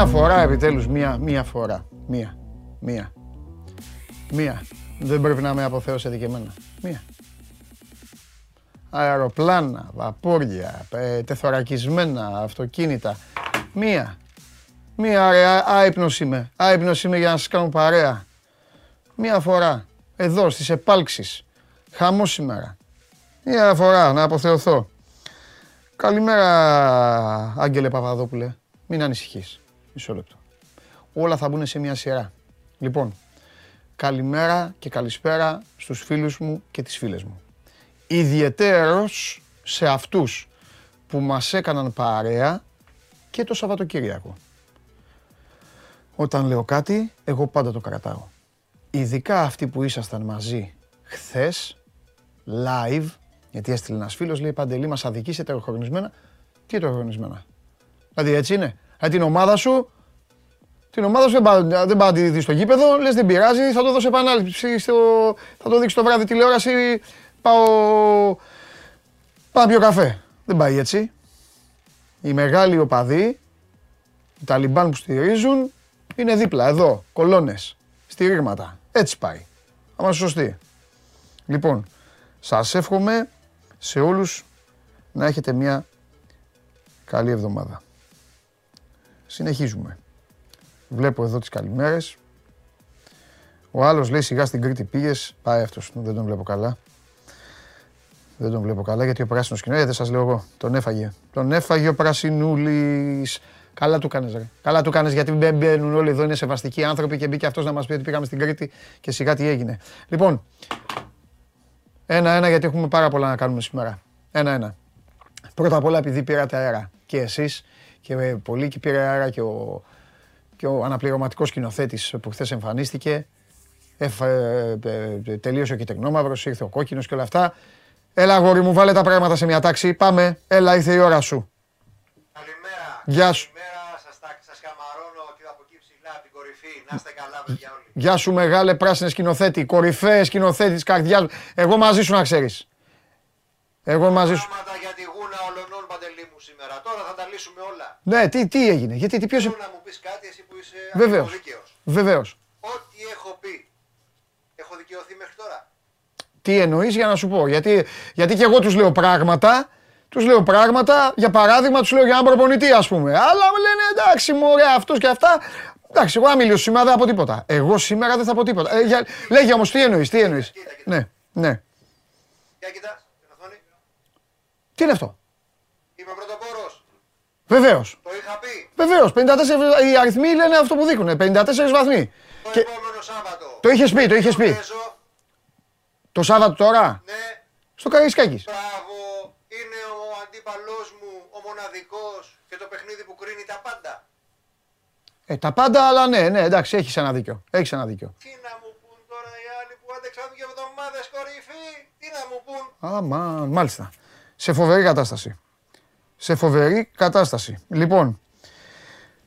Μία φορά επιτέλους, μία, μία φορά. Μία, μία, μία. Δεν πρέπει να με αποθέωσετε και εμένα. Μία. Αεροπλάνα, βαπόρια, ε, τεθωρακισμένα, αυτοκίνητα. Μία. Μία ρε, άϊπνος είμαι. Άϊπνος είμαι για να σας κάνω παρέα. Μία φορά. Εδώ στις επάλξεις. Χαμό σήμερα. Μία φορά να αποθεωθώ. Καλημέρα, Άγγελε Παπαδόπουλε. Μην ανησυχείς. Μισό λεπτό. Όλα θα μπουν σε μια σειρά. Λοιπόν, καλημέρα και καλησπέρα στους φίλους μου και τις φίλες μου. Ιδιαιτέρως σε αυτούς που μας έκαναν παρέα και το Σαββατοκύριακο. Όταν λέω κάτι, εγώ πάντα το κρατάω. Ειδικά αυτοί που ήσασταν μαζί χθες, live, γιατί έστειλε ένας φίλος, λέει Παντελή μας αδικήσετε ετεροχρονισμένα. Τι ετεροχρονισμένα. Δηλαδή έτσι είναι. Ε, την ομάδα σου, την ομάδα σου δεν πάει, δεν πάει να τη δεις στο γήπεδο, λες δεν πειράζει, θα το δώσω επανάληψη, στο, θα το δείξει το βράδυ τηλεόραση, πάω, πάω να πιω καφέ. Δεν πάει έτσι. Οι μεγάλοι οπαδοί, οι Ταλιμπάν που στηρίζουν, είναι δίπλα, εδώ, κολόνες, στηρίγματα. Έτσι πάει. Θα σωστή. Λοιπόν, σας εύχομαι σε όλους να έχετε μια καλή εβδομάδα. Συνεχίζουμε. Βλέπω εδώ τις καλημέρες. Ο άλλος λέει σιγά στην Κρήτη πήγες. Πάει αυτός, δεν τον βλέπω καλά. Δεν τον βλέπω καλά γιατί ο πράσινος κοινό, δεν σας λέω εγώ, τον έφαγε. Τον έφαγε ο πρασινούλης. Καλά του κάνεις ρε. Καλά του κάνεις γιατί δεν μπαίνουν όλοι εδώ, είναι σεβαστικοί άνθρωποι και μπήκε αυτός να μας πει ότι πήγαμε στην Κρήτη και σιγά τι έγινε. Λοιπόν, ένα-ένα γιατί έχουμε πάρα πολλά να κάνουμε σήμερα. Ένα-ένα. Πρώτα απ' όλα επειδή πήρατε αέρα και εσείς και πολύ και πήρε αέρα και ο, και ο αναπληρωματικός σκηνοθέτης που χθες εμφανίστηκε. Ε, ε, τελείωσε ο Κιτεγνόμαυρος, ήρθε ο Κόκκινος και όλα αυτά. Έλα αγόρι μου, βάλε τα πράγματα σε μια τάξη. Πάμε. Έλα, ήρθε η ώρα σου. Καλημέρα. Γεια σου. Καλημέρα. Σας, τα- σας καμαρώνω και από εκεί ψηλά από την κορυφή. Να είστε καλά, παιδιά όλοι. Γεια σου μεγάλε πράσινε σκηνοθέτη, κορυφαίες σκηνοθέτη της καρδιάς μου. Εγώ μαζί σου να ξέρεις. Εγώ μαζί σου. Πράγματα για τη γούνα ολονών παντελή μου σήμερα. Τώρα θα τα λύσουμε όλα. Ναι, τι, τι έγινε, γιατί, τι, ποιος... Θέλω να μου πεις κάτι εσύ που είσαι Βεβαίως. δίκαιος. Βεβαίως. Ό,τι έχω πει. Έχω δικαιωθεί μέχρι τώρα. Τι εννοείς για να σου πω. Γιατί, γιατί και εγώ τους λέω πράγματα, τους λέω πράγματα, για παράδειγμα τους λέω για έναν προπονητή ας πούμε. Αλλά μου λένε εντάξει μωρέ αυτός και αυτά. Εντάξει, εγώ αν μιλήσω σήμερα δεν θα πω τίποτα. Εγώ σήμερα δεν θα πω τίποτα. Ε, για, λέγε όμως τι εννοείς, τι εννοείς. Κοίτα, κοίτα. Ναι, ναι. Για κοιτάς, την οθόνη. Τι είναι αυτό; Είμαι πρωτοπόρος. Βεβαίως. Το είχα πει. Βεβαίως. 54, οι αριθμοί λένε αυτό που δείχνουν. 54 βαθμοί. Το Και επόμενο Σάββατο. το είχες πει, το είχες πει. Παίζω, Το Σάββατο τώρα; Ναι, Στο Καραϊσκάκης. μπράβο. Είναι ο αντίπαλός μου, ο μοναδικός και το παιχνίδι που κρίνει τα πάντα. Ε, τα πάντα, αλλά ναι, ναι, εντάξει, έχεις ένα δίκιο. Έχεις ένα δίκιο. Τι να μου πούν τώρα οι άλλοι που άντεξαν δύο εβδομάδες κορυφή; Τι να μου πούν. Α, μα, μάλιστα. Σε φοβερή κατάσταση. Σε φοβερή κατάσταση. Λοιπόν,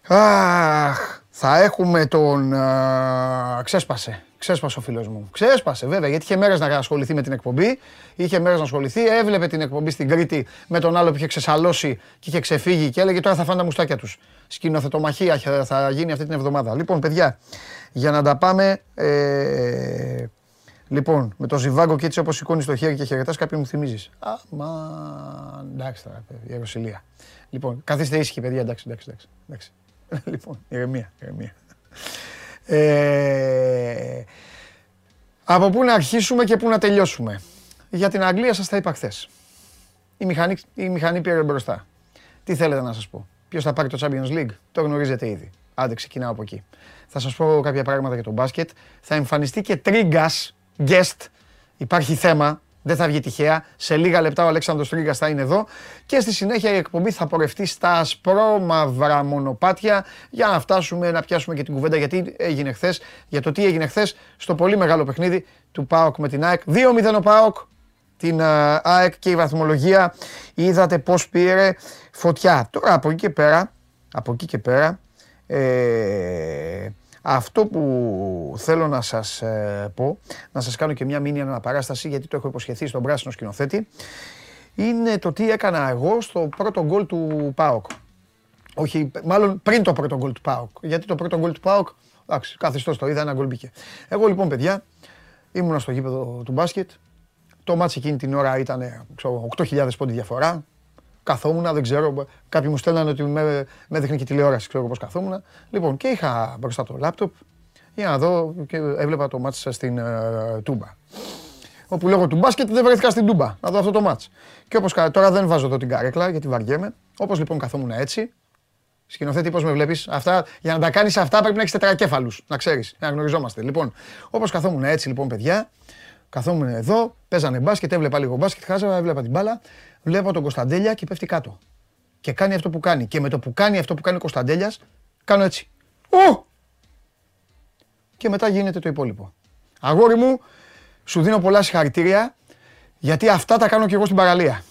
αχ, θα έχουμε τον... α, ξέσπασε. Ξέσπασε ο φίλος μου. Ξέσπασε βέβαια, γιατί είχε μέρες να ασχοληθεί με την εκπομπή. Είχε μέρες να ασχοληθεί, έβλεπε την εκπομπή στην Κρήτη με τον άλλο που είχε ξεσαλώσει και είχε ξεφύγει και έλεγε τώρα θα φάνε τα μουστάκια τους. Σκηνοθετομαχία θα- θα γίνει αυτή την εβδομάδα. Λοιπόν, παιδιά, για να τα πάμε... Ε, Λοιπόν, με το ζιβάγκο και έτσι όπως σηκώνεις το χέρι και χαιρετάς κάποιον μου θυμίζεις. Α, μα, εντάξει τώρα, η Ρωσιλία. Λοιπόν, καθίστε ήσυχοι παιδιά, εντάξει, εντάξει, εντάξει. εντάξει. λοιπόν, ηρεμία, ηρεμία. Ε, από πού να αρχίσουμε και πού να τελειώσουμε; Για την Αγγλία σας τα είπα χθες. Η μηχανή, η μηχανή πήρε μπροστά. Τι θέλετε να σας πω; Ποιος θα πάρει το Champions League; Το γνωρίζετε ήδη. Άντε ξεκινάω από εκεί. Θα σας πω κάποια πράγματα για το μπάσκετ. Θα εμφανιστεί και Τρίγκας, guest. Υπάρχει θέμα. Δεν θα βγει τυχαία. Σε λίγα λεπτά ο Αλέξανδρος Τρίγκας θα είναι εδώ. Και στη συνέχεια η εκπομπή θα πορευτεί στα ασπρόμαυρα μονοπάτια για να φτάσουμε να πιάσουμε και την κουβέντα γιατί έγινε χθες. Για το τι έγινε χθες στο πολύ μεγάλο παιχνίδι του ΠΑΟΚ με την ΑΕΚ. 2-0 ο ΠΑΟΚ την α, ΑΕΚ και η βαθμολογία είδατε πώς πήρε φωτιά. Τώρα από εκεί και πέρα, από εκεί και πέρα, ε, αυτό που θέλω να σας ε, πω, να σας κάνω και μια μήνυα αναπαράσταση γιατί το έχω υποσχεθεί στον πράσινο σκηνοθέτη, είναι το τι έκανα εγώ στο πρώτο γκολ του ΠΑΟΚ. Όχι, μάλλον πριν το πρώτο γκολ του Πάοκ. Γιατί το πρώτο γκολ του Πάοκ, εντάξει, καθιστό το είδα, ένα γκολ μπήκε. Εγώ λοιπόν, παιδιά, ήμουνα στο γήπεδο του μπάσκετ. Το μάτσο εκείνη την ώρα ήταν 8.000 πόντι διαφορά. Καθόμουν, δεν ξέρω. Κάποιοι μου στέλνανε ότι με, με έδειχνε και τηλεόραση, ξέρω πώς καθόμουν. Λοιπόν, και είχα μπροστά το λάπτοπ για να δω και έβλεπα το μάτσο στην uh, Τούμπα. Όπου λόγω του μπάσκετ δεν βρέθηκα στην Τούμπα να δω αυτό το μάτς. Και όπως τώρα δεν βάζω εδώ την καρέκλα γιατί βαριέμαι. Όπως λοιπόν καθόμουν έτσι, Σκηνοθέτη, πώς με βλέπεις. Αυτά, για να τα κάνεις αυτά πρέπει να έχεις τετρακέφαλους. Να ξέρεις, να γνωριζόμαστε. Λοιπόν, όπως καθόμουν έτσι, λοιπόν, παιδιά, καθόμουν εδώ, παίζανε μπάσκετ, έβλεπα λίγο μπάσκετ, χάζα, έβλεπα την μπάλα. Βλέπω τον Κωνσταντέλια και πέφτει κάτω. Και κάνει αυτό που κάνει. Και με το που κάνει αυτό που κάνει ο Κωνσταντέλιας, κάνω έτσι. Ω! Και μετά γίνεται το υπόλοιπο. Αγόρι μου, σου δίνω πολλά συγχαρητήρια, γιατί αυτά τα κάνω και εγώ στην παραλία.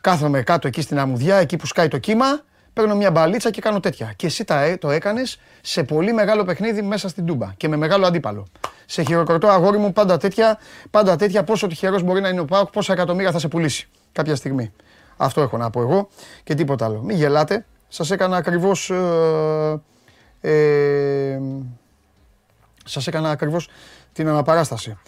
Κάθομαι κάτω εκεί στην αμμουδιά, εκεί που σκάει το κύμα, παίρνω μια μπαλίτσα και κάνω τέτοια. Και εσύ τα, το έκανες σε πολύ μεγάλο παιχνίδι μέσα στην Τούμπα και με μεγάλο αντίπαλο. Σε χειροκροτώ αγόρι μου πάντα τέτοια, πάντα τέτοια πόσο τυχερός μπορεί να είναι ο Πάοκ, πόσα εκατομμύρια θα σε πουλήσει κάποια στιγμή. Αυτό έχω να πω εγώ και τίποτα άλλο. Μην γελάτε. Σας έκανα ακριβώς. Ε, ε, σας έκανα ακριβώς την αναπαράσταση.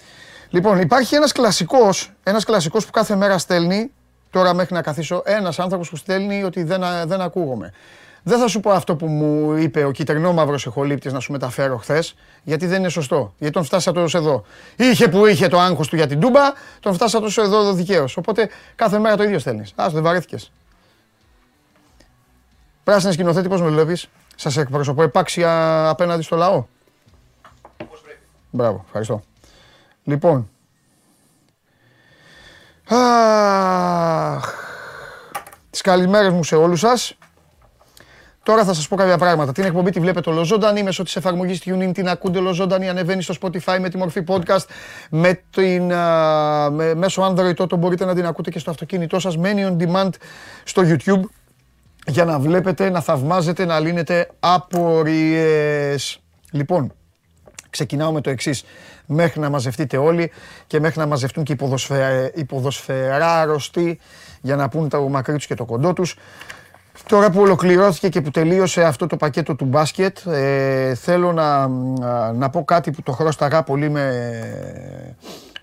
Λοιπόν, υπάρχει ένας κλασικός, ένας κλασικός που κάθε μέρα στέλνει Τώρα μέχρι να καθίσω ένας άνθρωπος που στέλνει ότι δεν, δεν ακούγομαι. Δεν θα σου πω αυτό που μου είπε ο κυτρινόμαυρο εχολήπτη να σου μεταφέρω χθες, γιατί δεν είναι σωστό. Γιατί τον φτάσα τόσο εδώ. Είχε που είχε το άγχος του για την τούμπα, τον φτάσα τόσο εδώ δικαίως. Οπότε κάθε μέρα το ίδιο στέλνεις. Α, δεν βαρέθηκες. Πράσινη σκηνοθέτης, πώς με βλέπεις; Σας εκπροσωπώ επάξια απέναντι στο λαό. Μπράβο, ευχαριστώ. Λοιπόν, Αχ. Τις καλημέρες μου σε όλους σας. Τώρα θα σας πω κάποια πράγματα. Την εκπομπή τη βλέπετε ολοζώντανη μέσω της εφαρμογής TuneIn. Την ακούτε ολοζώντανη, ανεβαίνει στο Spotify με τη μορφή podcast. Με την, με, μέσω Android τότε μπορείτε να την ακούτε και στο αυτοκίνητό σας. Μένει on demand στο YouTube για να βλέπετε, να θαυμάζετε, να λύνετε απορίες. Λοιπόν, ξεκινάω με το εξής μέχρι να μαζευτείτε όλοι και μέχρι να μαζευτούν και οι, ποδοσφαιρά αρρωστοί για να πούν το μακρύ τους και το κοντό τους. Τώρα που ολοκληρώθηκε και που τελείωσε αυτό το πακέτο του μπάσκετ, ε, θέλω να, να πω κάτι που το χρώσταγα πολύ με,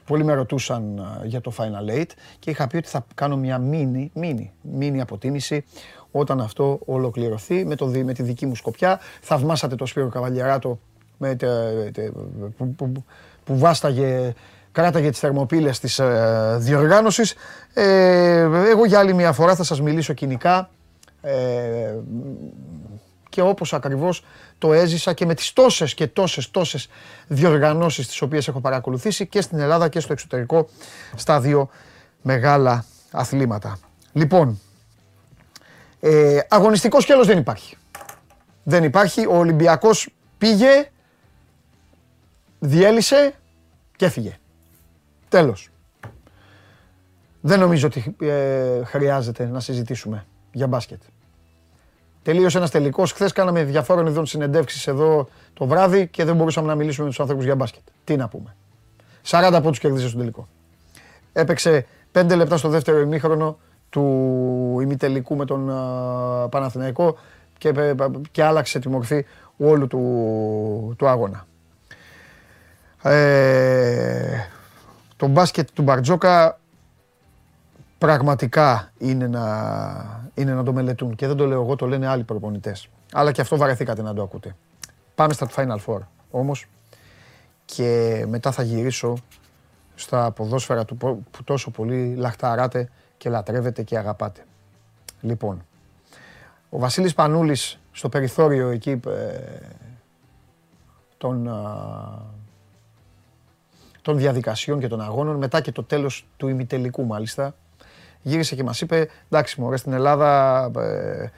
πολύ με ρωτούσαν για το Final Eight και είχα πει ότι θα κάνω μια μίνι, μίνι, μίνι αποτίμηση όταν αυτό ολοκληρωθεί με, το, με τη δική μου σκοπιά. Θαυμάσατε το Σπύρο Καβαλιαράτο με, που, που, που βάσταγε, κράταγε τις θερμοπύλες της ε, διοργάνωσης. Ε, εγώ για άλλη μια φορά θα σας μιλήσω κοινικά ε, και όπως ακριβώς το έζησα και με τις τόσες και τόσες τόσες διοργανώσεις τις οποίες έχω παρακολουθήσει και στην Ελλάδα και στο εξωτερικό στα δύο μεγάλα αθλήματα. Λοιπόν, ε, αγωνιστικό σκέλος δεν υπάρχει. Δεν υπάρχει. Ο Ολυμπιακός πήγε, διέλυσε και έφυγε. Τέλος. Δεν νομίζω ότι ε, χρειάζεται να συζητήσουμε για μπάσκετ. Τελείωσε ένας τελικός. Χθες κάναμε διαφόρων ειδών συνεντεύξεις εδώ το βράδυ και δεν μπορούσαμε να μιλήσουμε με τους ανθρώπους για μπάσκετ. Τι να πούμε. 40 από του κερδίσε στον τελικό. Έπαιξε 5 λεπτά στο δεύτερο ημίχρονο του ημιτελικού με τον uh, Παναθηναϊκό και, και άλλαξε τη μορφή όλου του, του αγώνα. Ε, το μπάσκετ του Μπαρτζόκα πραγματικά είναι να, είναι να το μελετούν. Και δεν το λέω εγώ, το λένε άλλοι προπονητές. Αλλά και αυτό βαρεθήκατε να το ακούτε. Πάμε στα Final Four όμως και μετά θα γυρίσω στα ποδόσφαιρα του που τόσο πολύ λαχταράτε και λατρεύετε και αγαπάτε. Λοιπόν, ο Βασίλης Πανούλης στο περιθώριο εκεί ε, των, των διαδικασιών και των αγώνων, μετά και το τέλος του ημιτελικού μάλιστα, γύρισε και μας είπε, εντάξει μωρέ στην Ελλάδα ε,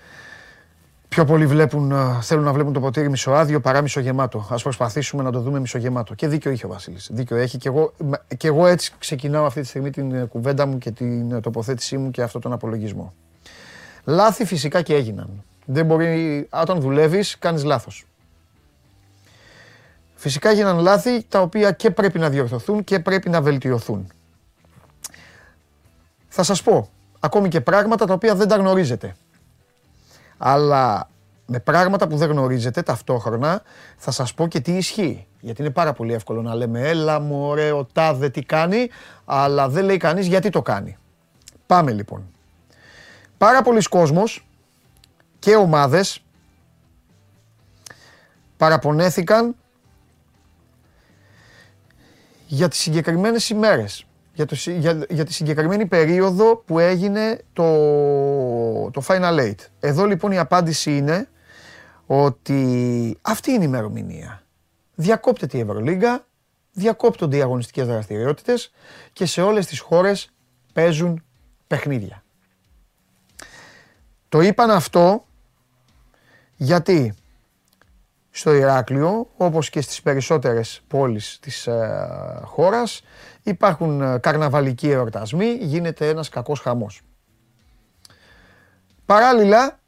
πιο πολλοί βλέπουν, ε, θέλουν να βλέπουν το ποτήρι μισοάδιο παρά μισογεμάτο. Ας προσπαθήσουμε να το δούμε μισογεμάτο. Και δίκιο είχε ο Βασίλης. Δίκιο έχει και εγώ, και εγώ έτσι ξεκινάω αυτή τη στιγμή την κουβέντα μου και την τοποθέτησή μου και αυτόν τον απολογισμό. Λάθη φυσικά και έγιναν. Δεν μπορεί, όταν δουλεύεις, κάνεις λάθος. Φυσικά έγιναν λάθη τα οποία και πρέπει να διορθωθούν και πρέπει να βελτιωθούν. Θα σας πω ακόμη και πράγματα τα οποία δεν τα γνωρίζετε. Αλλά με πράγματα που δεν γνωρίζετε ταυτόχρονα θα σας πω και τι ισχύει. Γιατί είναι πάρα πολύ εύκολο να λέμε έλα μου ωραίο τάδε τι κάνει, αλλά δεν λέει κανείς γιατί το κάνει. Πάμε λοιπόν. Πάρα πολλοί κόσμος και ομάδες παραπονέθηκαν για τις συγκεκριμένες ημέρες. Για, το, για, για τη συγκεκριμένη περίοδο που έγινε το, το Final Eight. Εδώ λοιπόν η απάντηση είναι ότι αυτή είναι η ημερομηνία. Διακόπτεται η Ευρωλίγκα, διακόπτονται οι αγωνιστικές δραστηριότητες και σε όλες τις χώρες παίζουν παιχνίδια. Το είπαν αυτό γιατί στο Ηράκλειο, όπως και στις περισσότερες πόλεις της ε, χώρας, υπάρχουν ε, καρναβαλικοί εορτασμοί, γίνεται ένας κακός χαμός. Παράλληλα,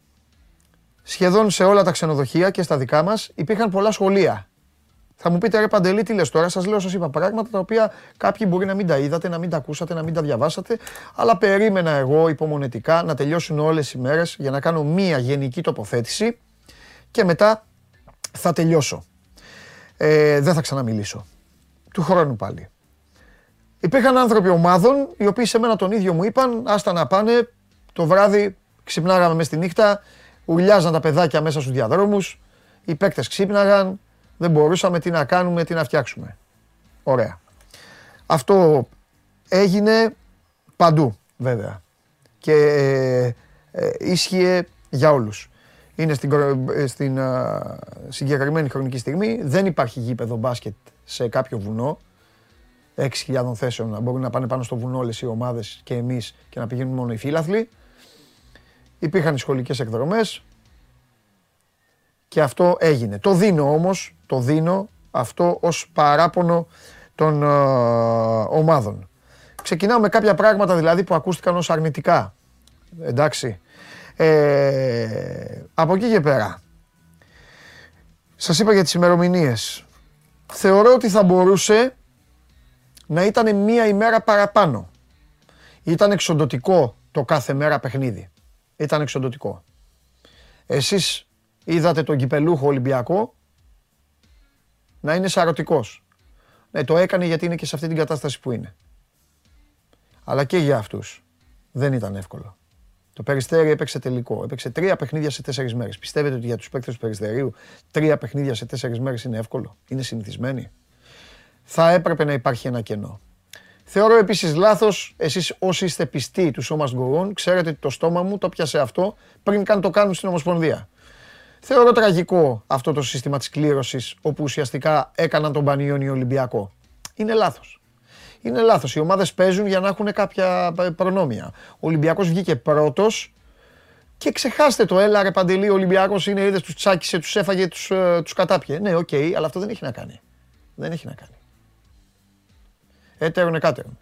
σχεδόν σε όλα τα ξενοδοχεία και στα δικά μας υπήρχαν πολλά σχολεία. Θα μου πείτε ρε Παντελή τι λες τώρα, σας λέω σας είπα πράγματα τα οποία κάποιοι μπορεί να μην τα είδατε, να μην τα ακούσατε, να μην τα διαβάσατε, αλλά περίμενα εγώ υπομονετικά να τελειώσουν όλες οι μέρες για να κάνω μία γενική τοποθέτηση και μετά θα τελειώσω. Ε, δεν θα ξαναμιλήσω. Του χρόνου πάλι. Υπήρχαν άνθρωποι ομάδων οι οποίοι σε μένα τον ίδιο μου είπαν άστα να πάνε το βράδυ ξυπνάγαμε μέσα στη νύχτα ουρλιάζαν τα παιδάκια μέσα στους διαδρόμους οι παίκτες ξύπναγαν δεν μπορούσαμε τι να κάνουμε, τι να φτιάξουμε. Ωραία. Αυτό έγινε παντού βέβαια και ε, ε, ίσχυε για όλους είναι στην, ε, στην συγκεκριμένη χρονική στιγμή. Δεν υπάρχει γήπεδο μπάσκετ σε κάποιο βουνό. 6.000 θέσεων να μπορούν να πάνε πάνω στο βουνό όλες οι ομάδες και εμείς και να πηγαίνουν μόνο οι φίλαθλοι. Υπήρχαν οι σχολικές εκδρομές και αυτό έγινε. Το δίνω όμως, το δίνω αυτό ως παράπονο των ομάδων. Ξεκινάω με κάποια πράγματα δηλαδή που ακούστηκαν ως αρνητικά. Εντάξει. Ε, από εκεί και πέρα, σας είπα για τις ημερομηνίες. Θεωρώ ότι θα μπορούσε να ήταν μία ημέρα παραπάνω. Ήταν εξοντοτικό το κάθε μέρα παιχνίδι. Ήταν εξοντοτικό. Εσείς είδατε τον κυπελούχο Ολυμπιακό να είναι σαρωτικός. Ναι, το έκανε γιατί είναι και σε αυτή την κατάσταση που είναι. Αλλά και για αυτούς δεν ήταν εύκολο. Το Περιστέρι έπαιξε τελικό. Έπαιξε τρία παιχνίδια σε τέσσερις μέρες. Πιστεύετε ότι για τους παίκτες του Περιστερίου τρία παιχνίδια σε τέσσερις μέρες είναι εύκολο, είναι συνηθισμένοι. Θα έπρεπε να υπάρχει ένα κενό. Θεωρώ επίσης λάθος, εσείς όσοι είστε πιστοί του σώμα γκογών, ξέρετε ότι το στόμα μου το πιάσε αυτό πριν καν το κάνουν στην Ομοσπονδία. Θεωρώ τραγικό αυτό το σύστημα της κλήρωσης όπου ουσιαστικά έκαναν τον Πανιόνιο Ολυμπιακό. Είναι λάθος είναι λάθος. Οι ομάδες παίζουν για να έχουν κάποια προνόμια. Ο Ολυμπιακός βγήκε πρώτος και ξεχάστε το. Έλα ρε Παντελή, ο Ολυμπιακός είναι, είδες τους τσάκισε, τους έφαγε, τους ε, τους κατάπιε. Ναι, ok, okay, αλλά αυτό δεν έχει να κάνει. Δεν έχει να κάνει. Έτερον εκάτερον.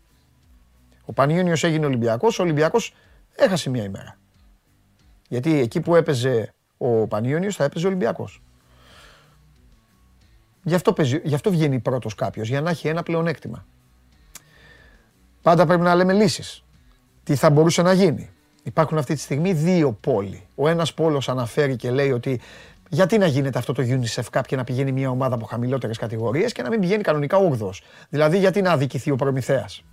Ο Πανιόνιος έγινε Ολυμπιακός, ο Ολυμπιακός έχασε μία ημέρα. Γιατί εκεί που έπαιζε ο Πανιόνιος θα έπαιζε ο Ολυμπιακός. Γι' αυτό, γι αυτό βγαίνει πρώτος κάποιος, για να έχει ένα πλεονέκτημα. Πάντα πρέπει να λέμε λύσεις. Τι θα μπορούσε να γίνει. Υπάρχουν αυτή τη στιγμή δύο πόλοι. Ο ένας πόλος αναφέρει και λέει ότι γιατί να γίνεται αυτό το UNICEF Cup και να πηγαίνει μια ομάδα από χαμηλότερες κατηγορίες και να μην πηγαίνει κανονικά 8 Δηλαδή, γιατί να αδικηθεί ο προμηθέας;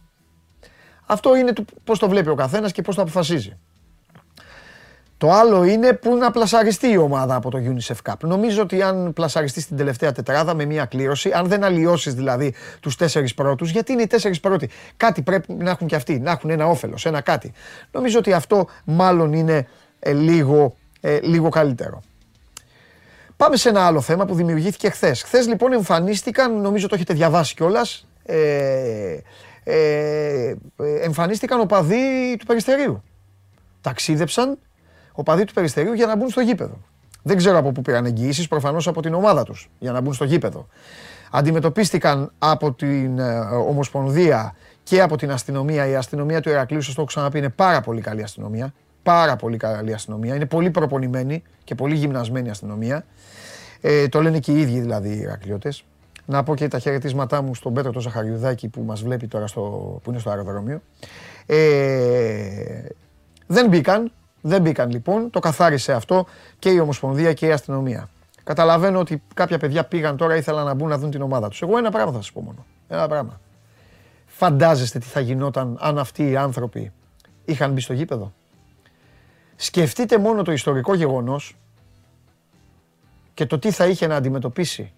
Αυτό είναι πώς το βλέπει ο καθένας και πώς το αποφασίζει. Το άλλο είναι που να πλασαριστεί η ομάδα από το UNICEF Cup. Νομίζω ότι αν πλασαριστείς στην τελευταία τετράδα με μια κλήρωση, αν δεν αλλοιώσεις δηλαδή τους τέσσερις πρώτους, γιατί είναι οι τέσσερις πρώτοι, κάτι πρέπει να έχουν και αυτοί, να έχουν ένα όφελος, ένα κάτι. Νομίζω ότι αυτό μάλλον είναι ε, λίγο, ε, λίγο καλύτερο. Πάμε σε ένα άλλο θέμα που δημιουργήθηκε χθες. Χθες λοιπόν εμφανίστηκαν, νομίζω το έχετε διαβάσει κιόλας, ε, ε, εμφανίστηκαν οπαδοί του Περιστερίου. Ταξίδεψαν οπαδοί του Περιστερίου για να μπουν στο γήπεδο. Δεν ξέρω από πού πήραν εγγυήσεις, προφανώς από την ομάδα τους για να μπουν στο γήπεδο. Αντιμετωπίστηκαν από την ε, Ομοσπονδία και από την αστυνομία. Η αστυνομία του Ηρακλείου, σας το έχω ξαναπεί, είναι πάρα πολύ καλή αστυνομία. Πάρα πολύ καλή αστυνομία. Είναι πολύ προπονημένη και πολύ γυμνασμένη αστυνομία. Ε, το λένε και οι ίδιοι δηλαδή οι Ηρακλειώτε. Να πω και τα χαιρετίσματά μου στον Πέτρο το Ζαχαριουδάκη που μας βλέπει τώρα στο, που είναι στο αεροδρόμιο. Ε, δεν μπήκαν, Δεν μπήκαν λοιπόν, το καθάρισε αυτό και η Ομοσπονδία και η αστυνομία. Καταλαβαίνω ότι κάποια παιδιά πήγαν τώρα, ήθελαν να μπουν να δουν την ομάδα τους. Εγώ ένα πράγμα θα σας πω μόνο. Ένα πράγμα. Φαντάζεστε τι θα γινόταν αν αυτοί οι άνθρωποι είχαν μπει στο γήπεδο; Σκεφτείτε μόνο το ιστορικό γεγονός και το τι θα είχε να αντιμετωπίσει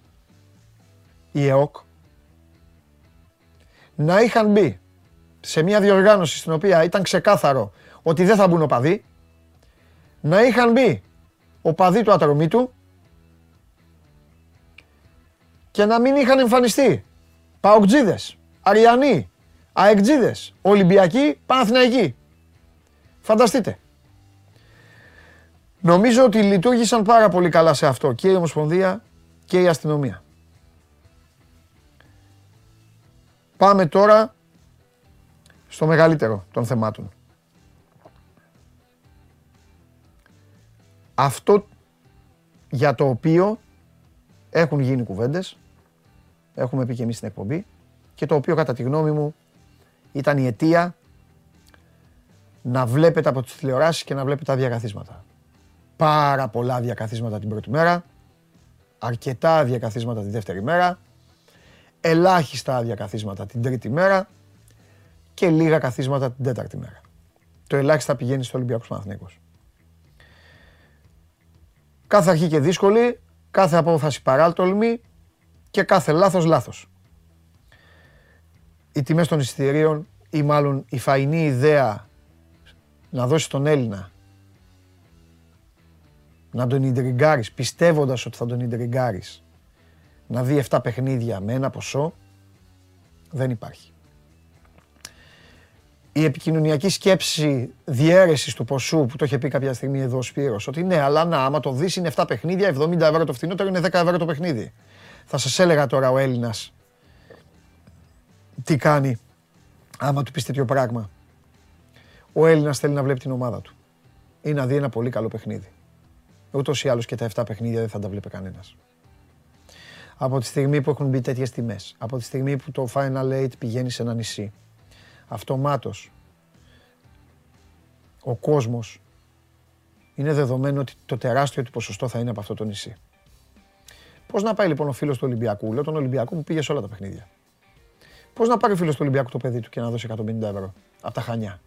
η ΕΟΚ να είχαν μπει σε μια διοργάνωση στην οποία ήταν ξεκάθαρο ότι δεν θα μπουν οπαδοί, να είχαν μπει οπαδοί του ατρωμίτου και να μην είχαν εμφανιστεί Παοκτζίδες, Αριανοί, Αεκτζίδες, Ολυμπιακοί, Παναθηναϊκοί. Φανταστείτε. Νομίζω ότι λειτουργήσαν πάρα πολύ καλά σε αυτό και η Ομοσπονδία και η αστυνομία. Πάμε τώρα στο μεγαλύτερο των θεμάτων. Αυτό για το οποίο έχουν γίνει κουβέντες, έχουμε πει και εμείς στην εκπομπή, και το οποίο κατά τη γνώμη μου ήταν η αιτία να βλέπετε από τις τηλεοράσεις και να βλέπετε τα διακαθίσματα. Πάρα πολλά διακαθίσματα την πρώτη μέρα, αρκετά διακαθίσματα τη δεύτερη μέρα, ελάχιστα άδεια καθίσματα την τρίτη μέρα και λίγα καθίσματα την τέταρτη μέρα. Το ελάχιστα πηγαίνει στο Ολυμπιακός Παναθηναϊκός. Κάθε αρχή και δύσκολη, κάθε απόφαση παράλτολμη και κάθε λάθος λάθος. Οι τιμές των εισιτηρίων ή μάλλον η φαϊνή ιδέα να δώσει τον Έλληνα να τον ιντριγκάρεις πιστεύοντας ότι θα τον ιντριγκάρεις να δει 7 παιχνίδια με ένα ποσό, δεν υπάρχει. Η επικοινωνιακή σκέψη διαίρεση του ποσού που το είχε πει κάποια στιγμή εδώ ο Σπύρος, ότι ναι, αλλά να, άμα το δεις είναι 7 παιχνίδια, 70 ευρώ το φθηνότερο είναι 10 ευρώ το παιχνίδι. Θα σας έλεγα τώρα ο Έλληνας τι κάνει άμα του πεις τέτοιο πράγμα. Ο Έλληνας θέλει να βλέπει την ομάδα του ή να δει ένα πολύ καλό παιχνίδι. Ούτως ή άλλως και τα 7 παιχνίδια δεν θα τα βλέπει κανένας από τη στιγμή που έχουν μπει τέτοιες τιμές, από τη στιγμή που το Final Eight πηγαίνει σε ένα νησί, αυτομάτως ο κόσμος είναι δεδομένο ότι το τεράστιο του ποσοστό θα είναι από αυτό το νησί. Πώς να πάει λοιπόν ο φίλος του Ολυμπιακού, λέω τον Ολυμπιακό που πήγε σε όλα τα παιχνίδια. Πώς να πάρει ο φίλος του Ολυμπιακού το παιδί του και να δώσει 150 ευρώ από τα χανιά;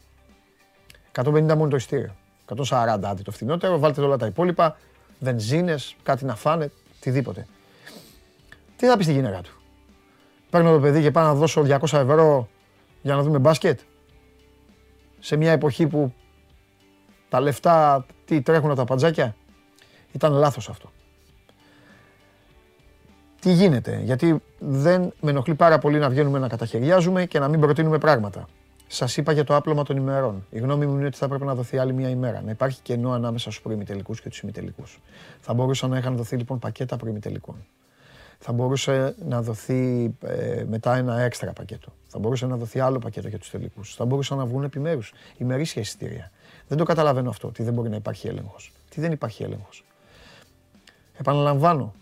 150 μόνο το ειστήριο. 140 άντε το φθηνότερο, βάλτε όλα τα υπόλοιπα, βενζίνε, κάτι να φάνε, οτιδήποτε τι θα πεις στη γυναίκα του; Παίρνω το παιδί και πάω να δώσω 200 ευρώ για να δούμε μπάσκετ. Σε μια εποχή που τα λεφτά τι τρέχουν τα παντζάκια. Ήταν λάθος αυτό. Τι γίνεται, γιατί δεν με ενοχλεί πάρα πολύ να βγαίνουμε να καταχαιριάζουμε και να μην προτείνουμε πράγματα. Σας είπα για το άπλωμα των ημερών. Η γνώμη μου είναι ότι θα πρέπει να δοθεί άλλη μια ημέρα. Να υπάρχει κενό ανάμεσα στους προημιτελικούς και τους ημιτελικούς. Θα μπορούσαν να είχαν δοθεί λοιπόν πακέτα προημιτελικών θα μπορούσε να δοθεί ε, μετά ένα έξτρα πακέτο. Θα μπορούσε να δοθεί άλλο πακέτο για τους τελικούς. Θα μπορούσαν να βγουν επιμέρους ημερήσια εισιτήρια. Δεν το καταλαβαίνω αυτό, ότι δεν μπορεί να υπάρχει έλεγχος. Τι δεν υπάρχει έλεγχος. Επαναλαμβάνω,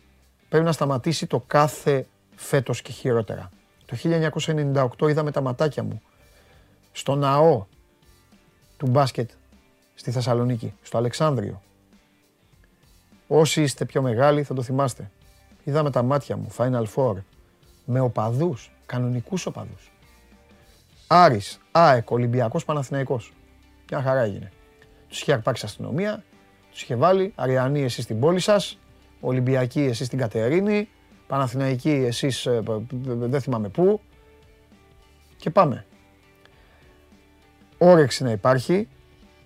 πρέπει να σταματήσει το κάθε φέτος και χειρότερα. Το 1998 είδα με τα ματάκια μου στο ναό του μπάσκετ στη Θεσσαλονίκη, στο Αλεξάνδριο. Όσοι είστε πιο μεγάλοι θα το θυμάστε. Είδα με τα μάτια μου Final Four με οπαδούς, κανονικούς οπαδούς. Άρης, ΑΕΚ, Ολυμπιακός, Παναθηναϊκός. Μια χαρά έγινε. Τους είχε αρπάξει αστυνομία, τους είχε βάλει Αριανοί εσείς στην πόλη σας, Ολυμπιακοί εσείς στην Κατερίνη, Παναθηναϊκοί εσείς ε, δεν θυμάμαι πού και πάμε. Όρεξη να υπάρχει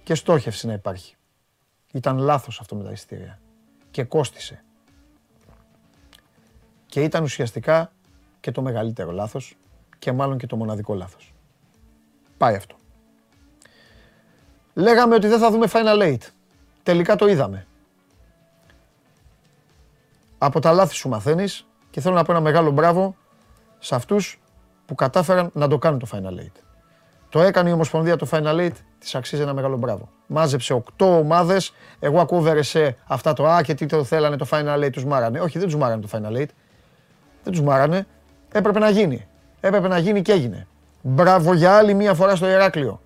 και στόχευση να υπάρχει. Ήταν λάθος αυτό με τα εισιτήρια και κόστισε. Και ήταν ουσιαστικά και το μεγαλύτερο λάθος και μάλλον και το μοναδικό λάθος. Πάει αυτό. Λέγαμε ότι δεν θα δούμε Final Eight. Τελικά το είδαμε. Από τα λάθη σου μαθαίνεις και θέλω να πω ένα μεγάλο μπράβο σε αυτούς που κατάφεραν να το κάνουν το Final Eight. Το έκανε η Ομοσπονδία το Final Eight, της αξίζει ένα μεγάλο μπράβο. Μάζεψε 8 ομάδες, εγώ ακούω σε αυτά το «Α, και τι το θέλανε το Final Eight, τους μάρανε». Όχι, δεν τους μάρανε το Final Eight. Δεν τους μάρανε. Έπρεπε να γίνει. Έπρεπε να γίνει και έγινε. Μπράβο για άλλη μία φορά στο Ηράκλειο.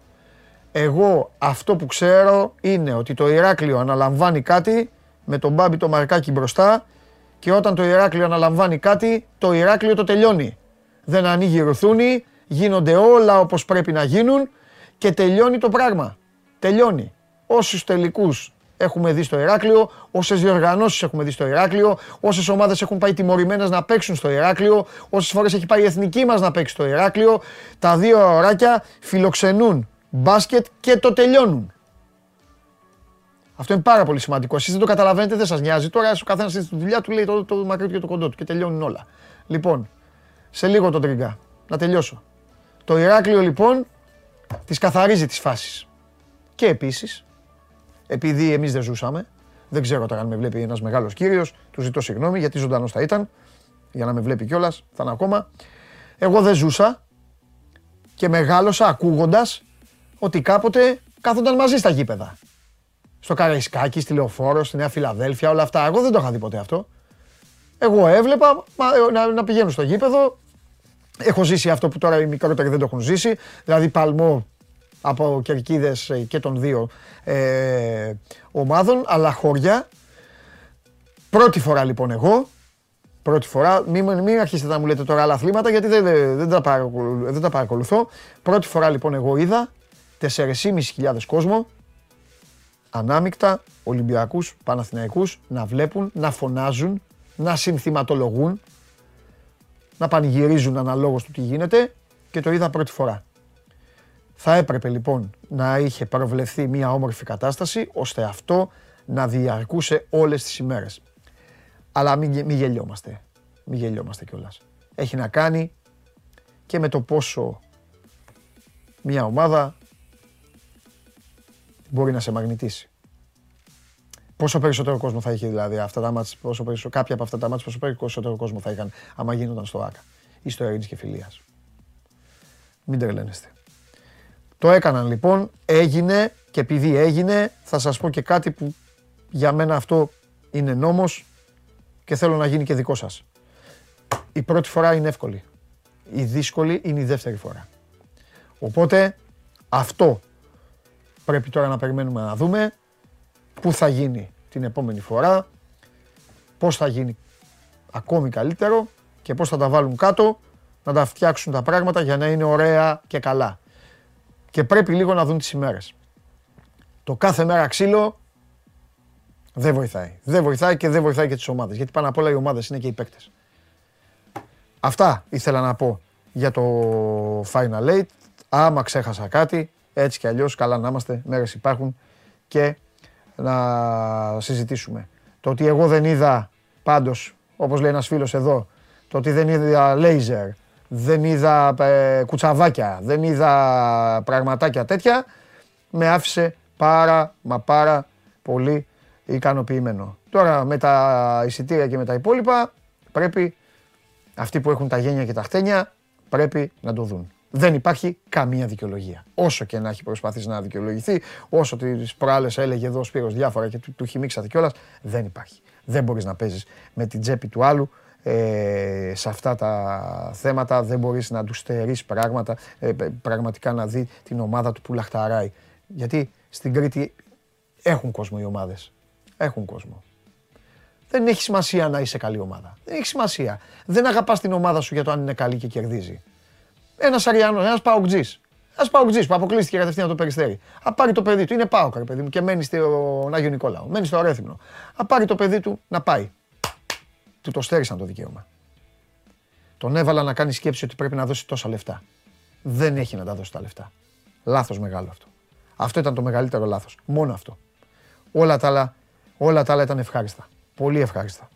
Εγώ αυτό που ξέρω είναι ότι το Ηράκλειο αναλαμβάνει κάτι με τον Μπάμπη το Μαρκάκι μπροστά και όταν το Ηράκλειο αναλαμβάνει κάτι, το Ηράκλειο το τελειώνει. Δεν ανοίγει ρουθούνη, γίνονται όλα όπως πρέπει να γίνουν και τελειώνει το πράγμα. Τελειώνει. Όσους τελικούς έχουμε δει στο Ηράκλειο, όσες διοργανώσεις έχουμε δει στο Ηράκλειο, όσες ομάδες έχουν πάει τιμωρημένες να παίξουν στο Ηράκλειο, όσες φορές έχει πάει η εθνική μας να παίξει στο Ηράκλειο. Τα δύο ωράκια φιλοξενούν μπάσκετ και το τελειώνουν. Αυτό είναι πάρα πολύ σημαντικό. Εσείς δεν το καταλαβαίνετε, δεν σας νοιάζει. Τώρα ο καθένας στη δουλειά του λέει το, το μακρύ του και το κοντό του και τελειώνουν όλα. Λοιπόν, σε λίγο το τριγκά. Να τελειώσω. Το Ηράκλειο λοιπόν τις καθαρίζει τις φάσεις. Και επίσης, επειδή εμείς δεν ζούσαμε, δεν ξέρω τώρα αν με βλέπει ένας μεγάλος κύριος, του ζητώ συγγνώμη γιατί ζωντανός θα ήταν, για να με βλέπει κιόλας, θα είναι ακόμα. Εγώ δεν ζούσα και μεγάλωσα ακούγοντας ότι κάποτε κάθονταν μαζί στα γήπεδα. Στο Καραϊσκάκι, στη Λεωφόρο, στη Νέα Φιλαδέλφια, όλα αυτά. Εγώ δεν το είχα δει ποτέ αυτό. Εγώ έβλεπα να, να πηγαίνουν στο γήπεδο, Έχω ζήσει αυτό που τώρα οι μικρότεροι δεν το έχουν ζήσει, δηλαδή παλμό από κερκίδες και των δύο ε, ομάδων, αλλά χωριά. Πρώτη φορά λοιπόν εγώ, πρώτη φορά, μην, μην αρχίσετε να μου λέτε τώρα άλλα αθλήματα γιατί δεν, δεν, τα παρακολουθώ, δεν τα παρακολουθώ. Πρώτη φορά λοιπόν εγώ είδα 4.500 κόσμο, ανάμεικτα, Ολυμπιακούς, Παναθηναϊκούς, να βλέπουν, να φωνάζουν, να συνθηματολογούν, να πανηγυρίζουν αναλόγως του τι γίνεται και το είδα πρώτη φορά. Θα έπρεπε λοιπόν να είχε προβλεφθεί μια όμορφη κατάσταση ώστε αυτό να διαρκούσε όλες τις ημέρες. Αλλά μην, μην γελιόμαστε. Μην γελιόμαστε κιόλας. Έχει να κάνει και με το πόσο μια ομάδα μπορεί να σε μαγνητήσει. Πόσο περισσότερο κόσμο θα είχε δηλαδή αυτά τα μάτς, πόσο περισσότερο, κάποια από αυτά τα μάτς, πόσο περισσότερο κόσμο θα είχαν άμα γίνονταν στο ΆΚΑ ή στο Ερήνης και Φιλίας. Μην τρελαίνεστε. Το έκαναν λοιπόν, έγινε και επειδή έγινε θα σας πω και κάτι που για μένα αυτό είναι νόμος και θέλω να γίνει και δικό σας. Η πρώτη φορά είναι εύκολη. Η δύσκολη είναι η δεύτερη φορά. Οπότε αυτό πρέπει τώρα να περιμένουμε να δούμε πού θα γίνει την επόμενη φορά, πώς θα γίνει ακόμη καλύτερο και πώς θα τα βάλουν κάτω, να τα φτιάξουν τα πράγματα για να είναι ωραία και καλά. Και πρέπει λίγο να δουν τις ημέρες. Το κάθε μέρα ξύλο δεν βοηθάει. Δεν βοηθάει και δεν βοηθάει και τις ομάδες. Γιατί πάνω απ' όλα οι ομάδες είναι και οι παίκτες. Αυτά ήθελα να πω για το Final Eight. Άμα ξέχασα κάτι, έτσι κι αλλιώς καλά να είμαστε, μέρες υπάρχουν και να συζητήσουμε. Το ότι εγώ δεν είδα πάντως, όπως λέει ένας φίλος εδώ, το ότι δεν είδα λέιζερ, δεν είδα ε, κουτσαβάκια, δεν είδα πραγματάκια τέτοια, με άφησε πάρα μα πάρα πολύ ικανοποιημένο. Τώρα με τα εισιτήρια και με τα υπόλοιπα πρέπει αυτοί που έχουν τα γένια και τα χτένια πρέπει να το δουν δεν υπάρχει καμία δικαιολογία. Όσο και να έχει προσπαθήσει να δικαιολογηθεί, όσο τις προάλλες έλεγε εδώ ο Σπύρος διάφορα και του, του χυμίξατε κιόλας, δεν υπάρχει. Δεν μπορείς να παίζεις με την τσέπη του άλλου ε, σε αυτά τα θέματα. Δεν μπορείς να τους στερείς πράγματα, ε, πραγματικά να δει την ομάδα του που λαχταράει. Γιατί στην Κρήτη έχουν κόσμο οι ομάδες. Έχουν κόσμο. Δεν έχει σημασία να είσαι καλή ομάδα. Δεν έχει σημασία. Δεν αγαπάς την ομάδα σου για το αν είναι καλή και κερδίζει. Ένας Αριανό, ένας Παοκτζής. Ένας Παοκτζής που αποκλείστηκε κατευθείαν το περιστέρι. Α πάρει το παιδί του, είναι Πάοκ, ρε παιδί μου, και μένει στον Άγιο Νικόλαο. Μένει στο Αρέθυμνο. Α πάρει το παιδί του να πάει. Του το στέρισαν το δικαίωμα. Τον έβαλα να κάνει σκέψη ότι πρέπει να δώσει τόσα λεφτά. Δεν έχει να τα δώσει τα λεφτά. Λάθος μεγάλο αυτό. Αυτό ήταν το μεγαλύτερο λάθος. Μόνο αυτό. Όλα τα άλλα, όλα τα άλλα ήταν ευχάριστα. Πολύ ευχάριστα.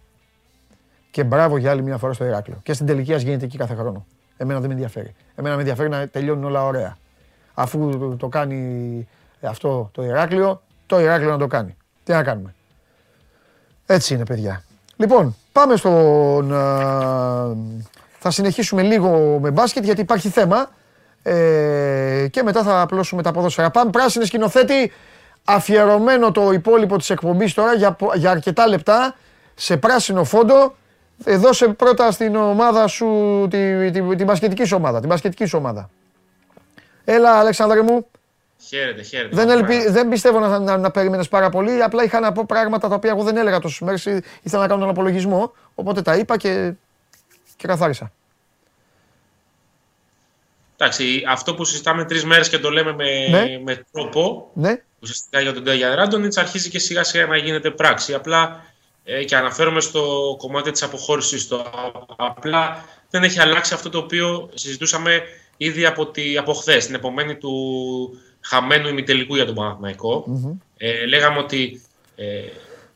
Και μπράβο για άλλη μια φορά στο Ηράκλειο. Και στην τελική γίνεται εκεί κάθε χρόνο. Εμένα δεν με ενδιαφέρει. Εμένα με ενδιαφέρει να τελειώνουν όλα ωραία. Αφού το, κάνει αυτό το Ηράκλειο, το Ηράκλειο να το κάνει. Τι να κάνουμε. Έτσι είναι παιδιά. Λοιπόν, πάμε στον... θα συνεχίσουμε λίγο με μπάσκετ γιατί υπάρχει θέμα ε, και μετά θα απλώσουμε τα ποδόσφαιρα. Πάμε πράσινη σκηνοθέτη, αφιερωμένο το υπόλοιπο της εκπομπής τώρα για, για αρκετά λεπτά σε πράσινο φόντο ε, δώσε πρώτα στην ομάδα σου τη, τη, την μπασκετικής ομάδα. Την μπασκετικής σου ομάδα. Έλα, Αλέξανδρε μου. Χαίρετε, χαίρετε. Δεν, ελπι... δεν πιστεύω να, να, να περίμενες πάρα πολύ. Απλά είχα να πω πράγματα τα οποία εγώ δεν έλεγα τόσες μέρες. Ήθελα να κάνω τον απολογισμό. Οπότε τα είπα και, και καθάρισα. Εντάξει, αυτό που συζητάμε τρεις μέρες και το λέμε με, Ναι. με τρόπο, Ναι, ουσιαστικά για τον Ντέγιαν Ράντονιτς, αρχίζει και σιγά σιγά να γίνεται πράξη. Απλά ε, και αναφέρομαι στο κομμάτι της αποχώρησης. Απλά δεν έχει αλλάξει αυτό το οποίο συζητούσαμε ήδη από, τη, από χθες, την επομένη του χαμένου ημιτελικού για τον παναθηναικο Ε, λέγαμε ότι ε,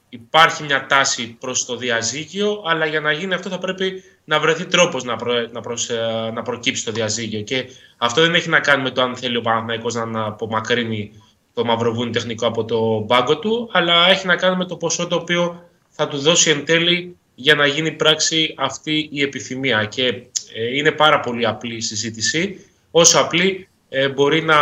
υπάρχει μια τάση προς το διαζύγιο, αλλά για να γίνει αυτό θα πρέπει να βρεθεί τρόπος να, προ, να, προς, ε, να προκύψει το διαζύγιο. Και αυτό δεν έχει να κάνει με το αν θέλει ο Παναθηναϊκός να, να απομακρύνει το Μαυροβούνι τεχνικό από το μπάγκο του, αλλά έχει να κάνει με το ποσό το οποίο θα του δώσει εν τέλει για να γίνει πράξη αυτή η επιθυμία. Και ε, είναι πάρα πολύ απλή η συζήτηση. Όσο απλή ε, μπορεί να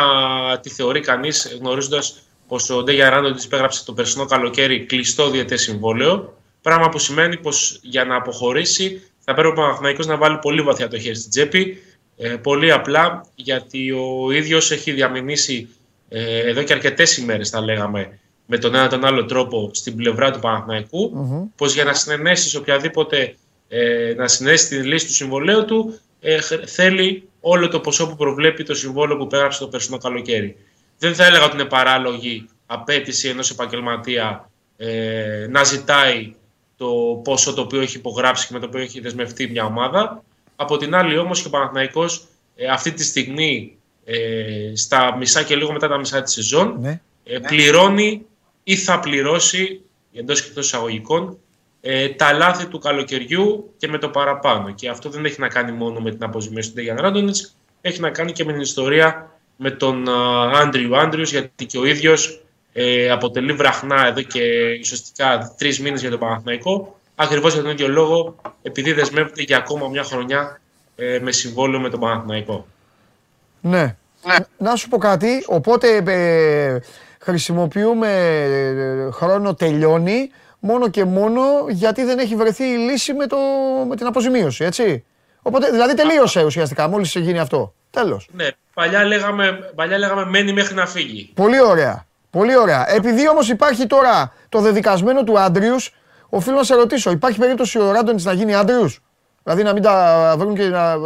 τη θεωρεί κανείς γνωρίζοντας πως ο Ντέγια Ράντο της υπέγραψε το περσινό καλοκαίρι κλειστό διετές συμβόλαιο, πράγμα που σημαίνει πως για να αποχωρήσει θα πρέπει ο Παναθηναϊκός να βάλει πολύ βαθιά το χέρι στην τσέπη, ε, πολύ απλά γιατί ο ίδιος έχει διαμηνήσει ε, εδώ και αρκετές ημέρες θα λέγαμε με τον ένα τον άλλο τρόπο στην πλευρά του παναθηναικου πως για να συνενέσει σε οποιαδήποτε ε, να συνέσει τη λύση του συμβολέου του ε, χ- θέλει όλο το ποσό που προβλέπει το συμβόλαιο που πέραψε το περσινό καλοκαίρι. Δεν θα έλεγα ότι είναι παράλογη απέτηση ενός επαγγελματία ε, να ζητάει το ποσό το οποίο έχει υπογράψει και με το οποίο έχει δεσμευτεί μια ομάδα. Από την άλλη όμως και ο Παναθηναϊκός ε, αυτή τη στιγμή ε, στα μισά και λίγο μετά τα μισά της σεζόν ναι. ε, πληρώνει ή θα πληρώσει εντός και εκτός εισαγωγικών ε, τα λάθη του καλοκαιριού και με το παραπάνω. Και αυτό δεν έχει να κάνει μόνο με την αποζημίωση του Ντέγιαν Ράντονιτς, έχει να κάνει και με την ιστορία με τον Άντριου Άντριους, γιατί και ο ίδιος ε, αποτελεί βραχνά εδώ και ουσιαστικά τρεις μήνες για τον Παναθηναϊκό, ακριβώς για τον ίδιο λόγο, επειδή δεσμεύεται για ακόμα μια χρονιά ε, με συμβόλαιο με τον Παναθηναϊκό. Ναι. Να σου πω κάτι, οπότε ε, χρησιμοποιούμε ε, χρόνο τελειώνει μόνο και μόνο γιατί δεν έχει βρεθεί η λύση με, το, με την αποζημίωση, έτσι. Οπότε, δηλαδή τελείωσε ουσιαστικά μόλις γίνει αυτό. Τέλος. Ναι, παλιά λέγαμε, παλιά λέγαμε μένει μέχρι να φύγει. Πολύ ωραία. Πολύ ωραία. Επειδή όμως υπάρχει τώρα το δεδικασμένο του Άντριους, οφείλω να σε ρωτήσω, υπάρχει περίπτωση ο Ράντονιτς να γίνει Άντριους; Δηλαδή να μην τα βρουν και να...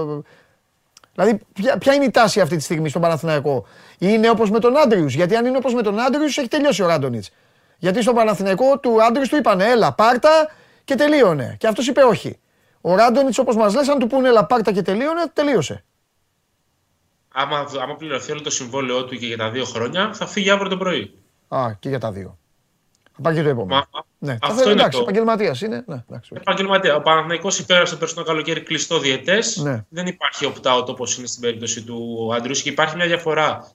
Δηλαδή, ποια, ποια είναι η τάση αυτή τη στιγμή στον Παναθηναϊκό; Είναι όπως με τον Άντριους; Γιατί αν είναι όπως με τον Άντριους, έχει τελειώσει ο Ράντονιτς. Γιατί στον Παναθηναϊκό του Άντριους του είπανε έλα πάρτα και τελείωνε. Και αυτός είπε όχι. Ο Ράντονιτς όπως μας λες, αν του πούνε έλα πάρτα και τελείωνε, τελείωσε. Άμα, άμα πληρωθεί όλο το συμβόλαιό του και για τα δύο χρόνια, θα φύγει αύριο το πρωί. Α, και για τα δύο. Θα πάει και το επόμενο. Μα, Ναι, αυτό θα, είναι εντάξει, το- επαγγελματίας είναι. Ναι, εντάξει, οκ. Επαγγελματία. Ο Παναθηναϊκός υπέγραψε το περσινό καλοκαίρι κλειστό διαιτές. Ναι. Δεν υπάρχει opt-out όπως είναι στην περίπτωση του Άντριους. Και υπάρχει μια διαφορά.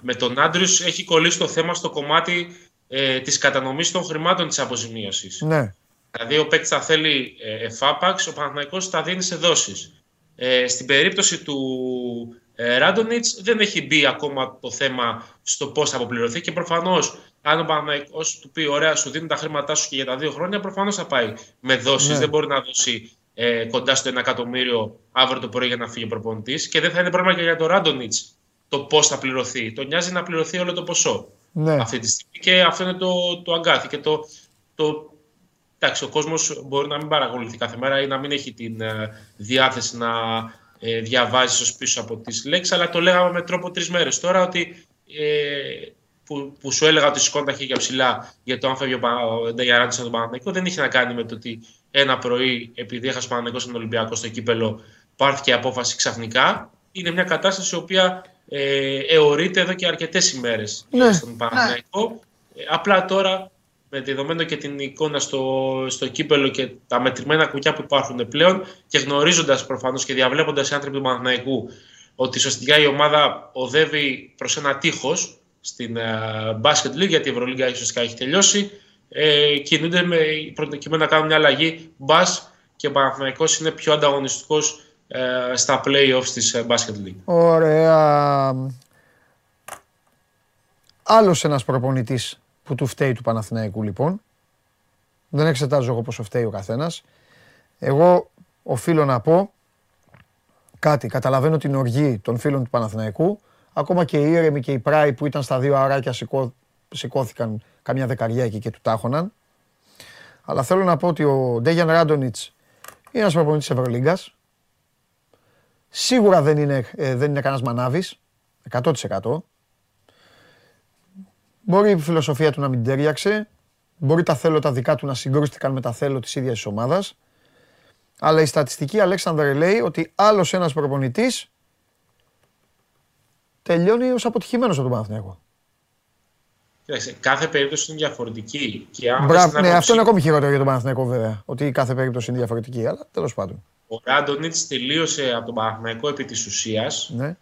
Με τον Άντριους έχει κολλήσει το θέμα στο κομμάτι ε, της κατανομής των χρημάτων της αποζημίωσης. Ναι. Δηλαδή, ο παίκτης θα θέλει ε, εφάπαξ, ο Παναθηναϊκός θα δίνει σε δόσεις. Ε, στην περίπτωση του ε, Ράντονιτς δεν έχει μπει ακόμα το θέμα στο πώς θα αποπληρωθεί και προφανώς αν ο Παναθηναϊκός του πει ωραία σου δίνει τα χρήματά σου και για τα δύο χρόνια προφανώς θα πάει με δόσεις. Ναι. Δεν μπορεί να δώσει ε, κοντά στο ένα εκατομμύριο αύριο το πρωί για να φύγει ο προπονητής και δεν θα είναι πρόβλημα και για τον Ράντονιτς το πώς θα πληρωθεί. Τον νοιάζει να πληρωθεί όλο το ποσό Ναι. αυτή τη στιγμή και αυτό είναι το, το αγκάθι και το, το εντάξει, ο κόσμος μπορεί να μην παρακολουθεί κάθε μέρα ή να μην έχει την ε, διάθεση να ε, διαβάζει ως πίσω από τις λέξεις, αλλά το λέγαμε με τρόπο τρεις μέρες τώρα ότι ε, που, που σου έλεγα ότι σηκώνει τα χέρια ψηλά για το αν φεύγει ο, Πα- ο Νταγιαράντης από τον Παναθηναϊκό δεν είχε να κάνει με το ότι ένα πρωί επειδή έχασε ο Παναθηναϊκός στον Ολυμπιακό στο κύπελο πάρθηκε απόφαση ξαφνικά. Είναι μια κατάσταση η οποία ε, αιωρείται εδώ και αρκετές ημέρες Ναι. στον Παναθηναϊκό. Ε, απλά τώρα με δεδομένο και την εικόνα στο, στο κύπελο και τα μετρημένα κουκιά που υπάρχουν πλέον και γνωρίζοντας προφανώς και διαβλέποντας οι άνθρωποι του Παναθηναϊκού ότι ουσιαστικά η ομάδα οδεύει προς ένα τείχος στην uh, Basket League, γιατί η Ευρωλίγκα ουσιαστικά έχει τελειώσει. Ε, κινούνται με προκειμένου να κάνουν μια αλλαγή μπας και ο Παναθηναϊκός είναι πιο ανταγωνιστικός ε, στα playoffs της ε, Basket League. Ωραία. Άλλος ένας προπονητής που του φταίει του Παναθηναϊκού λοιπόν. Δεν εξετάζω εγώ πόσο φταίει ο καθένας. Εγώ οφείλω να πω κάτι. Καταλαβαίνω την οργή των φίλων του Παναθηναϊκού, Ακόμα και οι ήρεμοι και οι πράοι που ήταν στα δύο αράκια σηκώ, σηκώθηκαν καμιά δεκαριά εκεί και του τάχωναν. Αλλά θέλω να πω ότι ο Ντέγιαν Ράντονιτς είναι ένας προπονητής Ευρωλίγκας. Σίγουρα δεν είναι, ε, δεν είναι κανένας μανάβης, 100%. Μπορεί η φιλοσοφία του να μην τέριαξε, μπορεί τα θέλω τα δικά του να συγκρούστηκαν με τα θέλω της ίδιας της ομάδας. Αλλά η στατιστική Αλέξανδρε λέει ότι άλλος ένας προπονητής τελειώνει ως αποτυχημένος από τον Παναθηναϊκό. Κοίταξε, κάθε περίπτωση είναι διαφορετική. Και αν Μπράβο, θες την ναι, άποψη- αυτό είναι ακόμη χειρότερο για τον Παναθηναϊκό βέβαια. Ότι κάθε περίπτωση είναι διαφορετική, αλλά τέλος πάντων. Ο Ράντονιτς τελείωσε από τον Παναθηναϊκό επί της ουσίας Ναι.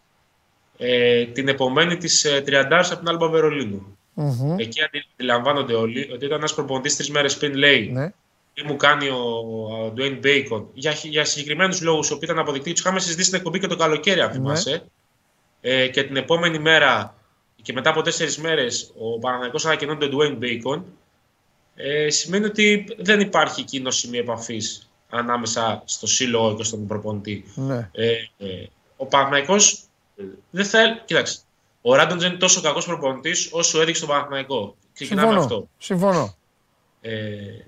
ε, την επομένη της ε, 30 από την Άλμπα Βερολίνου. Μμμ. Εκεί αντιλαμβάνονται όλοι ότι ήταν ένας προπονητής τρεις μέρες πριν λέει Ναι. τι μου κάνει ο, ο Dwayne Bacon για, για συγκεκριμένους λόγους που ήταν αποδεικτοί. Τους είχαμε συζητήσει στην εκπομπή και το καλοκαίρι, αν Ναι. θυμάσαι. Ε, και την επόμενη μέρα και μετά από τέσσερις μέρες ο Παναθηναϊκός ανακοινώνει τον Dwayne Bacon. Ε, σημαίνει ότι δεν υπάρχει εκείνο σημείο επαφής ανάμεσα στο σύλλογο και στον προπονητή. Ναι. Ε, ε, ο Παναθηναϊκός ε, δεν θέλει. Κοίταξε. Ο Ράντοντ δεν είναι τόσο κακός προπονητής όσο έδειξε στον Παναθηναϊκό. Ξεκινάμε Συμφωνώ. αυτό. Συμφωνώ. Ε,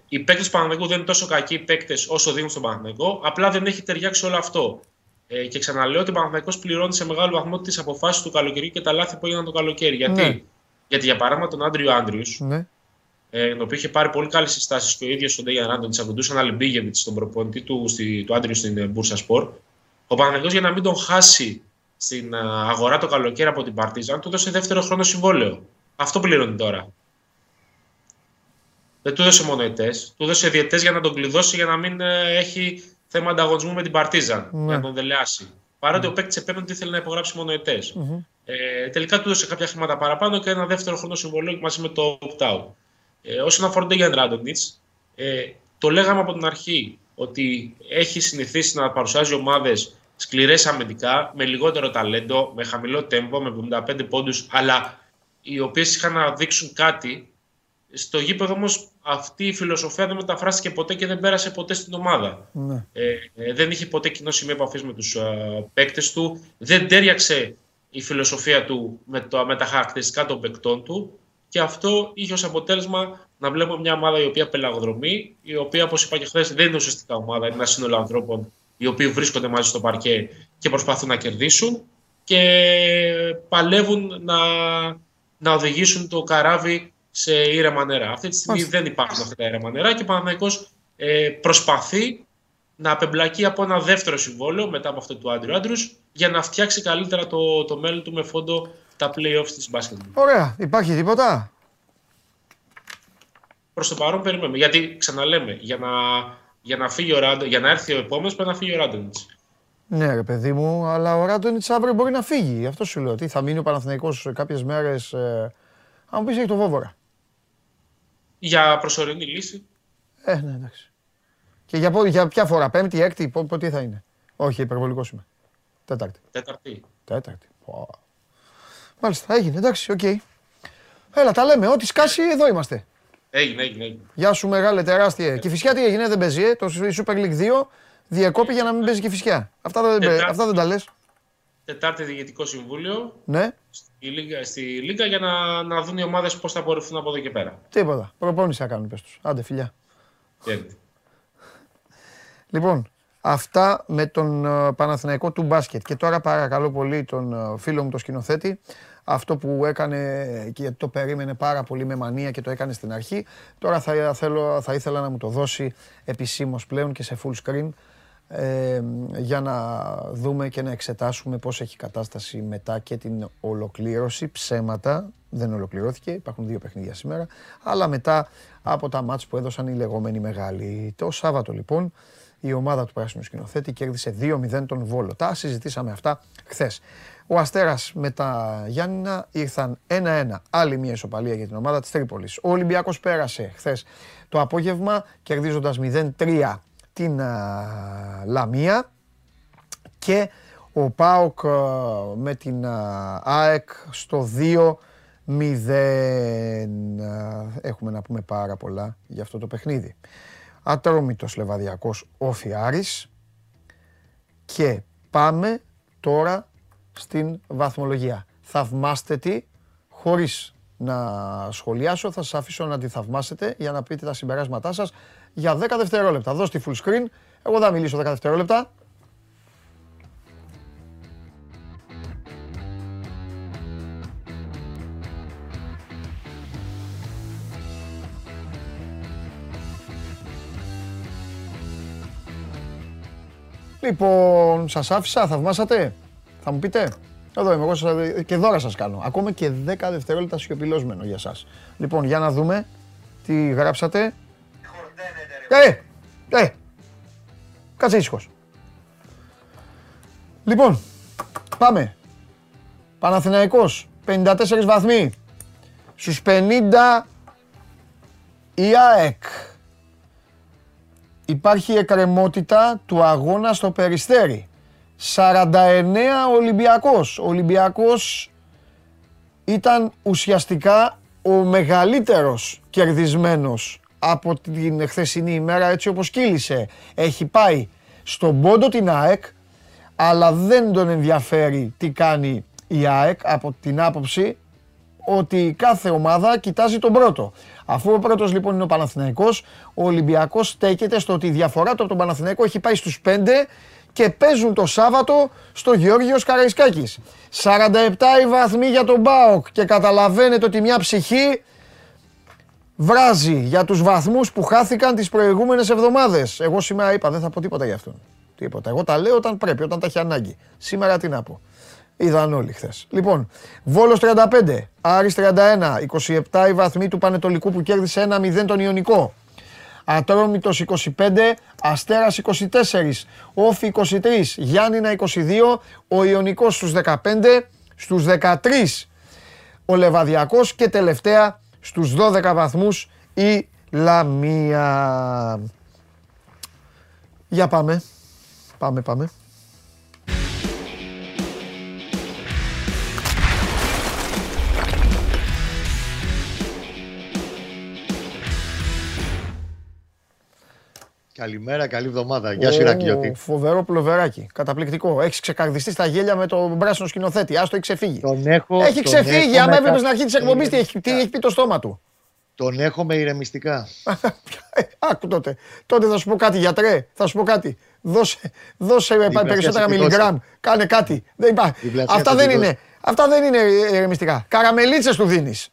οι παίκτες του Παναθηναϊκού δεν είναι τόσο κακοί παίκτες όσο δίνουν στον Παναθηναϊκό. Απλά δεν έχει ταιριάξει όλο αυτό. Ε, και ξαναλέω ότι ο Παναθηναϊκός πληρώνει σε μεγάλο βαθμό τις αποφάσεις του καλοκαιριού και τα λάθη που έγιναν το καλοκαίρι. Γιατί, Ναι. Γιατί για παράδειγμα τον Άντριο Άντριους, Ναι. Ε, τον οποίο είχε πάρει πολύ καλές συστάσεις και ο ίδιος ο Ντέγιαν Ράντον της ακουντούσαν Αλμπίγεβιτ, τον προπονητή του, στη, του Άντριου στην ε, Μπούρσα Σπορ. Ο Παναθηναϊκός για να μην τον χάσει στην ε, αγορά το καλοκαίρι από την Παρτίζαν, του έδωσε δεύτερο χρόνο συμβόλαιο. Αυτό πληρώνει τώρα. Δεν του έδωσε μόνο ετές, του έδωσε διαιτέ για να τον κλειδώσει για να μην ε, έχει θέμα ανταγωνισμού με την Παρτίζαν. Ναι. Για να τον δελεάσει. Παρότι ο παίκτης επέμενε ότι ήθελε να υπογράψει μόνο ετές. Μμμ. Ε, τελικά του έδωσε κάποια χρήματα παραπάνω και ένα δεύτερο χρόνο συμβολέου μαζί με το opt-out. Ε, όσον αφορά τον Ντέγιαν Ράντονιτς, ε, το λέγαμε από την αρχή ότι έχει συνηθίσει να παρουσιάζει ομάδες σκληρές αμυντικά, με λιγότερο ταλέντο, με χαμηλό τέμπο, με 75 πόντους, αλλά οι οποίες είχαν να δείξουν κάτι. Στο γήπεδο όμως αυτή η φιλοσοφία δεν μεταφράστηκε ποτέ και δεν πέρασε ποτέ στην ομάδα. Ναι. Ε, ε, δεν είχε ποτέ κοινό σημείο επαφής με τους ε, παίκτες του. Δεν τέριαξε η φιλοσοφία του με, το, με τα χαρακτηριστικά των παικτών του. Και αυτό είχε ως αποτέλεσμα να βλέπουμε μια ομάδα η οποία πελαγοδρομεί, η οποία, όπως είπα και χθες, δεν είναι ουσιαστικά ομάδα, είναι ένα σύνολο ανθρώπων οι οποίοι βρίσκονται μαζί στο παρκέ και προσπαθούν να κερδίσουν και παλεύουν να, να οδηγήσουν το καράβι σε ήρεμα νερά. Αυτή τη στιγμή Μάλιστα. δεν υπάρχουν αυτά τα ήρεμα νερά και ο Παναθηναϊκός ε, προσπαθεί να απεμπλακεί από ένα δεύτερο συμβόλαιο μετά από αυτό του Άντριου Άντρους για να φτιάξει καλύτερα το, το μέλλον του με φόντο τα play-offs της μπάσκετ. Ωραία. Υπάρχει τίποτα; Προς το παρόν περιμένουμε. Γιατί ξαναλέμε, για να, για να, φύγει ο Ράντο, για να έρθει ο επόμενος πρέπει να φύγει ο Ράντονιτς. Ναι, ρε παιδί μου, αλλά ο Ράντονιτς αύριο μπορεί να φύγει. Αυτό σου λέω. Τι θα μείνει ο Παναθηναϊκός κάποιες μέρες. Ε... Αν μου πεις έχει το Βόβορα. Για προσωρινή λύση. Ε, ναι, εντάξει. Και για, πο- για ποια φορά, Πέμπτη, Έκτη, πο- πο- τι θα είναι. Όχι, υπερβολικός είμαι. Τέταρτη. Τέταρτη. Τέταρτη. Πω. Μάλιστα, έγινε, εντάξει, οκ. Έλα, τα λέμε. Ό,τι σκάσει, εδώ είμαστε. Έγινε, έγινε, έγινε. Γεια σου, μεγάλε, τεράστια. Και η Κηφισιά τι έγινε, δεν παίζει. ε. Το Super League 2 διεκόπη για να μην παίζει και η Κηφισιά. Αυτά δεν, Τετάρτη. αυτά δεν τα λες. Τετάρτη Διοικητικό Συμβούλιο Ναι, στη Λίγκα, στη Λίγκα για να, να δουν οι ομάδες πώς θα πορευθούν από εδώ και πέρα. τίποτα. Προπόνηση θα κάνουν, πες τους. Άντε, φιλιά. Γίνεται. Λοιπόν, αυτά με τον ε, Παναθηναϊκό του μπάσκετ. Και τώρα παρακαλώ πολύ τον ε, φίλο μου τον σκηνοθέτη, αυτό που έκανε και το περίμενε πάρα πολύ με μανία και το έκανε στην αρχή, τώρα θα, θέλω, θα ήθελα να μου το δώσει επισήμως πλέον και σε full screen ε, για να δούμε και να εξετάσουμε πώς έχει κατάσταση μετά και την ολοκλήρωση. Ψέματα, δεν ολοκληρώθηκε, υπάρχουν δύο παιχνίδια σήμερα, αλλά μετά από τα μάτς που έδωσαν οι λεγόμενοι μεγάλοι. Το Σάββατο λοιπόν η ομάδα του Πράσινου Σκηνοθέτη κέρδισε 2-0 τον Βόλο. Τα συζητήσαμε αυτά χθες. Ο Αστέρας με τα Γιάννηνα ήρθαν 1-1. Άλλη μια ισοπαλία για την ομάδα της Τρίπολης. Ο Ολυμπιακός πέρασε χθες το απόγευμα κερδίζοντας 0-3 την α, Λαμία και ο ΠΑΟΚ α, με την α, ΑΕΚ στο 2-0. Α, Έχουμε να πούμε πάρα πολλά για αυτό το παιχνίδι. Ατρόμητος Λεβαδιακός Όφι Άρης και πάμε τώρα στην βαθμολογία. θαυμάστε τη χωρίς να σχολιάσω. Θα σας αφήσω να τη θαυμάσετε για να πείτε τα συμπεράσματά σας για 10 δευτερόλεπτα. Δώστε full screen. Εγώ θα μιλήσω 10 δευτερόλεπτα. Λοιπόν, σας άφησα, θαυμάσατε. Θα μου πείτε. Εδώ είμαι, εγώ σας, και δώρα σας κάνω. Ακόμα και 10 δευτερόλεπτα σιωπηλός μένω για σας. Λοιπόν, για να δούμε τι γράψατε. Χορταίνεται ρε. Ε, ε, κάτσε ήσυχος. Λοιπόν, πάμε. Παναθηναϊκός, 54 βαθμοί. Στους 50 η ΑΕΚ. Υπάρχει εκκρεμότητα του αγώνα στο Περιστέρι. 49 Ολυμπιακός. Ο Ολυμπιακός ήταν ουσιαστικά ο μεγαλύτερος κερδισμένος από την χθεσινή ημέρα έτσι όπως κύλησε. Έχει πάει στον πόντο την ΑΕΚ, αλλά δεν τον ενδιαφέρει τι κάνει η ΑΕΚ από την άποψη ότι κάθε ομάδα κοιτάζει τον πρώτο. Αφού ο πρώτος λοιπόν είναι ο Παναθηναϊκός, ο Ολυμπιακός στέκεται στο ότι η διαφορά του από τον Παναθηναϊκό έχει πάει στους 5 και παίζουν το Σάββατο στο Γεώργιος Καραϊσκάκης. 47 οι βαθμοί για τον ΠΑΟΚ και καταλαβαίνετε ότι μια ψυχή βράζει για τους βαθμούς που χάθηκαν τις προηγούμενες εβδομάδες. Εγώ σήμερα είπα δεν θα πω τίποτα για αυτόν. Τίποτα. Εγώ τα λέω όταν πρέπει, όταν τα έχει ανάγκη. Σήμερα τι να πω. Είδαν όλοι χθες. Λοιπόν, Βόλος 35, Άρης 31, 27 οι βαθμοί του Πανετολικού που κέρδισε 1-0 τον Ιωνικό. Ατρόμητος 25, Αστέρας 24, Όφη 23, Γιάννηνα 22, ο Ιωνικός στους 15, στους 13 ο Λεβαδιακός και τελευταία στους 12 βαθμούς η Λαμία. Για πάμε. Πάμε, πάμε. Καλημέρα, καλή εβδομάδα. Γεια σου, Ηρακλειώτη. Ω, Φοβερό πλοβεράκι. Καταπληκτικό. Έχεις ξεκαρδιστεί στα γέλια με τον πράσινο σκηνοθέτη. Άστο, έχει ξεφύγει. Τον έχω. Έχει τον ξεφύγει. έχω Άμα με έβλεπες κα- στην αρχή της εκπομπής, τι, έχει- τι έχει πει το στόμα του; Τον έχω με ηρεμιστικά. Ε, Άκου τότε. Τότε θα σου πω κάτι, γιατρέ. Θα σου πω κάτι. Δώσε, δώσε ε, Διπλασιάσε περισσότερα τη δόση. μιλιγκράμμ. Κάνε κάτι. Δεν υπά... Διπλασιάσε Αυτά τη δεν δόση. είναι. Αυτά δεν είναι ηρεμιστικά. Καραμελίτσες του δίνεις.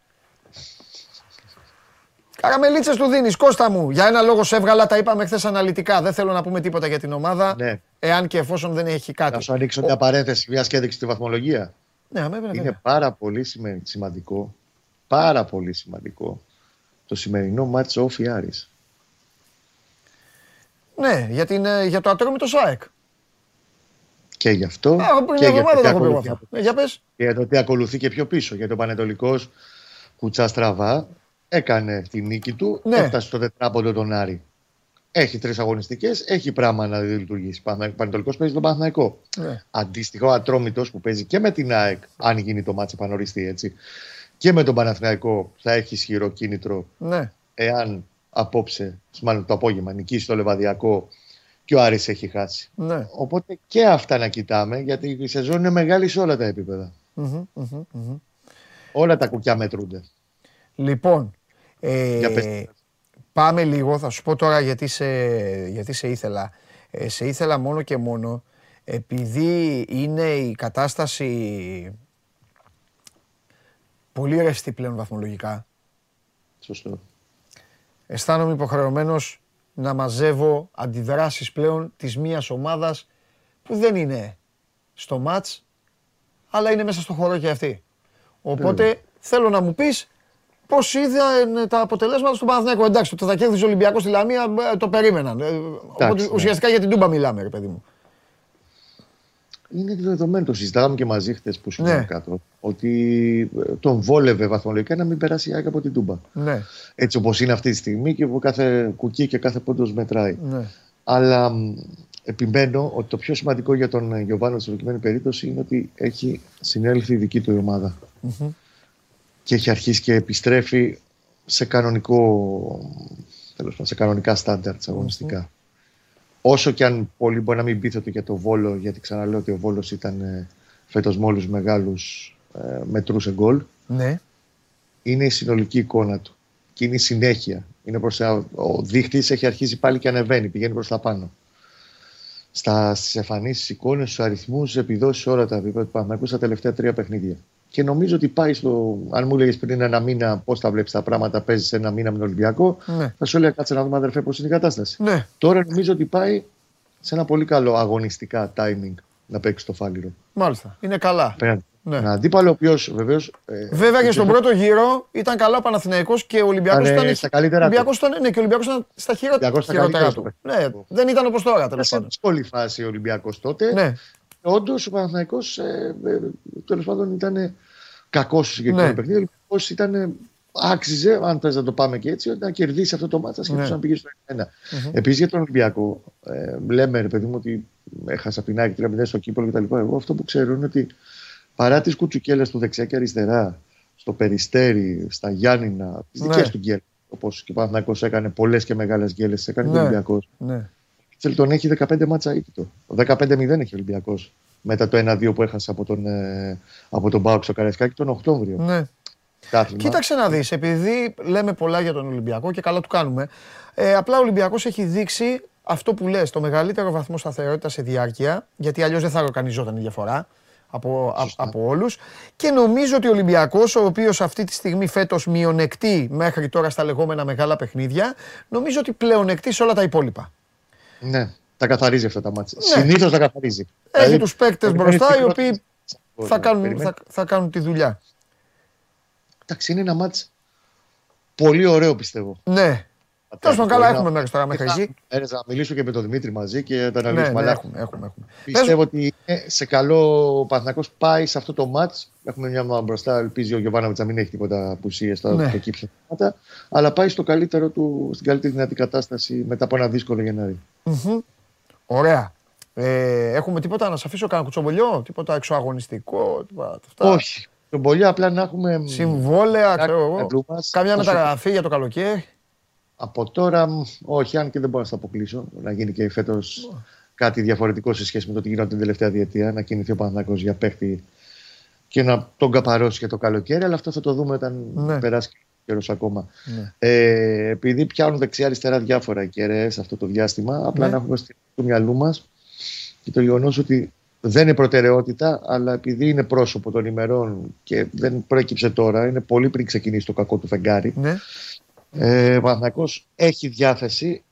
Καραμελίτσες του δίνεις, Κώστα μου. Για ένα λόγο σε έβγαλα, τα είπαμε χθες αναλυτικά. Δεν θέλω να πούμε τίποτα για την ομάδα. Ναι. Εάν και εφόσον δεν έχει κάτι. Να σου ανοίξω μια παρένθεση, μια και έδειξε τη βαθμολογία. Ναι, αμέ, βέβαια, βέβαια. Είναι πάρα πολύ σημα- σημαντικό, πάρα πολύ σημαντικό το σημερινό μάτς Όφι Άρης. Ναι, για, την, ε, για το ατρόμητο ΣΑΕΚ. Και γι' αυτό Α, εγώ πριν και μια για, εβδομάδα το το τι έχω πει εγώ ακολουθεί, αυτό. Ε, Για πες. και για το τι ακολουθεί και πιο πίσω. Γιατί ο Πανετολικός κουτσά στραβά έκανε τη νίκη του, Ναι. έφτασε στο τετράποντο τον Άρη. Έχει τρεις αγωνιστικές, έχει πράγμα να λειτουργήσει. Ο Πανετολικός παίζει τον Παναθηναϊκό. Ναι. Αντίστοιχο, ο Ατρόμητος που παίζει και με την ΑΕΚ, αν γίνει το μάτσο επανοριστεί έτσι, και με τον Παναθηναϊκό θα έχει ισχυρό κίνητρο Ναι. εάν απόψε, μάλλον το απόγευμα, νικήσει το Λεβαδιακό και ο Άρης έχει χάσει. Ναι. Οπότε και αυτά να κοιτάμε, γιατί η σεζόν είναι μεγάλη σε όλα τα επίπεδα. Μμμ, μμμ, μμμ. Όλα τα κουκιά μετρούνται. Λοιπόν, ε, Για πες. πάμε λίγο, θα σου πω τώρα γιατί σε, γιατί σε ήθελα. Ε, σε ήθελα μόνο και μόνο επειδή είναι η κατάσταση πολύ ρευστή πλέον βαθμολογικά. Σωστό. Αισθάνομαι υποχρεωμένος να μαζεύω αντιδράσεις πλέον της μίας ομάδας που δεν είναι στο μάτς, αλλά είναι μέσα στο χώρο και αυτή. Οπότε θέλω να μου πεις πώς είδαν τα αποτελέσματα στον Παναθηναϊκό. Εντάξει, το θα κέρδιζε ο Ολυμπιακός στη Λαμία, ε, το περίμεναν. Ε, Οπότε ναι. ουσιαστικά για την Τούμπα μιλάμε, ρε παιδί μου. Είναι δεδομένο, το συζητάγαμε και μαζί χτε που σου Ναι. κάτω, ότι ε, τον βόλευε βαθμολογικά να μην περάσει η ΑΕΚ από την Τούμπα. Ναι, Έτσι όπως είναι αυτή τη στιγμή και που κάθε κουκί και κάθε πόντος μετράει. ναι. Αλλά μ, επιμένω ότι το πιο σημαντικό για τον ε, Γιωβάνο στην προκειμένη περίπτωση είναι ότι έχει συνέλθει η δική του η ομάδα. Μμμ. Και έχει αρχίσει και επιστρέφει σε, κανονικό, τέλος πάντων, σε κανονικά στάνταρ αγωνιστικά. Όσο και αν πολλοί μπορεί να μην πείθονται για το Βόλο, γιατί ξαναλέω ότι ο Βόλος ήταν ε, φέτος με όλους μεγάλους ε, μετρούσε γκολ. Ναι. Είναι η συνολική εικόνα του. Και είναι η συνέχεια. Είναι προς, τα- ο δείχτης έχει αρχίσει πάλι και ανεβαίνει, πηγαίνει προς τα πάνω. Στα, στις εμφανίσεις, εικόνες, στους αριθμούς, επιδόσεις, όλα τα επίπεδα του Παναθηναϊκού στα τελευταία τρία παιχνίδια. Και νομίζω ότι πάει στο. Αν μου έλεγε πριν ένα μήνα πώς θα βλέπεις τα πράγματα, παίζεις ένα μήνα με τον Ολυμπιακό, Ναι. θα σου έλεγα κάτσε να δούμε αδερφέ πώς είναι η κατάσταση. Ναι. Τώρα νομίζω ότι πάει σε ένα πολύ καλό αγωνιστικά timing να παίξει το φάληρο. Μάλιστα. Είναι καλά. Απέναντι. Ναι. Ένα αντίπαλο, ο οποίος βεβαίως. Βέβαια και στον πρώτο γύρο ήταν καλά ο Παναθηναϊκός και ο Ολυμπιακός Ήταν, ήταν, ε, στα καλύτερα του. Ολυμπιακός ήταν, ναι, και ο Ολυμπιακός ήταν στα χειρό- Ολυμπιακός στα χειρότερα καλύτερα του. του. Ναι, δεν ήταν όπως τώρα τέλος σε πάντων. δύσκολη φάση ο Ολυμπιακός τότε. Ναι, Όντως ο Παναθυναϊκό ε, ε, τέλος πάντων ήταν κακός στο συγκεκριμένο Ναι. παιχνίδι. Ο Ολυμπιακός ήταν. Άξιζε, αν θες να το πάμε και έτσι, να κερδίσει αυτό το μάτσα σχεδόν Ναι. να πήγες στο 1. Επίσης για τον Ολυμπιακό, ε, λέμε ρε παιδί μου ότι έχασα από την ΑΕΚ 3-0 στο κύπελο κτλ. Εγώ αυτό που ξέρω είναι ότι παρά τις κουτσουκέλες του δεξιά και αριστερά, στο περιστέρι, στα Γιάννηνα, τις Ναι. δικές του γκέλες, όπως και ο Παναθυναϊκός έκανε πολλές και μεγάλες γκέλες, έκανε Ναι. και ο Ολυμπιακό. ναι. Μίτσελ τον έχει 15 μάτσα ήττο. 15-0 έχει ο Ολυμπιακός. Μετά το 1-2 που έχασε από τον, ε, από τον Μπάουξ στο Καραϊσκάκι τον Οκτώβριο. ναι. Κάθλημα. Κοίταξε να δεις, επειδή λέμε πολλά για τον Ολυμπιακό και καλά του κάνουμε, ε, απλά ο Ολυμπιακός έχει δείξει αυτό που λες, το μεγαλύτερο βαθμό σταθερότητα σε διάρκεια, γιατί αλλιώς δεν θα οργανιζόταν η διαφορά από, α- από όλους. Και νομίζω ότι ο Ολυμπιακός, ο οποίος αυτή τη στιγμή φέτος μειονεκτεί μέχρι τώρα στα λεγόμενα μεγάλα παιχνίδια, νομίζω ότι πλεονεκτεί σε όλα τα υπόλοιπα. Ναι, τα καθαρίζει αυτά τα μάτσα. Ναι. Συνήθως τα καθαρίζει. Έχει Δηλαδή, τους παίκτες περιμένεις μπροστά, οι την οποίοι πρώτη- θα κάνουν, Περιμένεις- θα, θα κάνουν τη δουλειά. Εντάξει, είναι ένα μάτς πολύ ωραίο πιστεύω. Ναι. Τέλος πάντων, καλά Μπορεί να- έχουμε μέχρι τώρα μέχρι εκεί. Ε, Να μιλήσω και με τον Δημήτρη μαζί και να τα Ναι, αναλύσουμε. ναι, αλλά έχουμε, έχουμε, έχουμε. Πες- Πιστεύω ότι είναι σε καλό ο Παναθηναϊκός πάει σε αυτό το μάτς. Έχουμε μια μάνα μπροστά. Ελπίζει ο Γιωβάνοβιτς να μην έχει τίποτα απουσίες στα Ναι. ναι. κύψα. Αλλά πάει στο καλύτερο του, στην καλύτερη δυνατή κατάσταση μετά από ένα δύσκολο Γενάρη. Μμμ. Ωραία. Ε, έχουμε τίποτα να σα αφήσω κανένα κουτσομπολιό, τίποτα εξωαγωνιστικό, τίποτα αυτά; Όχι. Τον πολύ απλά να έχουμε. μ, Συμβόλαια, κάτι ξέρω στο εγώ. μυαλό μας. Καμιά Όσο- μεταγραφή για το καλοκαίρι; Από τώρα, μ, όχι, αν και δεν μπορώ να σα αποκλείσω. Να γίνει και φέτος κάτι διαφορετικό σε σχέση με το τι γινόταν την τελευταία διετία. Να κινηθεί ο Παναθηναϊκός για παίχτη και να τον καπαρώσει για το καλοκαίρι. Αλλά αυτό θα το δούμε όταν Ναι. περάσει καιρός ακόμα. Ναι. Ε, επειδή πιάνουν δεξιά-αριστερά διάφορα οι κεραίες αυτό το διάστημα, απλά Ναι. να έχουμε στο μυαλού μας και το γεγονός ότι δεν είναι προτεραιότητα, αλλά επειδή είναι πρόσωπο των ημερών και δεν προέκυψε τώρα, είναι πολύ πριν ξεκινήσει το κακό του φεγγάρι. Ναι. Ε, ο Παναθηναϊκός έχει διάθεση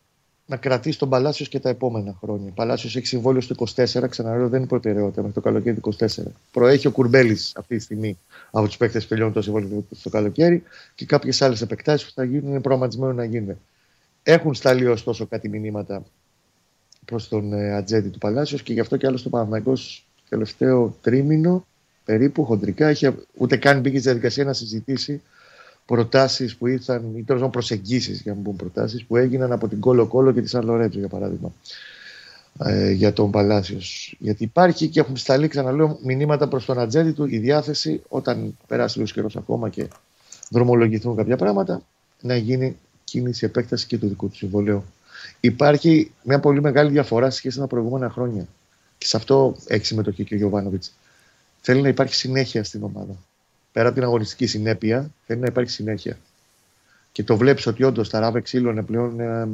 να κρατήσει τον Παλάσιος και τα επόμενα χρόνια. Ο Παλάσιος έχει συμβόλαιο στο 24, ξαναλέω δεν είναι προτεραιότητα μέχρι το καλοκαίρι του 24. Προέχει ο Κουρμπέλης αυτή τη στιγμή από τους παίκτες που τελειώνουν το συμβόλαιο του στο καλοκαίρι και κάποιες άλλες επεκτάσεις που θα γίνουν, είναι προγραμματισμένο να γίνουν. Έχουν σταλεί ωστόσο κάτι μηνύματα προς τον ε, ατζέντη του Παλάσιος και γι' αυτό και άλλο το Παναθηναϊκός τελευταίο τρίμηνο περίπου χοντρικά είχε ούτε καν μπήκε στη διαδικασία να συζητήσει προτάσεις που ήρθαν, ή τέλος πάντων προσεγγίσεις, για να μην πούμε προτάσεις, που έγιναν από την Κόλο Κόλο και τη Σαν Λορέτζο, για παράδειγμα. Ε, για τον Παλάσιο. Γιατί υπάρχει και έχουν σταλεί, ξαναλέω, μηνύματα προς τον ατζέντη του η διάθεση όταν περάσει λίγος καιρός ακόμα και δρομολογηθούν κάποια πράγματα να γίνει κίνηση επέκταση και του δικού του συμβολέου. Υπάρχει μια πολύ μεγάλη διαφορά σε σχέση με τα προηγούμενα χρόνια. Και σε αυτό έχει συμμετοχή και ο Γιωβάνοβιτς. Θέλει να υπάρχει συνέχεια στην ομάδα πέρα από την αγωνιστική συνέπεια, θέλει να υπάρχει συνέχεια. Και το βλέπεις ότι όντως τα ράβε ξύλωνε πλέον ε,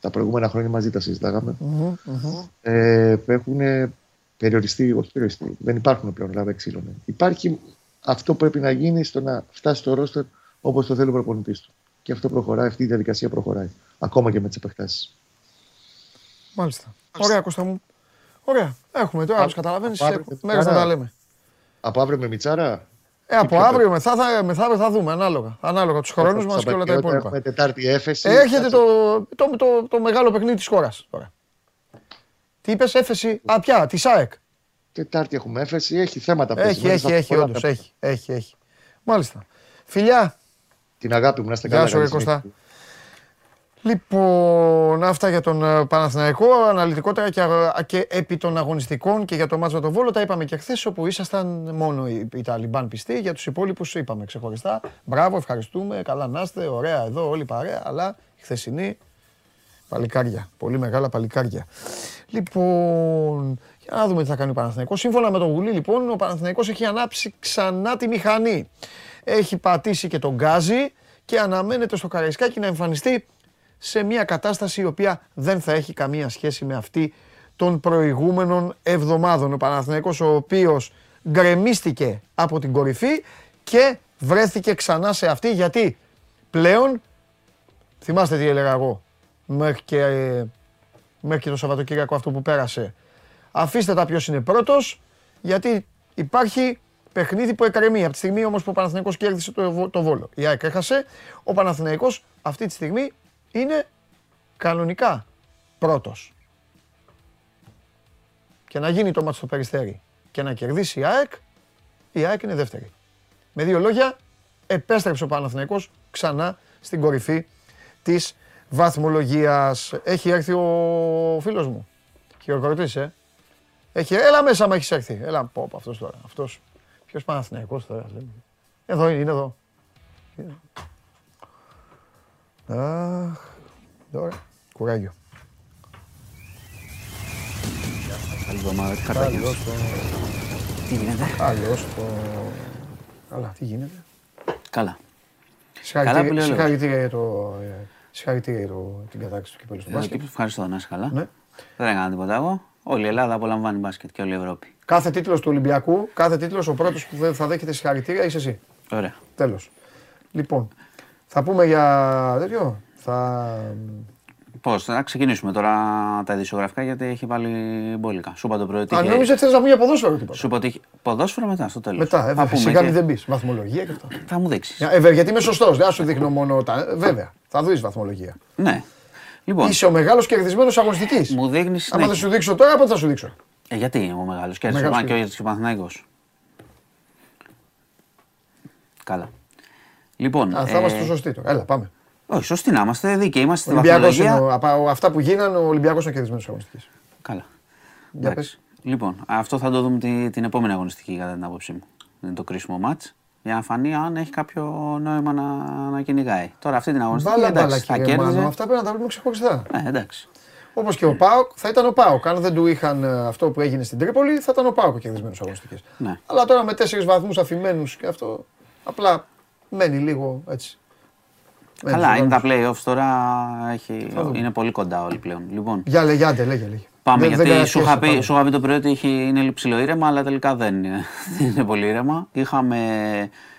τα προηγούμενα χρόνια μαζί τα συζητάγαμε. Μμμ, μμμ. Ε, έχουν περιοριστεί, όχι περιοριστεί, δεν υπάρχουν πλέον ράβε ξύλωνε. Υπάρχει αυτό που πρέπει να γίνει στο να φτάσει στο ρόστερ όπως το θέλει ο προπονητής του. Και αυτό προχωράει, αυτή η διαδικασία προχωράει. Ακόμα και με τις επεκτάσεις. Μάλιστα. Ωραία, Κώστα μου. Ωραία. Έχουμε τώρα, Α- τους καταλαβαίνεις, από αύριο έχουμε- με μέρες να Μιτσάρα. τα λέμε. Από αύριο με Μιτσάρα. Ε, από πιο αύριο μεθά θα, μεθαύριο θα δούμε, ανάλογα. Ανάλογα τους χρόνους μας και όλα τα υπόλοιπα. Έχουμε Τετάρτη έφεση. Έρχεται Κάτσε. το, το, το, το μεγάλο παιχνίδι της χώρας τώρα. Τι είπες, έφεση, α, πια, της ΣΑΕΚ. Τετάρτη έχουμε έφεση. Έχει θέματα Έχει, πεσμένες, έχει, θα έχει, πολλά όντως, τα- έχει, έχει, έχει. Μάλιστα. Φιλιά. Την αγάπη μου, να είστε Γεια καλά. σου, καλή ρε Κώστα. Συνέχεια. Λοιπόν, αυτά για τον ε, Παναθηναϊκό, αναλυτικότερα και, αγ- και επί των αγωνιστικών και για το μάτς με τον Βόλο, τα είπαμε και χθες όπου ήσασταν μόνο οι, οι Ταλιμπάν πιστοί, για τους υπόλοιπους είπαμε ξεχωριστά. Μπράβο, ευχαριστούμε, καλά να είστε, ωραία εδώ όλοι παρέα, αλλά η χθεσινή παλικάρια, πολύ μεγάλα παλικάρια. Λοιπόν, για να δούμε τι θα κάνει ο Παναθηναϊκός. Σύμφωνα με τον Γουλή, λοιπόν, ο Παναθηναϊκός έχει ανάψει ξανά τη μηχανή. Έχει πατήσει και τον γκάζι και αναμένεται στο Καραϊσκάκι να εμφανιστεί σε μια κατάσταση η οποία δεν θα έχει καμία σχέση με αυτή των προηγούμενων εβδομάδων. Ο Παναθηναϊκός ο οποίος γκρεμίστηκε από την κορυφή και βρέθηκε ξανά σε αυτή γιατί πλέον, θυμάστε τι έλεγα εγώ, μέχρι και, μέχρι και το Σαββατοκύριακο αυτό που πέρασε, αφήστε τα ποιος είναι πρώτος γιατί υπάρχει παιχνίδι που εκκρεμεί. Από τη στιγμή όμως που ο Παναθηναϊκός κέρδισε το, το Βόλο. Η ΑΕΚ έχασε. Ο Παναθηναϊκός αυτή τη στιγμή είναι κανονικά πρώτος. Και να γίνει το μάτι στο Περιστέρι και να κερδίσει η ΑΕΚ, η ΑΕΚ είναι δεύτερη. Με δύο λόγια, επέστρεψε ο Παναθηναϊκός ξανά στην κορυφή της βαθμολογίας. Έχει έρθει ο φίλος μου. Χειροκροτής, ε. Έχει, έλα μέσα μα έχεις έρθει. Έλα, πω, πω αυτός τώρα. Αυτός. Ποιος Παναθηναϊκός τώρα. Εδώ είναι, είναι εδώ. Αχ, τώρα, κουράγιο. Καλή εβδομάδα, τι χαρτάκια. Καλώς το... Τι γίνεται; Καλώς το... Καλά, τι γίνεται; Καλά. Συγχαρητήρια, που λέει ο λόγος. συγχαρητήρια για, το, ε, συγχαρητήρια για το, την κατάκτηση του κυπέλου στο Εδώ μπάσκετ. και ευχαριστώ να είσαι καλά. Ναι. Δεν έκανα τίποτα εγώ. Όλη η Ελλάδα απολαμβάνει μπάσκετ και όλη η Ευρώπη. Κάθε τίτλος του Ολυμπιακού, κάθε τίτλος ο πρώτος που δεν θα δέχεται συγχαρητήρια είσαι εσύ. Ωραία. Τέλος. Λοιπόν, θα πούμε για τέτοιο. Θα... Πώς, θα ξεκινήσουμε τώρα τα ειδησιογραφικά γιατί έχει βάλει μπόλικα. Σου είπα το πρωί ότι. Α, είχε- νόμιζα ότι θες να πούμε για ποδόσφαιρο τίποτα. Σου είπα ότι είχε- Ποδόσφαιρο μετά, στο τέλος. Μετά, ε, βέβαια, σιγά μην δεν πεις. Βαθμολογία και αυτά. Θα μου δείξεις. Για- Ε, βέβαια, γιατί είμαι σωστός, δεν θα σου δείχνω μόνο τα... ε, Βέβαια, θα δεις βαθμολογία. Ναι. Λοιπόν, Είσαι ο μεγάλος κερδισμένος αγωνιστικής. μου δείχνεις. Άμα δεν σου δείξω τώρα, πότε θα σου δείξω; Ε, γιατί ο μεγάλος κέρδισε. Μεγάλος Μα και ο κέρδισε. ο Παναθηναϊκός. Λοιπόν. Α, θα ε, είμαστε σωστοί τώρα. Έλα, πάμε. Όχι, σωστοί να είμαστε. Δίκαιοι είμαστε στη Ολυμπιακός είναι, βαθμολογία. ο- από αυτά που γίνανε, ο Ολυμπιακός είναι ο κερδισμένος αγωνιστικής. Καλά. Για Εντάξει. Λοιπόν, αυτό θα το δούμε τη- την επόμενη αγωνιστική κατά την άποψή μου. Είναι το κρίσιμο μάτς. Για να φανεί αν έχει κάποιο νόημα να, να κυνηγάει. Τώρα αυτή την αγωνιστική Βάλα μπάλα εντάξει, θα κύριε Μάνο, κέρδιζε. αυτά πρέπει να τα βλέπουμε ξεχωριστά. Ναι, εντάξει. Όπως και ο Πάοκ, θα ήταν ο Πάοκ. Αν δεν του είχαν ε, αυτό που έγινε στην Τρίπολη, θα ήταν ο Πάοκ ο κερδισμένος αγωνιστικής. Ναι. Αλλά τώρα με τέσσερις βαθμούς αφημένους και αυτό, απλά μένει λίγο έτσι. Μένει Καλά, στους είναι τα βαθμούς. playoffs τώρα. Έχει, Θα δούμε. είναι πολύ κοντά όλοι πλέον. Λοιπόν, Για λέγε, άντε, λέγε, λέγε. Πάμε Δεν- δεν γιατί σου είχα, κατασχέσεις, πει, πάμε. σου είχα πει το πρωί ότι έχει, είναι ψηλό ήρεμα, αλλά τελικά δεν είναι, δεν είναι πολύ ήρεμα. Είχαμε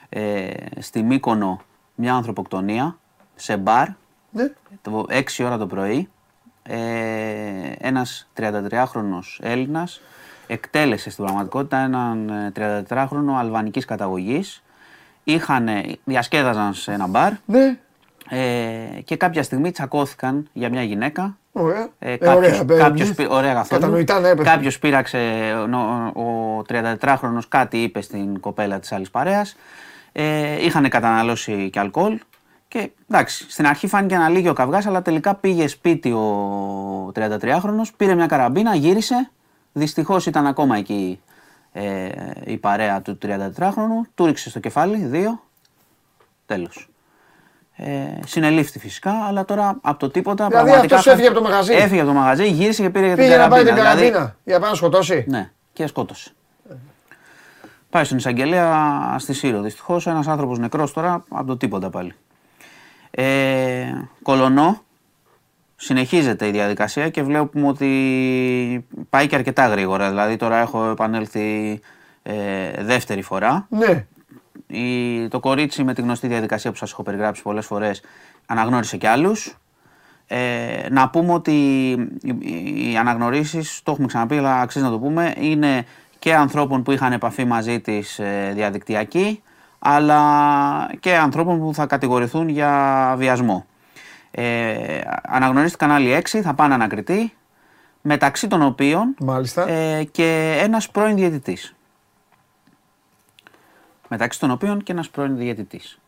ε, στη Μύκονο μια ανθρωποκτονία σε μπαρ Ναι. το 6 ώρα το πρωί. Ε, ένας 33χρονος Έλληνας εκτέλεσε στην πραγματικότητα έναν ε, 34χρονο αλβανικής καταγωγής. Είχαν, διασκέδαζαν σε ένα μπαρ Ναι. ε, και κάποια στιγμή τσακώθηκαν για μια γυναίκα Ωραία. ε, Ε, κάποιος, ωραία, ε, κάποιος, ναι. πή- ωραία καθόλου. Κατανοητά, ναι, έπαιξε. Κάποιος πήραξε, ο, ο 34χρονος κάτι είπε στην κοπέλα της άλλης παρέας. Ε, είχαν καταναλώσει και αλκοόλ. Και εντάξει, στην αρχή φάνηκε ένα λίγιο καυγάς, αλλά τελικά πήγε σπίτι ο 33χρονος, πήρε μια καραμπίνα, γύρισε. Δυστυχώς ήταν ακόμα εκεί ε, η παρέα του 34χρονου. Του ρίξε στο κεφάλι, δύο. Τέλος. Ε, συνελήφθη φυσικά, αλλά τώρα από το τίποτα. Δηλαδή πραγματικά αυτός έφυγε από το μαγαζί. Έφυγε από το μαγαζί, γύρισε και πήρε για την Πήγε να καραμπίνα. πάει την δηλαδή- καραμπίνα για να πάει να σκοτώσει. ναι, και σκότωσε. Πάει στην εισαγγελέα στη Σύρο. Δυστυχώς ένας άνθρωπος νεκρός τώρα από το τίποτα πάλι. Ε, κολονό. Συνεχίζεται η διαδικασία και βλέπουμε ότι πάει και αρκετά γρήγορα. Δηλαδή τώρα έχω επανέλθει ε, δεύτερη φορά. Ναι. Η, το κορίτσι με τη γνωστή διαδικασία που σας έχω περιγράψει πολλές φορές αναγνώρισε και άλλους. Ε, να πούμε ότι οι, οι αναγνωρίσεις, το έχουμε ξαναπεί αλλά αξίζει να το πούμε, είναι και ανθρώπων που είχαν επαφή μαζί της ε, διαδικτυακή αλλά και ανθρώπων που θα κατηγορηθούν για βιασμό. Ε, αναγνωρίστηκαν άλλοι έξι, θα πάνε ανακριτή, μεταξύ των οποίων Μάλιστα. ε, και ένας πρώην διαιτητής. Μεταξύ των οποίων και ένας πρώην διαιτητής.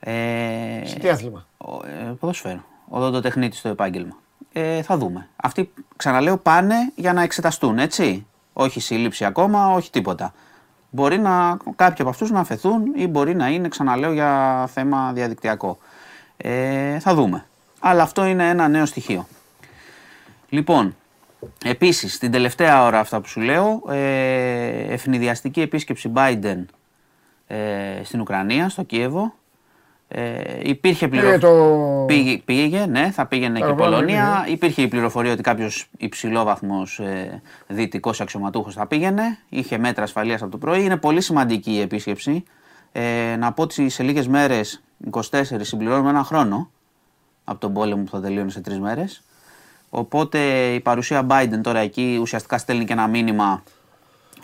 Ε, Σε τι άθλημα; ο- ε, ποδοσφαίρο. Οδοντοτεχνίτη στο επάγγελμα. Ε, θα δούμε. Αυτοί, ξαναλέω, πάνε για να εξεταστούν, έτσι. Όχι σύλληψη ακόμα, όχι τίποτα. Μπορεί να, κάποιοι από αυτούς να αφαιθούν ή μπορεί να είναι, ξαναλέω, για θέμα διαδικτυακό. Ε, θα δούμε. Αλλά αυτό είναι ένα νέο στοιχείο. Λοιπόν, Επίσης, την τελευταία ώρα αυτά που σου λέω, ε, ευνηδιαστική επίσκεψη Biden ε, στην Ουκρανία, στο Κίεβο. Ε, υπήρχε Πήγε πληροφορία. το... Πήγε, πήγε, ναι, θα πήγαινε και η Αεροπλάνο Πολωνία. πήγε. Υπήρχε η πληροφορία ότι κάποιος υψηλόβαθμος ε, δυτικός αξιωματούχος θα πήγαινε. Είχε μέτρα ασφαλείας από το πρωί. Είναι πολύ σημαντική η επίσκεψη. Ε, να πω ότι σε λίγες μέρες, 24, συμπληρώνουμε ένα χρόνο από τον πόλεμο που θα τελείωνε σε τρεις μέρες. Οπότε η παρουσία Biden τώρα εκεί ουσιαστικά στέλνει και ένα μήνυμα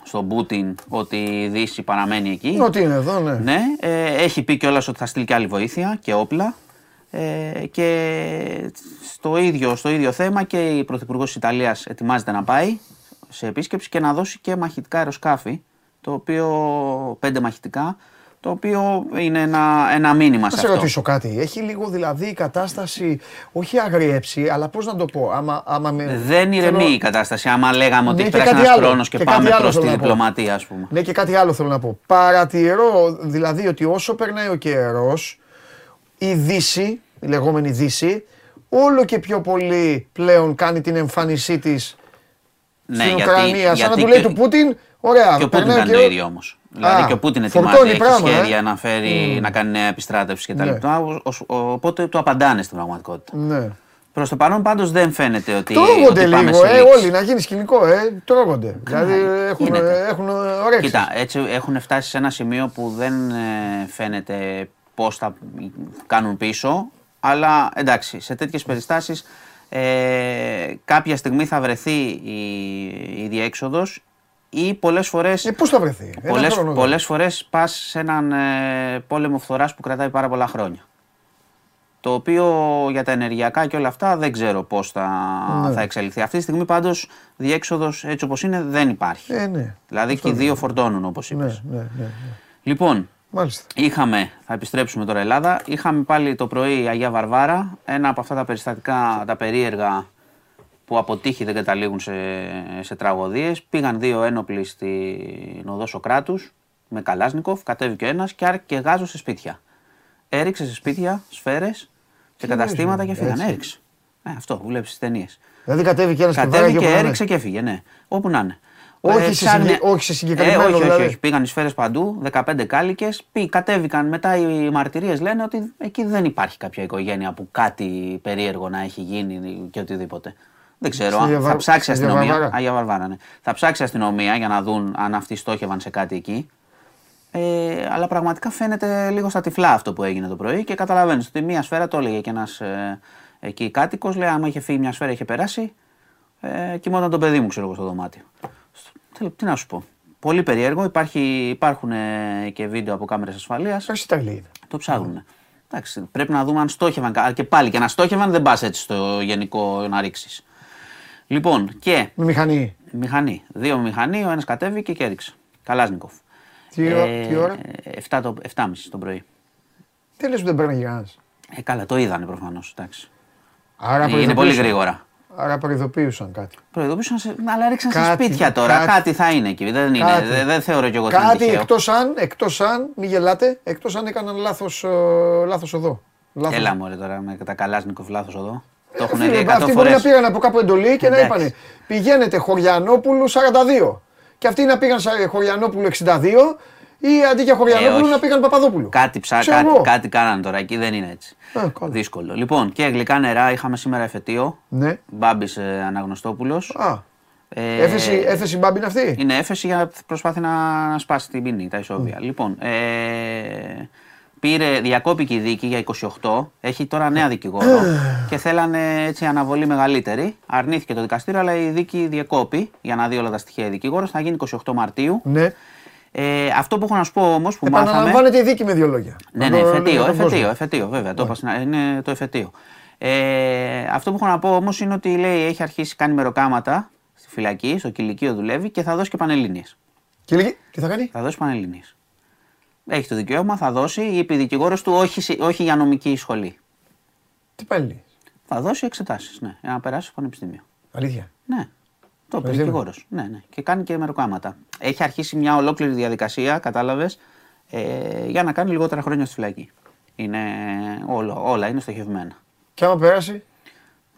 στον Πούτιν ότι η Δύση παραμένει εκεί. Ότι είναι εδώ, ναι. Ναι, ε, έχει πει κιόλας ότι θα στείλει και άλλη βοήθεια και όπλα. Ε, και στο ίδιο, στο ίδιο θέμα και η Πρωθυπουργός της Ιταλίας ετοιμάζεται να πάει σε επίσκεψη και να δώσει και μαχητικά αεροσκάφη, το οποίο, πέντε μαχητικά, το οποίο είναι ένα, ένα μήνυμα Να σε σε αυτό. ρωτήσω κάτι. Έχει λίγο δηλαδή η κατάσταση, όχι αγριέψει, αλλά πώς να το πω. Άμα, άμα με... Δεν ηρεμεί θέλω- η κατάσταση. Άμα λέγαμε ότι Ναι, έχει και περάσει κάτι ένας άλλο. χρόνος και, Και πάμε κάτι άλλο προς θέλω τη να πω. διπλωματία, ας πούμε. Ναι, και κάτι άλλο θέλω να πω. Παρατηρώ δηλαδή ότι όσο περνάει ο καιρός, η Δύση, η λεγόμενη Δύση, όλο και πιο πολύ πλέον κάνει την εμφάνισή της Ναι, στην γιατί- Ουκρανία. Σαν να γιατί του λέει και- του Πούτιν, ωραία, Και ο Πούτιν περνάει κάνει το καιρός. ίδιο όμως. Δηλαδή Α, και ο Πούτιν φορτώνει ετοιμάζει, έχει πράγμα, ε. σχέδια να, φέρει, να κάνει νέα επιστράτευση κτλ. Ναι. Ο- ο- Οπότε του απαντάνε στην πραγματικότητα. Ναι. Προς το παρόν πάντως δεν φαίνεται ότι. Τρώγονται ότι πάμε λίγο, σε ε, λήξη. όλοι να γίνει σκηνικό, ε, τρώγονται. Δηλαδή έχουν, γίνεται. έχουν ωρέξεις. Κοίτα, έτσι έχουν φτάσει σε ένα σημείο που δεν ε, φαίνεται πώς θα κάνουν πίσω. Αλλά εντάξει, σε τέτοιες περιστάσεις ε, κάποια στιγμή θα βρεθεί η, η διέξοδος ή πολλές φορέ. Ε, πώς θα βρεθεί, ένα Πολλές, χρόνο, πολλές φορές πας σε έναν ε, πόλεμο φθοράς που κρατάει πάρα πολλά χρόνια. Το οποίο για τα ενεργειακά και όλα αυτά δεν ξέρω πώς θα, Ναι. θα εξελιχθεί. Αυτή τη στιγμή πάντως διέξοδος έτσι όπως είναι δεν υπάρχει. Ε, ναι. δηλαδή και οι δύο φορτώνουν όπως Ναι, είπες. ναι, ναι, ναι. Λοιπόν, Μάλιστα. είχαμε, θα επιστρέψουμε τώρα Ελλάδα, είχαμε πάλι το πρωί Αγία Βαρβάρα, ένα από αυτά τα περιστατικά, τα περίεργα που από τύχη δεν καταλήγουν σε, σε τραγωδίες. Πήγαν δύο ένοπλοι στην οδό Σοκράτους με Καλάσνικοφ, κατέβηκε ο ένας και άρχισε και γάζο σε σπίτια. Έριξε σε σπίτια σφαίρες και καταστήματα και φύγαν. έτσι. Έριξε. Ε, αυτό που βλέπεις στις ταινίες. Δηλαδή κατέβηκε ένας και Κατέβηκε, βάραγε όπου να είναι. έριξε και έφυγε, ναι. Όπου να είναι. Όχι σε ψάχνε- συγκε- όχι σε συγκεκριμένο, Ε, όχι, όχι, δηλαδή. όχι. Πήγαν οι σφαίρες παντού, 15 κάλικες. Κατέβηκαν μετά οι μαρτυρίες λένε ότι εκεί δεν υπάρχει κάποια οικογένεια που κάτι περίεργο να έχει γίνει και οτιδήποτε. Δεν ξέρω. Στη αν- Αγία θα Βα- ψάξει η στη Αγία αστυνομία. Βαρβάρα. Αγία Βαρβάρα, ναι. Θα ψάξει η αστυνομία για να δουν αν αυτοί στόχευαν σε κάτι εκεί. Ε, αλλά πραγματικά φαίνεται λίγο στα τυφλά αυτό που έγινε το πρωί και καταλαβαίνεις ότι μία σφαίρα το έλεγε και ένας ε, εκεί κάτοικος. Λέει: Άμα είχε φύγει μια σφαίρα, είχε περάσει. Ε, κοιμόταν το παιδί μου, ξέρω εγώ, στο δωμάτιο. Τι, τι να σου πω. Πολύ περίεργο. Υπάρχει, υπάρχουν ε, και βίντεο από κάμερες ασφαλείας. Όχι Ιταλία είναι. Το ψάχνουν. Εντάξει, πρέπει να δούμε αν στόχευαν. κα- Και πάλι και να στόχευαν δεν πας έτσι στο γενικό να ρίξεις. Λοιπόν, και Με μηχανή. μηχανή. Δύο μηχανή, ο ένας κατέβηκε και έριξε. Καλάζνικοφ. Τι, ώρα- τι ώρα; 7 το, 7.30 το πρωί. Τι λες που δεν παίρνει κανένας. Ε, καλά, το είδανε προφανώς. Άρα Είναι πολύ προειδοποιούσαν. γρήγορα. Άρα προειδοποιούσαν κάτι. Προειδοποιούσαν σε. Αλλά ρίξαν σε Κάτι, σπίτια τώρα. κάτι. Κάτι, θα είναι εκεί. Δεν, είναι, Κάτι. δεν, δεν θεωρώ κι εγώ ότι είναι Κάτι τυχαίο. εκτός αν, εκτός αν, μη γελάτε, εκτός αν έκαναν λάθος, ε, λάθος οδό. Λάθος. Έλα μου τώρα με τα καλάσνικοφ λάθος εδώ. Το Ε, έχουν φίλε, δει 100 Αυτοί μπορεί να φορέ. πήγαν από κάπου εντολή και να Εντάξει. είπανε πηγαίνετε Χωριανόπουλου 42. Και αυτοί να πήγαν σαν Χωριανόπουλου 62 ή αντί για Χωριανόπουλου Ε, όχι. να πήγαν Παπαδόπουλου. Κάτι, ψά, Ξέρω κάτι, εγώ. κάτι κάνανε τώρα εκεί, δεν είναι έτσι. Ε, καλά. Δύσκολο. Λοιπόν, και γλυκά νερά είχαμε σήμερα εφετείο. Ναι. Μπάμπης ε, Αναγνωστόπουλος. Α, Ε, έφεση, έφεση μπάμπη είναι αυτή; Είναι έφεση για να προσπάθει να, να σπάσει την ποινή, τα ισόβια. Mm. Λοιπόν, ε, πήρε διακόπηκε η δίκη για 28, έχει τώρα νέα δικηγόρο και θέλανε έτσι αναβολή μεγαλύτερη. Αρνήθηκε το δικαστήριο, αλλά η δίκη διεκόπη για να δει όλα τα στοιχεία η δικηγόρος. Θα γίνει 28 Μαρτίου. Ναι. Ε, αυτό που έχω να σου πω όμως που μάθαμε. Επαναλαμβάνεται η δίκη με δύο λόγια. Ναι, Να ναι, το- εφετείο, για τον εφετείο, κόσμο. εφετείο, βέβαια. Το είπα στην- είναι το εφετείο. Ε, αυτό που έχω να πω όμως είναι ότι λέει έχει αρχίσει κάνει μεροκάματα στη φυλακή, στο κηλικείο δουλεύει και θα δώσει και πανελλήνιες. Και λέγει, τι θα κάνει; Θα δώσει πανελλήνιες. Έχει το δικαίωμα, θα δώσει, είπε η δικηγόρο του, όχι, σε- όχι για νομική σχολή. Τι πάλι. Θα δώσει εξετάσεις, ναι, για να περάσει στο πανεπιστήμιο. Αλήθεια; Ναι. Το είπε ο Παιδί μου. δικηγόρο. Ναι, ναι. Και κάνει και μεροκάματα. Έχει αρχίσει μια ολόκληρη διαδικασία, κατάλαβες, ε, για να κάνει λιγότερα χρόνια στη φυλακή. Είναι, όλο, όλα είναι στοχευμένα. Και άμα περάσει.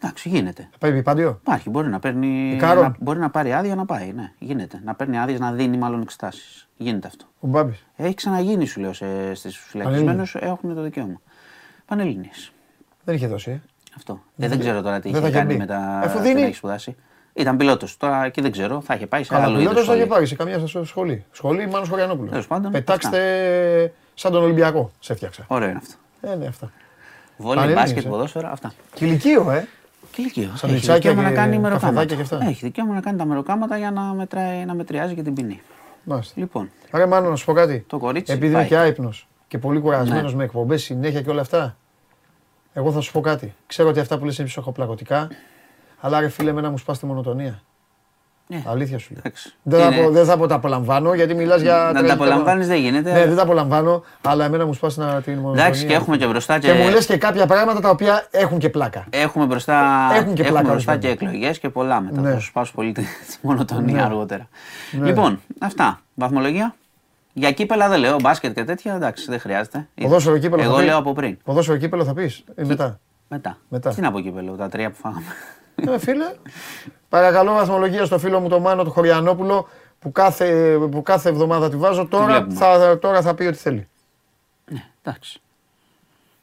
Εντάξει, γίνεται. Θα πάει επίπαντιο. Υπάρχει, μπορεί να, παίρνει, Ικάρον. να, μπορεί να πάρει άδεια να πάει. Ναι, γίνεται. Να παίρνει άδειες να δίνει μάλλον εξετάσεις. Γίνεται αυτό. Ο Μπάμπης. Έχει ξαναγίνει, σου λέω, στις φυλακισμένου έχουν το δικαίωμα. Πανελληνίε. Δεν είχε δώσει. Ε. Αυτό. Ε, δεν ξέρω τώρα τι δεν είχε θα είχε κάνει μπει. με τα. Αφού δεν δίνει. έχει σπουδάσει. Ήταν πιλότος. Τώρα εκεί δεν ξέρω. Θα είχε πάει σε Καλά, άλλο είδος. πιλότος θα είχε πάρει σε καμιά σας σχολή. Σχολή Μάνος Χωριανόπουλος. Τέλος πάντων, Πετάξτε σαν τον Ολυμπιακό. Σε έφτιαξα. Ωραίο είναι αυτό. Ε, ναι, αυτά. Βόλεϊ, Πανελλήνιες, μπάσκετ, ε. ποδόσφαιρα, αυτά. Και ηλικίο, ε. Και ηλικίο. Έχει Σαντουιτσάκια δικαίωμα να και κάνει καφεδάκια μεροκάματα. και αυτά. Έχει δικαίωμα να κάνει τα μεροκάματα για να, μετράει, να μετριάζει και την ποινή. Μάλιστα. Λοιπόν, Ρε Μάνο, να σου πω κάτι. Το κορίτσι Επειδή πάει. είμαι και άϊπνος και πολύ κουρασμένος Ναι. με εκπομπές συνέχεια και όλα αυτά. Εγώ θα σου πω κάτι. Ξέρω ότι αυτά που λες είναι ψυχοπλακωτικά. Αλλά ρε φίλε, εμένα μου σπάσει τη μονοτονία. Ε, Αλήθεια σου λέω. εντάξει. Δεν θα, Είναι- πω, δεν θα πω τα απολαμβάνω γιατί μιλάς για. Να τα τραγικά- απολαμβάνει δεν γίνεται. Ναι, δεν τα απολαμβάνω, αλλά εμένα μου σπάσει να την μονοτονία. Εντάξει, και έχουμε και μπροστά και. Και μου λες και κάποια πράγματα τα οποία έχουν και πλάκα. Έχουμε μπροστά, Έχουν και έχουμε πλάκα μπροστά και ορισμένα. εκλογές και πολλά μετά. Ναι. Θα σου σπάσω πολύ τη τη μονοτονία Ναι. αργότερα. Ναι. Λοιπόν, αυτά. Βαθμολογία. Για κύπελα δεν λέω, μπάσκετ και τέτοια, εντάξει, δεν χρειάζεται. Ποδόσφαιρο κύπελο θα Εγώ πει. λέω από πριν. Ποδόσφαιρο κύπελο θα πεις ή μετά. Μετά. Μετά. Τι να πω κύπελο, τα τρία που φάγαμε. Ε, φίλε, παρακαλώ βαθμολογία στο φίλο μου τον Μάνο τον Χωριανόπουλο που κάθε, που κάθε εβδομάδα τη βάζω. Τώρα βλέπουμε; θα, τώρα θα πει ό,τι θέλει. ναι, εντάξει.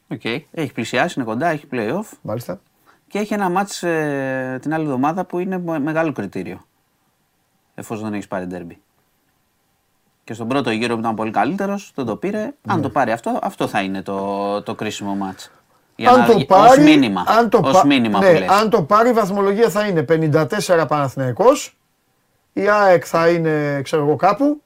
Οκ. Έχει πλησιάσει, είναι κοντά, έχει playoff Μάλιστα. και έχει ένα μάτς ε, την άλλη εβδομάδα που είναι με- μεγάλο κριτήριο. Εφόσον δεν έχεις πάρει ντέρμπι. Και στον πρώτο γύρο που ήταν πολύ καλύτερος, δεν το πήρε. Αν Ναι. το πάρει αυτό, αυτό θα είναι το, το κρίσιμο μάτς. Για αν να- το πάρει, ως μήνυμα. αν το, ως πα- μήνυμα ναι, που λες. αν το πάρει η βαθμολογία θα είναι 54 Παναθηναϊκός, η ΑΕΚ θα είναι ξέρω εγώ κάπου,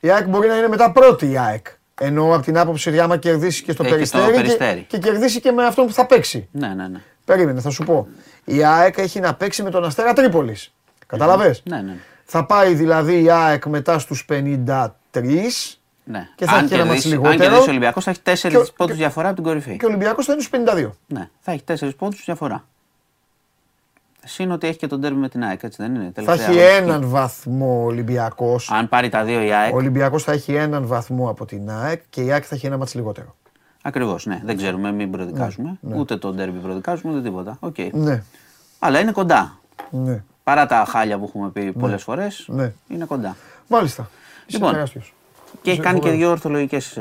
η ΑΕΚ μπορεί να είναι μετά πρώτη η ΑΕΚ. Ενώ από την άποψη ότι άμα κερδίσει και στο Έχει και στο περιστέρι, Περιστέρι. Και, και κερδίσει και με αυτόν που θα παίξει. Ναι, ναι, ναι. Περίμενε, θα σου πω. Η ΑΕΚ έχει να παίξει με τον Αστέρα Τρίπολης. Καταλαβες; Ναι, ναι. Θα πάει δηλαδή η ΑΕΚ μετά στους 53 ναι. Και θα έχει και ένα μάτς κερδίσει- λιγότερο. Αν κερδίσει ο Ολυμπιακός θα έχει 4 Και ο- πόντους και- διαφορά από την κορυφή. και ο Ολυμπιακός θα είναι στους 52. Ναι, θα έχει 4 πόντους διαφορά. Συν ότι έχει και τον τέρμι με την ΑΕΚ, έτσι δεν είναι. Θα τελευταία έχει αγωνιστική. έναν βαθμό ο Ολυμπιακός. Αν πάρει τα δύο η ΑΕΚ. Ο Ολυμπιακός θα έχει έναν βαθμό από την ΑΕΚ και η ΑΕΚ θα έχει ένα μάτς λιγότερο. Ακριβώς, ναι. Δεν ξέρουμε, μην προδικάζουμε. Ούτε το ντέρμπι προδικάζουμε, ούτε τίποτα. Οκ. Ναι, Αλλά είναι κοντά. ναι, Παρά τα χάλια που έχουμε πει πολλές φορές, ναι. είναι κοντά. Μάλιστα. Είσαι Λοιπόν. Τεράστιος. Και έχει Είσαι κάνει και φοβερός. δύο ορθολογικές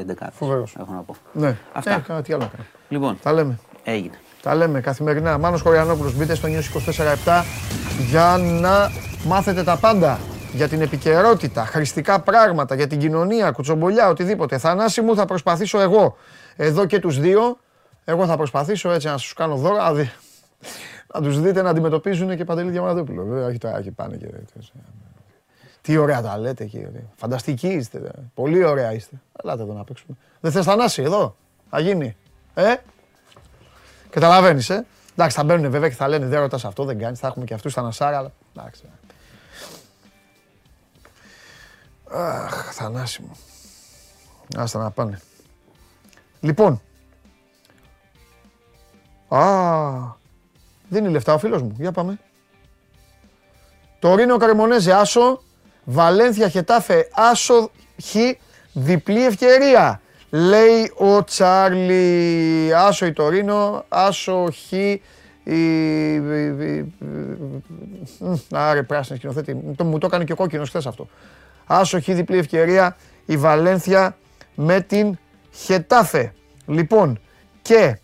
εντεκάδες. Φοβερός. Έχω να πω. Ναι. Αυτά. Ε, κάνα τι άλλο να κάνω. Λοιπόν, Τα λέμε. έγινε. Τα λέμε καθημερινά. Μάνος Χωριανόπουλος, μπείτε στο News 24-7 για να μάθετε τα πάντα. Για την επικαιρότητα, χρηστικά πράγματα, για την κοινωνία, κουτσομπολιά, οτιδήποτε. Θανάση μου θα προσπαθήσω εγώ. Εδώ και τους δύο, εγώ θα προσπαθήσω έτσι να σας κάνω δώρα. Να, δει- να τους δείτε να αντιμετωπίζουν και Παντελή Διαμαντόπουλο. Βέβαια, όχι τώρα και πάνε και... Τι ωραία τα λέτε εκεί. ρε. Φανταστικοί είστε. ρε. Πολύ ωραία είστε. Ελάτε εδώ να παίξουμε. Δεν θες Θανάση εδώ; Θα γίνει. Ε, Καταλαβαίνεις, ε; Εντάξει, θα μπαίνουν βέβαια και θα λένε δεν ρωτάς αυτό, δεν κάνεις. Θα έχουμε και αυτούς στα Νασάρα, αλλά. Εντάξει. Αχ, Θανάση μου. Άστα να πάνε. Λοιπόν. Α, δίνει λεφτά ο φίλος μου. Για πάμε. Το Ρήνο Καρμονέζε άσο. Βαλένθια Χετάφε άσο χ. Διπλή ευκαιρία. Λέει ο Τσάρλι. Άσο η Τωρίνο. Άσο χ. Η... η- η- Μμ, Άρε πράσινη σκηνοθέτη. Το- Μου το έκανε και ο κόκκινος χθες αυτό. Άσο χ διπλή ευκαιρία η Βαλένθια με την Χετάφε. Λοιπόν, και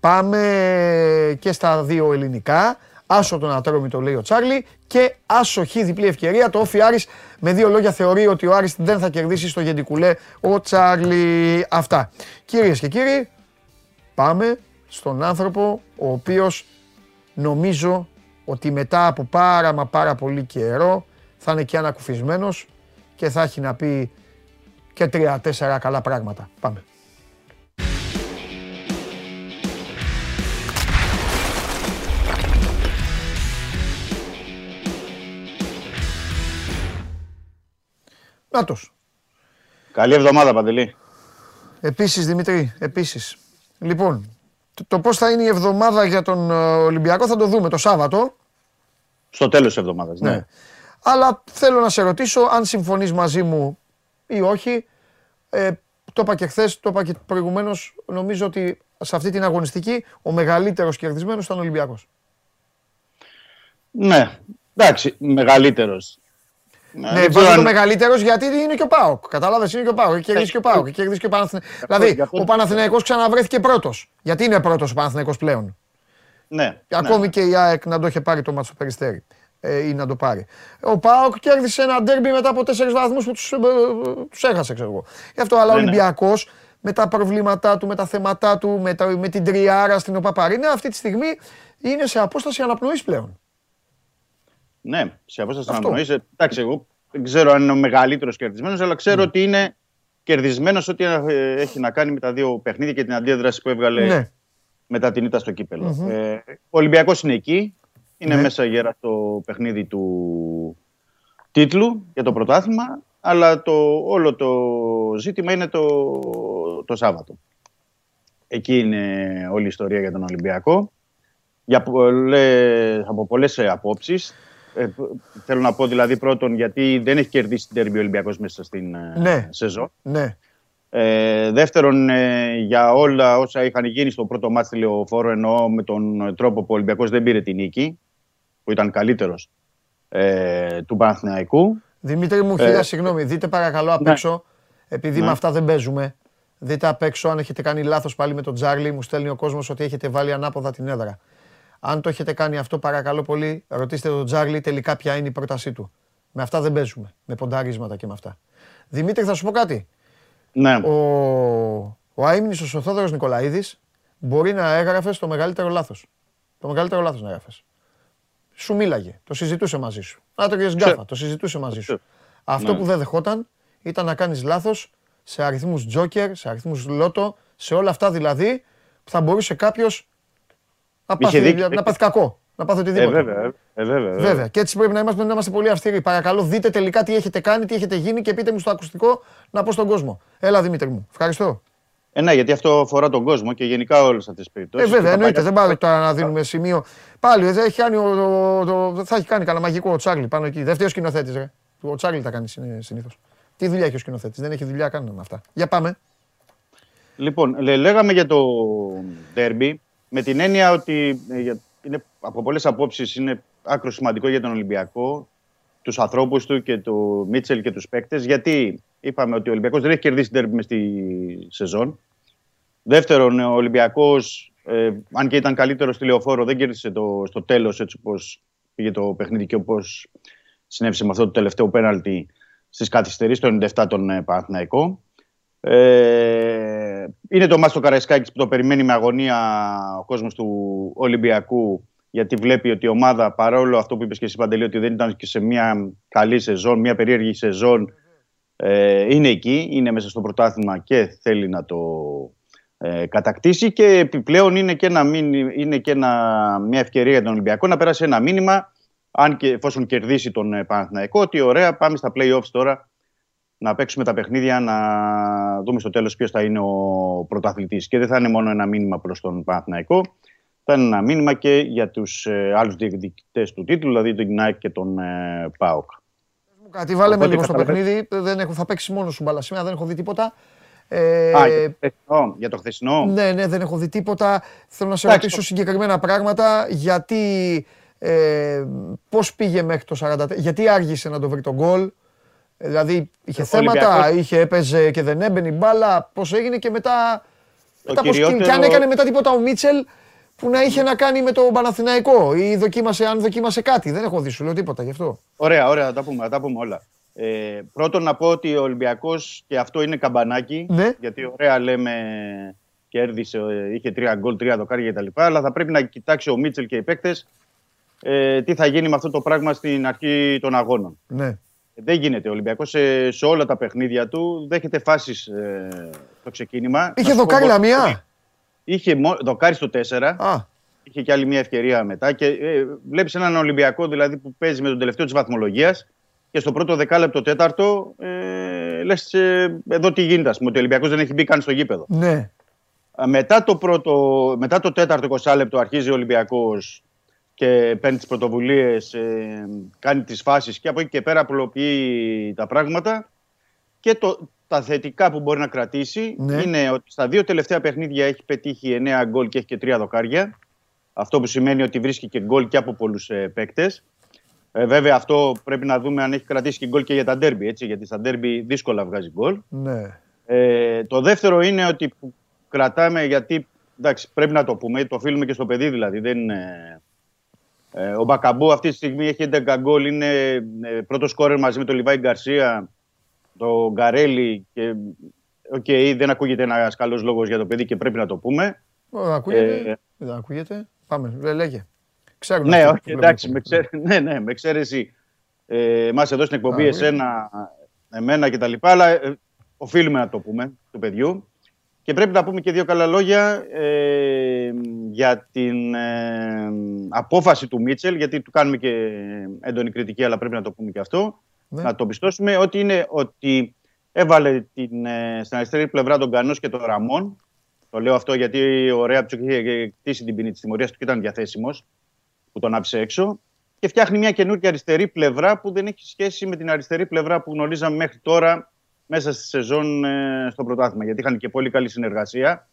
πάμε και στα δύο ελληνικά. Άσο τον Ατρόμητο λέει ο Τσάρλι και άσο χ διπλή ευκαιρία. Το Όφι Άρης με δύο λόγια θεωρεί ότι ο Άρης δεν θα κερδίσει στο Γεντικουλέ ο Τσάρλι. Αυτά. Κυρίες και κύριοι, πάμε στον άνθρωπο ο οποίος νομίζω ότι μετά από πάρα μα πάρα πολύ καιρό θα είναι και ανακουφισμένος και θα έχει να πει και τρία-τέσσερα καλά πράγματα. Πάμε. Νάτος. Καλή εβδομάδα, Παντελή. Επίσης Δημήτρη, επίσης. Λοιπόν, το, το πώς θα είναι η εβδομάδα για τον ε, Ολυμπιακό θα το δούμε το Σάββατο. Στο τέλος της εβδομάδας, ναι. Ναι. Αλλά θέλω να σε ρωτήσω αν συμφωνείς μαζί μου ή όχι. Ε, το είπα και χθες, το είπα και προηγουμένως. Νομίζω ότι σε αυτή την αγωνιστική ο μεγαλύτερος κερδισμένος ήταν ο Ολυμπιακός. Ναι, εντάξει, μεγαλύτερος. Ναι, βάζω το μεγαλύτερος γιατί είναι και ο Πάοκ. Κατάλαβες, είναι και ο Πάοκ. Έχει κερδίσει και ο Πάοκ. Έχει κερδίσει και ο Παναθηναϊκός. Δηλαδή, ο Παναθηναϊκός ξαναβρέθηκε πρώτος. Γιατί είναι πρώτος ο Παναθηναϊκός πλέον; Ναι. Ακόμη ναι. και η ΑΕΚ να το είχε πάρει το μάτσο Περιστέρη. Ε, ή να το πάρει. Ο Πάοκ κέρδισε ένα ντέρμπι μετά από τέσσερις βαθμούς που τους τους έχασε, ξέρω εγώ. Γι' αυτό, αλλά ο Ναι, ναι. Ολυμπιακός με τα προβλήματά του, με τα θέματά του, με, τα, με την τριάρα στην Οπαπαρίνα, αυτή τη στιγμή είναι σε απόσταση αναπνοής πλέον. Ναι, σε απόσταση να Αυτό. αναπνοείς. Εντάξει, εγώ δεν ξέρω αν είναι ο μεγαλύτερος κερδισμένος, αλλά ξέρω ότι είναι κερδισμένος ό,τι ε, έχει να κάνει με τα δύο παιχνίδια και την αντίδραση που έβγαλε Ναι. μετά την ήττα στο κυπελο Ε, ο Ολυμπιακός είναι εκεί. Είναι Ναι. μέσα γέρα στο παιχνίδι του τίτλου για το πρωτάθλημα. Αλλά το, όλο το ζήτημα είναι το, το Σάββατο. Εκεί είναι όλη η ιστορία για τον Ολυμπιακό. Για πολλές, από πολλές ε, απόψεις. Ε, θέλω να πω δηλαδή πρώτον γιατί δεν έχει κερδίσει την Τέρμπι ο Ολυμπιακός μέσα στην ε, Ναι. σεζόν. Ναι. Ε, δεύτερον, ε, για όλα όσα είχαν γίνει στο πρώτο μάτι τηλεοφόρο, εννοώ με τον τρόπο που ο Ολυμπιακός δεν πήρε την νίκη, που ήταν καλύτερος ε, του Παναθηναϊκού. Δημήτρη μου, Ε, χίλια συγγνώμη. Δείτε παρακαλώ απ' ναι. έξω, επειδή με Ναι. αυτά δεν παίζουμε. Δείτε απ' έξω αν έχετε κάνει λάθος πάλι με τον Τζάρλι. Μου στέλνει ο κόσμος ότι έχετε βάλει ανάποδα την έδρα. Αν το έχετε κάνει αυτό, παρακαλώ πολύ, ρωτήστε τον Τζάρλι τελικά ποια είναι η πρότασή του. Με αυτά δεν παίζουμε. Με πονταρίσματα και με αυτά. Δημήτρη, θα σου πω κάτι. Ναι, Ο, ο αείμνηστος ο Θόδωρος Νικολαίδης μπορεί να έγραφε το μεγαλύτερο λάθος. Το μεγαλύτερο λάθος να έγραφες. Σου μίλαγε, το συζητούσε μαζί σου. Να το και γκάφα, το συζητούσε μαζί σου. Ξέρω. Αυτό Ναι. που δεν δεχόταν ήταν να κάνεις λάθος σε αριθμούς τζόκερ, σε αριθμούς λότο, σε όλα αυτά δηλαδή που θα μπορούσε κάποιος να Είχε πάθει, δίκιο. να πάθει κακό, να πάθει ε, οτιδήποτε. βέβαια, ε, ε, βέβαια, βέβαια. Βέβαια. Και έτσι πρέπει να είμαστε, να είμαστε πολύ αυστηροί. Παρακαλώ, δείτε τελικά τι έχετε κάνει, τι έχετε γίνει και πείτε μου στο ακουστικό να πω στον κόσμο. Έλα, Δημήτρη μου. Ευχαριστώ. Ε, ναι, γιατί αυτό αφορά τον κόσμο και γενικά όλες αυτές τις Ε, περιπτώσει. βέβαια, εννοείται. Δεν πάει τώρα να δίνουμε σημείο. Πάλι ε, έχει κάνει ο, το, το- θα έχει κάνει κανένα μαγικό ο Τσάρλι πάνω εκεί. Δεύτερος σκηνοθέτης, ρε. Ο Τσάρλι τα κάνει συνήθως. Τι δουλειά έχει ο σκηνοθέτης. Δεν έχει δουλειά καν με αυτά. Για πάμε. Λοιπόν, λέ- λέγαμε για το ντέρμπι με την έννοια ότι ε, για- είναι, από πολλές απόψεις είναι άκρος σημαντικό για τον Ολυμπιακό, τους ανθρώπους του και του Μίτσελ και τους παίκτες. Γιατί είπαμε ότι ο Ολυμπιακός δεν έχει κερδίσει ντέρμπι μες στη σεζόν. Δεύτερον, ο Ολυμπιακός, ε, αν και ήταν καλύτερος στη λεωφόρο, δεν κέρδισε το, στο τέλος έτσι όπως πήγε το παιχνίδι και όπως συνέβησε με αυτό το τελευταίο πέναλτι στις καθυστερήσεις το 97 τον ε, Παναθηναϊκό. Ε, είναι το Μάστο Καραϊσκάκης που το περιμένει με αγωνία ο κόσμος του Ολυμπιακού γιατί βλέπει ότι η ομάδα παρόλο αυτό που είπες και εσύ Παντελή ότι δεν ήταν και σε μια καλή σεζόν, μια περίεργη σεζόν ε, είναι εκεί, είναι μέσα στο πρωτάθλημα και θέλει να το ε, κατακτήσει και επιπλέον είναι και, ένα, μήνυ- είναι και ένα, μια ευκαιρία για τον Ολυμπιακό να περάσει ένα μήνυμα αν και εφόσον κερδίσει τον ε, Παναθηναϊκό ότι ωραία πάμε στα play-offs τώρα να παίξουμε τα παιχνίδια, να δούμε στο τέλος ποιος θα είναι ο πρωταθλητής. Και δεν θα είναι μόνο ένα μήνυμα προς τον Παναθηναϊκό, θα είναι ένα μήνυμα και για τους ε, άλλους διεκδικητές του τίτλου, δηλαδή τον Νάικ και τον ε, ΠΑΟΚ. Μου Κάτι βάλε με Οπότε λίγο στο καταλαβαίνεις. παιχνίδι. Δεν έχω, θα παίξει μόνος σου μπαλά σήμερα, δεν έχω δει τίποτα. Ε, Α, για το χθεσινό. Για το χθεσινό. Ναι, ναι, δεν έχω δει τίποτα. Θέλω να σε Εντάξει, ρωτήσω το- συγκεκριμένα πράγματα. Γιατί, ε, πώς πήγε μέχρι το 44, γιατί άργησε να το βρει τον γκολ; Ε, Δηλαδή είχε Ο θέματα, Ολυμπιακός- είχε έπαιζε και δεν έμπαινε η μπάλα. Πώς έγινε και μετά, μετά πώς, κυριότερο- και αν έκανε μετά τίποτα ο Μίτσελ που να είχε να κάνει με το Παναθηναϊκό ή δοκίμασε, αν δοκίμασε κάτι. Δεν έχω δει, σου λέω τίποτα γι' αυτό. Ωραία, ωραία, θα τα πούμε, θα τα πούμε όλα. Ε, πρώτον να πω ότι ο Ολυμπιακός και αυτό είναι καμπανάκι, Ναι. γιατί ωραία λέμε κέρδισε, ε, είχε τρία γκολ, τρία δοκάρια κτλ. Αλλά θα πρέπει να κοιτάξει ο Μίτσελ και οι παίκτες ε, τι θα γίνει με αυτό το πράγμα στην αρχή των αγώνων. Ναι. Δεν γίνεται. Ο Ολυμπιακός σε, σε όλα τα παιχνίδια του δέχεται φάσεις ε, στο ξεκίνημα. Να Είχε σου πω δοκάρι εγώ, λαμία; Είχε μο- δοκάρι στο 4. Α, Είχε και άλλη μια ευκαιρία μετά. Και ε, βλέπεις έναν Ολυμπιακό δηλαδή που παίζει με τον τελευταίο της βαθμολογίας και στο πρώτο δεκάλεπτο τέταρτο ε, λες ε, εδώ τι γίνεται. Α πούμε, ότι ο Ολυμπιακός δεν έχει μπει καν στο γήπεδο. ναι. Α, Μετά το, πρώτο, μετά το τέταρτο 20 λεπτό αρχίζει ο Ολυμπιακός και παίρνει τις πρωτοβουλίες, ε, κάνει τις φάσεις και από εκεί και πέρα απλοποιεί τα πράγματα. Και και το, τα θετικά που μπορεί να κρατήσει Ναι. είναι ότι στα δύο τελευταία παιχνίδια έχει πετύχει 9 γκολ και έχει και 3 δοκάρια. Αυτό που σημαίνει ότι βρίσκει και γκολ και από πολλούς ε, παίκτες. Ε, βέβαια, αυτό πρέπει να δούμε αν έχει κρατήσει και γκολ και για τα ντέρμπι. Έτσι, γιατί στα ντέρμπι δύσκολα βγάζει γκολ. Ναι. Ε, το δεύτερο είναι ότι που κρατάμε γιατί εντάξει, πρέπει να το πούμε, το οφείλουμε και στο παιδί δηλαδή. Δεν, είναι- ε, ο Μπακαμπού αυτή τη στιγμή έχει 11 γκολ, είναι ε, πρώτος σκόρερ μαζί με τον Λιβάι Γκαρσία, τον Γκαρέλη και οκ, δεν ακούγεται ένας καλός λόγος για το παιδί και πρέπει να το πούμε. Ω, Ακούγεται. Ε, Δεν ακούγεται. Πάμε, λέ- λέγε. Ξέρουν Ναι, αυτοί που όχι, βλέπουν εντάξει, το- με, ξέρε, ναι, ναι, με εξαίρεση ε, εμάς εδώ στην εκπομπή, Α, εσένα, εμένα κτλ. Αλλά ε, οφείλουμε να το πούμε του παιδιού. Και πρέπει να πούμε και δύο καλά λόγια ε, για την ε, απόφαση του Μίτσελ, γιατί του κάνουμε και έντονη κριτική, αλλά πρέπει να το πούμε και αυτό. Ναι. Να το πιστώσουμε ότι είναι ότι έβαλε την, ε, στην αριστερή πλευρά τον Κανός και τον Ραμόν. Το λέω αυτό γιατί ο Ρέαπτσοκ είχε κτίσει την ποινή της τιμωρίας του και ήταν διαθέσιμος, που τον άφησε έξω. Και φτιάχνει μια καινούργια αριστερή πλευρά που δεν έχει σχέση με την αριστερή πλευρά που γνωρίζαμε μέχρι τώρα μέσα στη σεζόν ε, στο πρωτάθλημα. Γιατί είχαν και πολύ καλή συνεργασία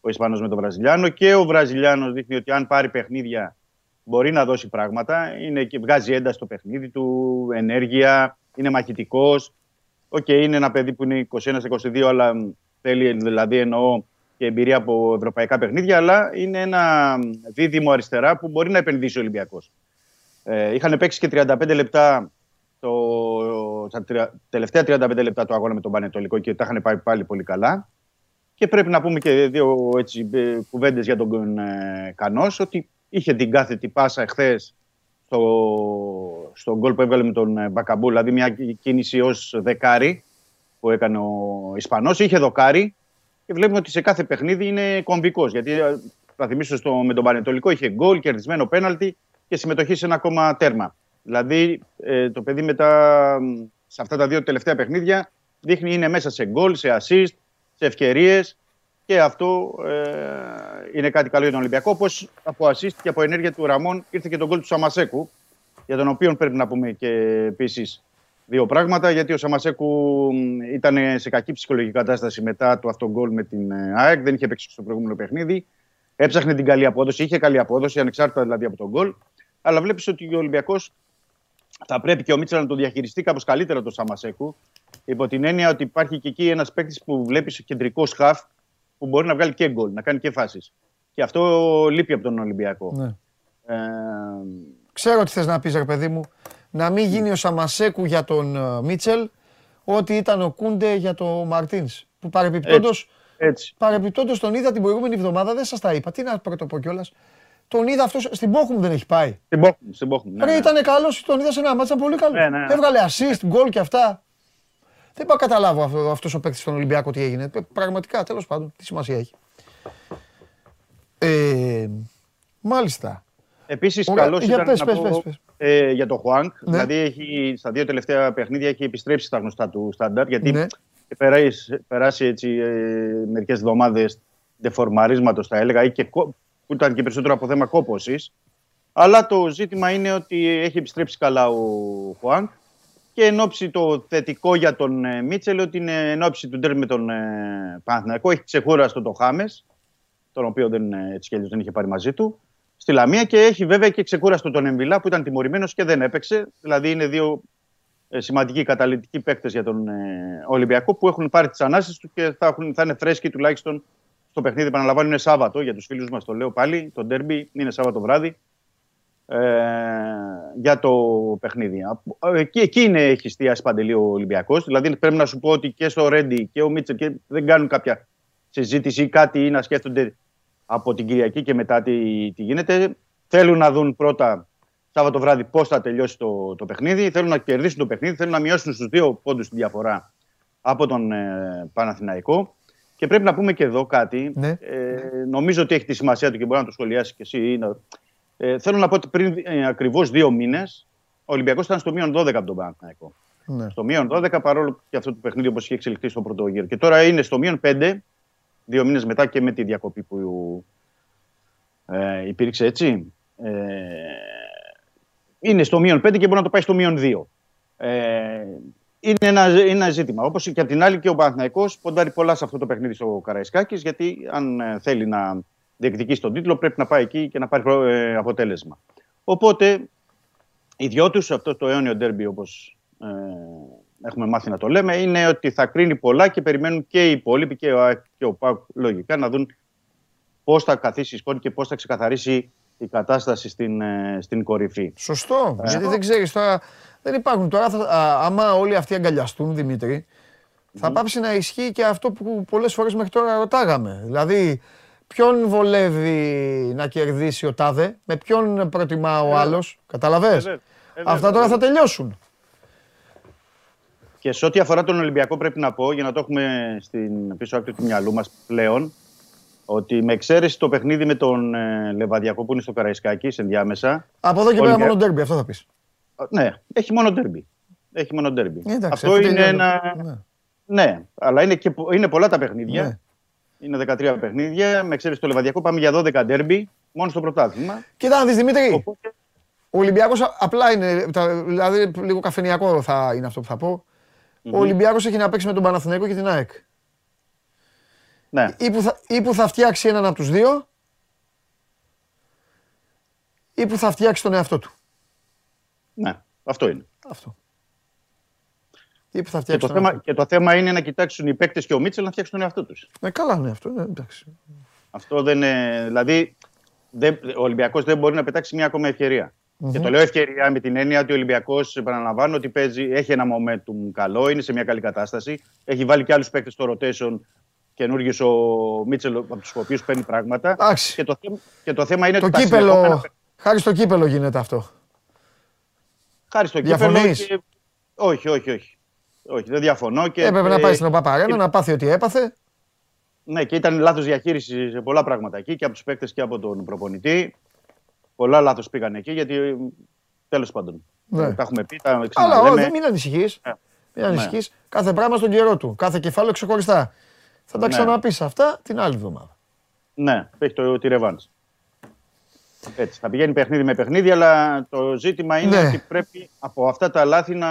ο Ισπανός με τον Βραζιλιάνο και ο Βραζιλιάνος δείχνει ότι αν πάρει παιχνίδια μπορεί να δώσει πράγματα. Είναι και βγάζει ένταση στο παιχνίδι του, ενέργεια, είναι μαχητικός. Οκ, είναι ένα παιδί που είναι 21-22, αλλά μ, θέλει δηλαδή εννοώ και εμπειρία από ευρωπαϊκά παιχνίδια, αλλά είναι ένα δίδυμο αριστερά που μπορεί να επενδύσει ο Ολυμπιακός. Ε, είχαν παίξει και 35 λεπτά το, στα τρια- τελευταία 35 λεπτά το αγώνα με τον Πανετολικό και τα είχαν πάει πάλι πολύ καλά. Και πρέπει να πούμε και δύο έτσι, ε, κουβέντες για τον ε, Κανός, ότι είχε την κάθετη πάσα εχθές στο, στο γκολ που έβγαλε με τον ε, Μπακαμπού, δηλαδή μια κίνηση ως δεκάρι που έκανε ο Ισπανός, είχε δοκάρι και βλέπουμε ότι σε κάθε παιχνίδι είναι κομβικός, γιατί ε, θα θυμίσω στο, με τον Πανετολικό είχε γκολ, κερδισμένο πέναλτι και συμμετοχή σε ένα ακόμα τέρμα. Δηλαδή ε, το παιδί μετά μ, σε αυτά τα δύο τελευταία παιχνίδια δείχνει είναι μέσα σε γκολ, σε assist, σε ευκαιρίες. Και αυτό ε, είναι κάτι καλό για τον Ολυμπιακό. Όπως από assist και από ενέργεια του Ραμόν ήρθε και τον γκολ του Σαμασέκου, για τον οποίο πρέπει να πούμε και επίσης δύο πράγματα. Γιατί ο Σαμασέκου μ, ήταν σε κακή ψυχολογική κατάσταση μετά το αυτό γκολ με την ε, ΑΕΚ, δεν είχε παίξει στο προηγούμενο παιχνίδι. Έψαχνε την καλή απόδοση, είχε καλή απόδοση, ανεξάρτητα δηλαδή από τον γκολ. Αλλά βλέπεις ότι ο Ολυμπιακός θα πρέπει και ο Μίτσελ να το διαχειριστεί κάπως καλύτερα το Σαμασέκου. Υπό την έννοια ότι υπάρχει και εκεί ένας παίκτης που βλέπεις κεντρικό χαφ που μπορεί να βγάλει και γκολ, να κάνει και φάσεις. Και αυτό λείπει από τον Ολυμπιακό. Ναι. Ε, Ξέρω τι θες να πεις ρε παιδί μου. Να μην γίνει ο Σαμασέκου για τον ε, Μίτσελ ό,τι ήταν ο Κούντε για τον Μαρτίνς. Που παρεπιπτόντως, έτσι. παρεπιπτόντως τον είδα την προηγούμενη εβδομάδα, δεν σας τα είπα. Τι να πρωτοπώ κιόλας. Τον είδα αυτός, στην Πόχουμ δεν έχει πάει. Στην Πόχουμ. Στην Πόχουμ, ναι, Ρε ναι. ήταν καλός, τον είδα σε ένα μάτσα πολύ καλός. Ναι, ναι, ναι. Έβγαλε assist, γκολ και αυτά. Δεν πάω να καταλάβω αυτό, αυτός ο παίκτης στον Ολυμπιακό τι έγινε. Ε, Πραγματικά, τέλος πάντων, τι σημασία έχει. Ε, μάλιστα. Επίσης, Ωραία. καλός Για ήταν πες, να πες, πω, πες, πες. Ε, για τον Χουάνκ. Ναι. Δηλαδή, έχει, στα δύο τελευταία παιχνίδια έχει επιστρέψει στα γνωστά του στάνταρ. Γιατί Ναι. έχει περάσει, περάσει έτσι, ε, μερικές εβδομάδες δεφορμαρίσματο, θα έλεγα, ή και, κο- που ήταν και περισσότερο από θέμα κόπωσης. Αλλά το ζήτημα είναι ότι έχει επιστρέψει καλά ο Χουάνκ. Και εν ώψη το θετικό για τον ε, Μίτσελ, ότι είναι εν ώψη του ντέρμπι με τον ε, Παναθηναϊκό, έχει ξεκούραστο το Χάμες, τον οποίο δεν, ε, έτσι κι αλλιώς δεν είχε πάρει μαζί του, στη Λαμία και έχει βέβαια και ξεκούραστο τον Εμβιλά που ήταν τιμωρημένος και δεν έπαιξε. Δηλαδή είναι δύο ε, σημαντικοί καταλητικοί παίκτες για τον ε, Ολυμπιακό που έχουν πάρει τις ανάσεις του και θα, έχουν, θα είναι φρέσκοι τουλάχιστον στο παιχνίδι. Επαναλαμβάνω, είναι Σάββατο για τους φίλους μας, το λέω πάλι. Το ντέρμπι είναι Σάββατο βράδυ ε, για το παιχνίδι. Από- ε, Εκεί, εκεί είναι, έχει εστιάσει παντελή ο Ολυμπιακός. Δηλαδή πρέπει να σου πω ότι και στο Ρέντι και ο Μίτσελ και δεν κάνουν κάποια συζήτηση ή κάτι ή να σκέφτονται από την Κυριακή και μετά τι, τι γίνεται. Θέλουν να δουν πρώτα Σάββατο βράδυ πώς θα τελειώσει το, το παιχνίδι. Θέλουν να κερδίσουν το παιχνίδι. Θέλουν να μειώσουν στους δύο πόντους τη διαφορά από τον ε, Παναθηναϊκό. Και πρέπει να πούμε και εδώ κάτι. Ναι. Ε, νομίζω ότι έχει τη σημασία του και μπορεί να το σχολιάσει και εσύ. Είναι, ε, θέλω να πω ότι πριν ε, ακριβώς δύο μήνες ο Ολυμπιακός ήταν στο μείον 12 από τον Παναθηναϊκό. Ναι. Στο μείον 12 παρόλο και αυτό το παιχνίδι όπως είχε εξελιχθεί στο πρώτο γύρο. Και τώρα είναι στο μείον 5, δύο μήνες μετά και με τη διακοπή που ε, υπήρξε έτσι. Ε, είναι στο μείον 5 και μπορεί να το πάει στο μείον 2. Ε, είναι ένα, είναι ένα ζήτημα. Όπως και από την άλλη και ο Παναθηναϊκός ποντάρει πολλά σε αυτό το παιχνίδι στο Καραϊσκάκης, γιατί αν ε, θέλει να διεκδικήσει τον τίτλο, πρέπει να πάει εκεί και να πάρει προ- ε, αποτέλεσμα. Οπότε, οι δυο τους, αυτό το αιώνιο ντέρμπι, όπως ε, έχουμε μάθει να το λέμε, είναι ότι θα κρίνει πολλά και περιμένουν και οι υπόλοιποι και ο ΑΕΚ και ο ΠΑΟΚ λογικά να δουν πώς θα καθίσει η σκόνη και πώς θα ξεκαθαρίσει η κατάσταση στην, ε, στην κορυφή. Σωστό. Γιατί δεν ξέρεις τώρα. Δεν υπάρχουν τώρα. Θα, α, άμα όλοι αυτοί αγκαλιαστούν, Δημήτρη, θα πάψει να ισχύει και αυτό που πολλές φορές μέχρι τώρα ρωτάγαμε. Δηλαδή, ποιον βολεύει να κερδίσει ο Τάδε, με ποιον προτιμά ο άλλος. Καταλαβέ. βέβαια, ε, βέβαια, Αυτά τώρα θα βέβαια. τελειώσουν. Και σε ό,τι αφορά τον Ολυμπιακό, πρέπει να πω, για να το έχουμε στην πίσω άκρη του μυαλού μας πλέον, ότι με εξαίρεση το παιχνίδι με τον ε, Λεβαδιακό που είναι στο Καραϊσκάκη, ενδιάμεσα. Από εδώ και Όλοι πέρα μια- μόνο ντέρμπι, αυτό θα πεις. Ε, Ναι, έχει μόνο ντέρμπι. Έχει μόνο ντέρμπι. Εντάξει, Αυτό αυτή είναι ένα. Ναι. Ναι, αλλά είναι, και, πο- είναι πολλά τα παιχνίδια. Ναι. Είναι 13 παιχνίδια. Με εξαίρεση το Λεβαδιακό, πάμε για 12 ντέρμπι, μόνο στο πρωτάθλημα. Κοίτα να δεις Δημήτρη, Οπότε, ο Ολυμπιακός α- απλά είναι, τα- δηλαδή λίγο καφενιακό θα είναι αυτό που θα πω. Ο Ολυμπιακός έχει να παίξει με τον Παναθηναϊκό και την ΑΕΚ. ναι, Ή που, θα, ή που θα φτιάξει έναν από τους δύο, ή που θα φτιάξει τον εαυτό του. Ναι, αυτό είναι. Αυτό. Ή που θα Και φτιάξει το, τον θέμα, εαυτό και το θέμα είναι να κοιτάξουν οι παίκτες και ο Μίτσελ να φτιάξουν τον εαυτό τους. του. Ναι, καλά ναι αυτό, ναι, εντάξει. Αυτό δεν είναι. Δηλαδή, δεν, ο Ολυμπιακός δεν μπορεί να πετάξει μια ακόμα ευκαιρία. Και το λέω ευκαιρία με την έννοια ότι ο Ολυμπιακός, επαναλαμβάνω, ότι παίζει, έχει ένα momentum καλό, είναι σε μια καλή κατάσταση. Έχει βάλει και άλλους παίκτες στο rotation. Καινούργιος ο Μίτσελ από τους οποίους παίρνει πράγματα. Εντάξει. Και το, θέμα- και το θέμα είναι Το ότι τα κύπελο, συνεχόμενα- χάρη στο κύπελο γίνεται αυτό. Χάρη στο κύπελο. Διαφωνείς; Και... Όχι, όχι, όχι. Όχι, δεν διαφωνώ. Και, Έπρεπε να ε, πάει στην ΟΠΑΠΑΡΕΝΑ, να πάθει ό,τι έπαθε. Ναι, και ήταν λάθος διαχείριση σε πολλά πράγματα εκεί και από τους παίκτες και από τον προπονητή. Πολλά λάθος πήγαν εκεί γιατί τέλος πάντων. Ναι. Τα έχουμε πει, τα Αλλά ξαναλέμε. όχι, μην ανησυχείς. Ναι. Μην ανησυχείς. Κάθε πράγμα στον καιρό του. Κάθε κεφάλαιο ξεχωριστά. Θα τα Ναι. ξαναπείς αυτά την άλλη εβδομάδα. Ναι, έχει το, τη ρεβάνς. Έτσι, θα πηγαίνει παιχνίδι με παιχνίδι, αλλά το ζήτημα είναι Ναι. ότι πρέπει από αυτά τα λάθη να,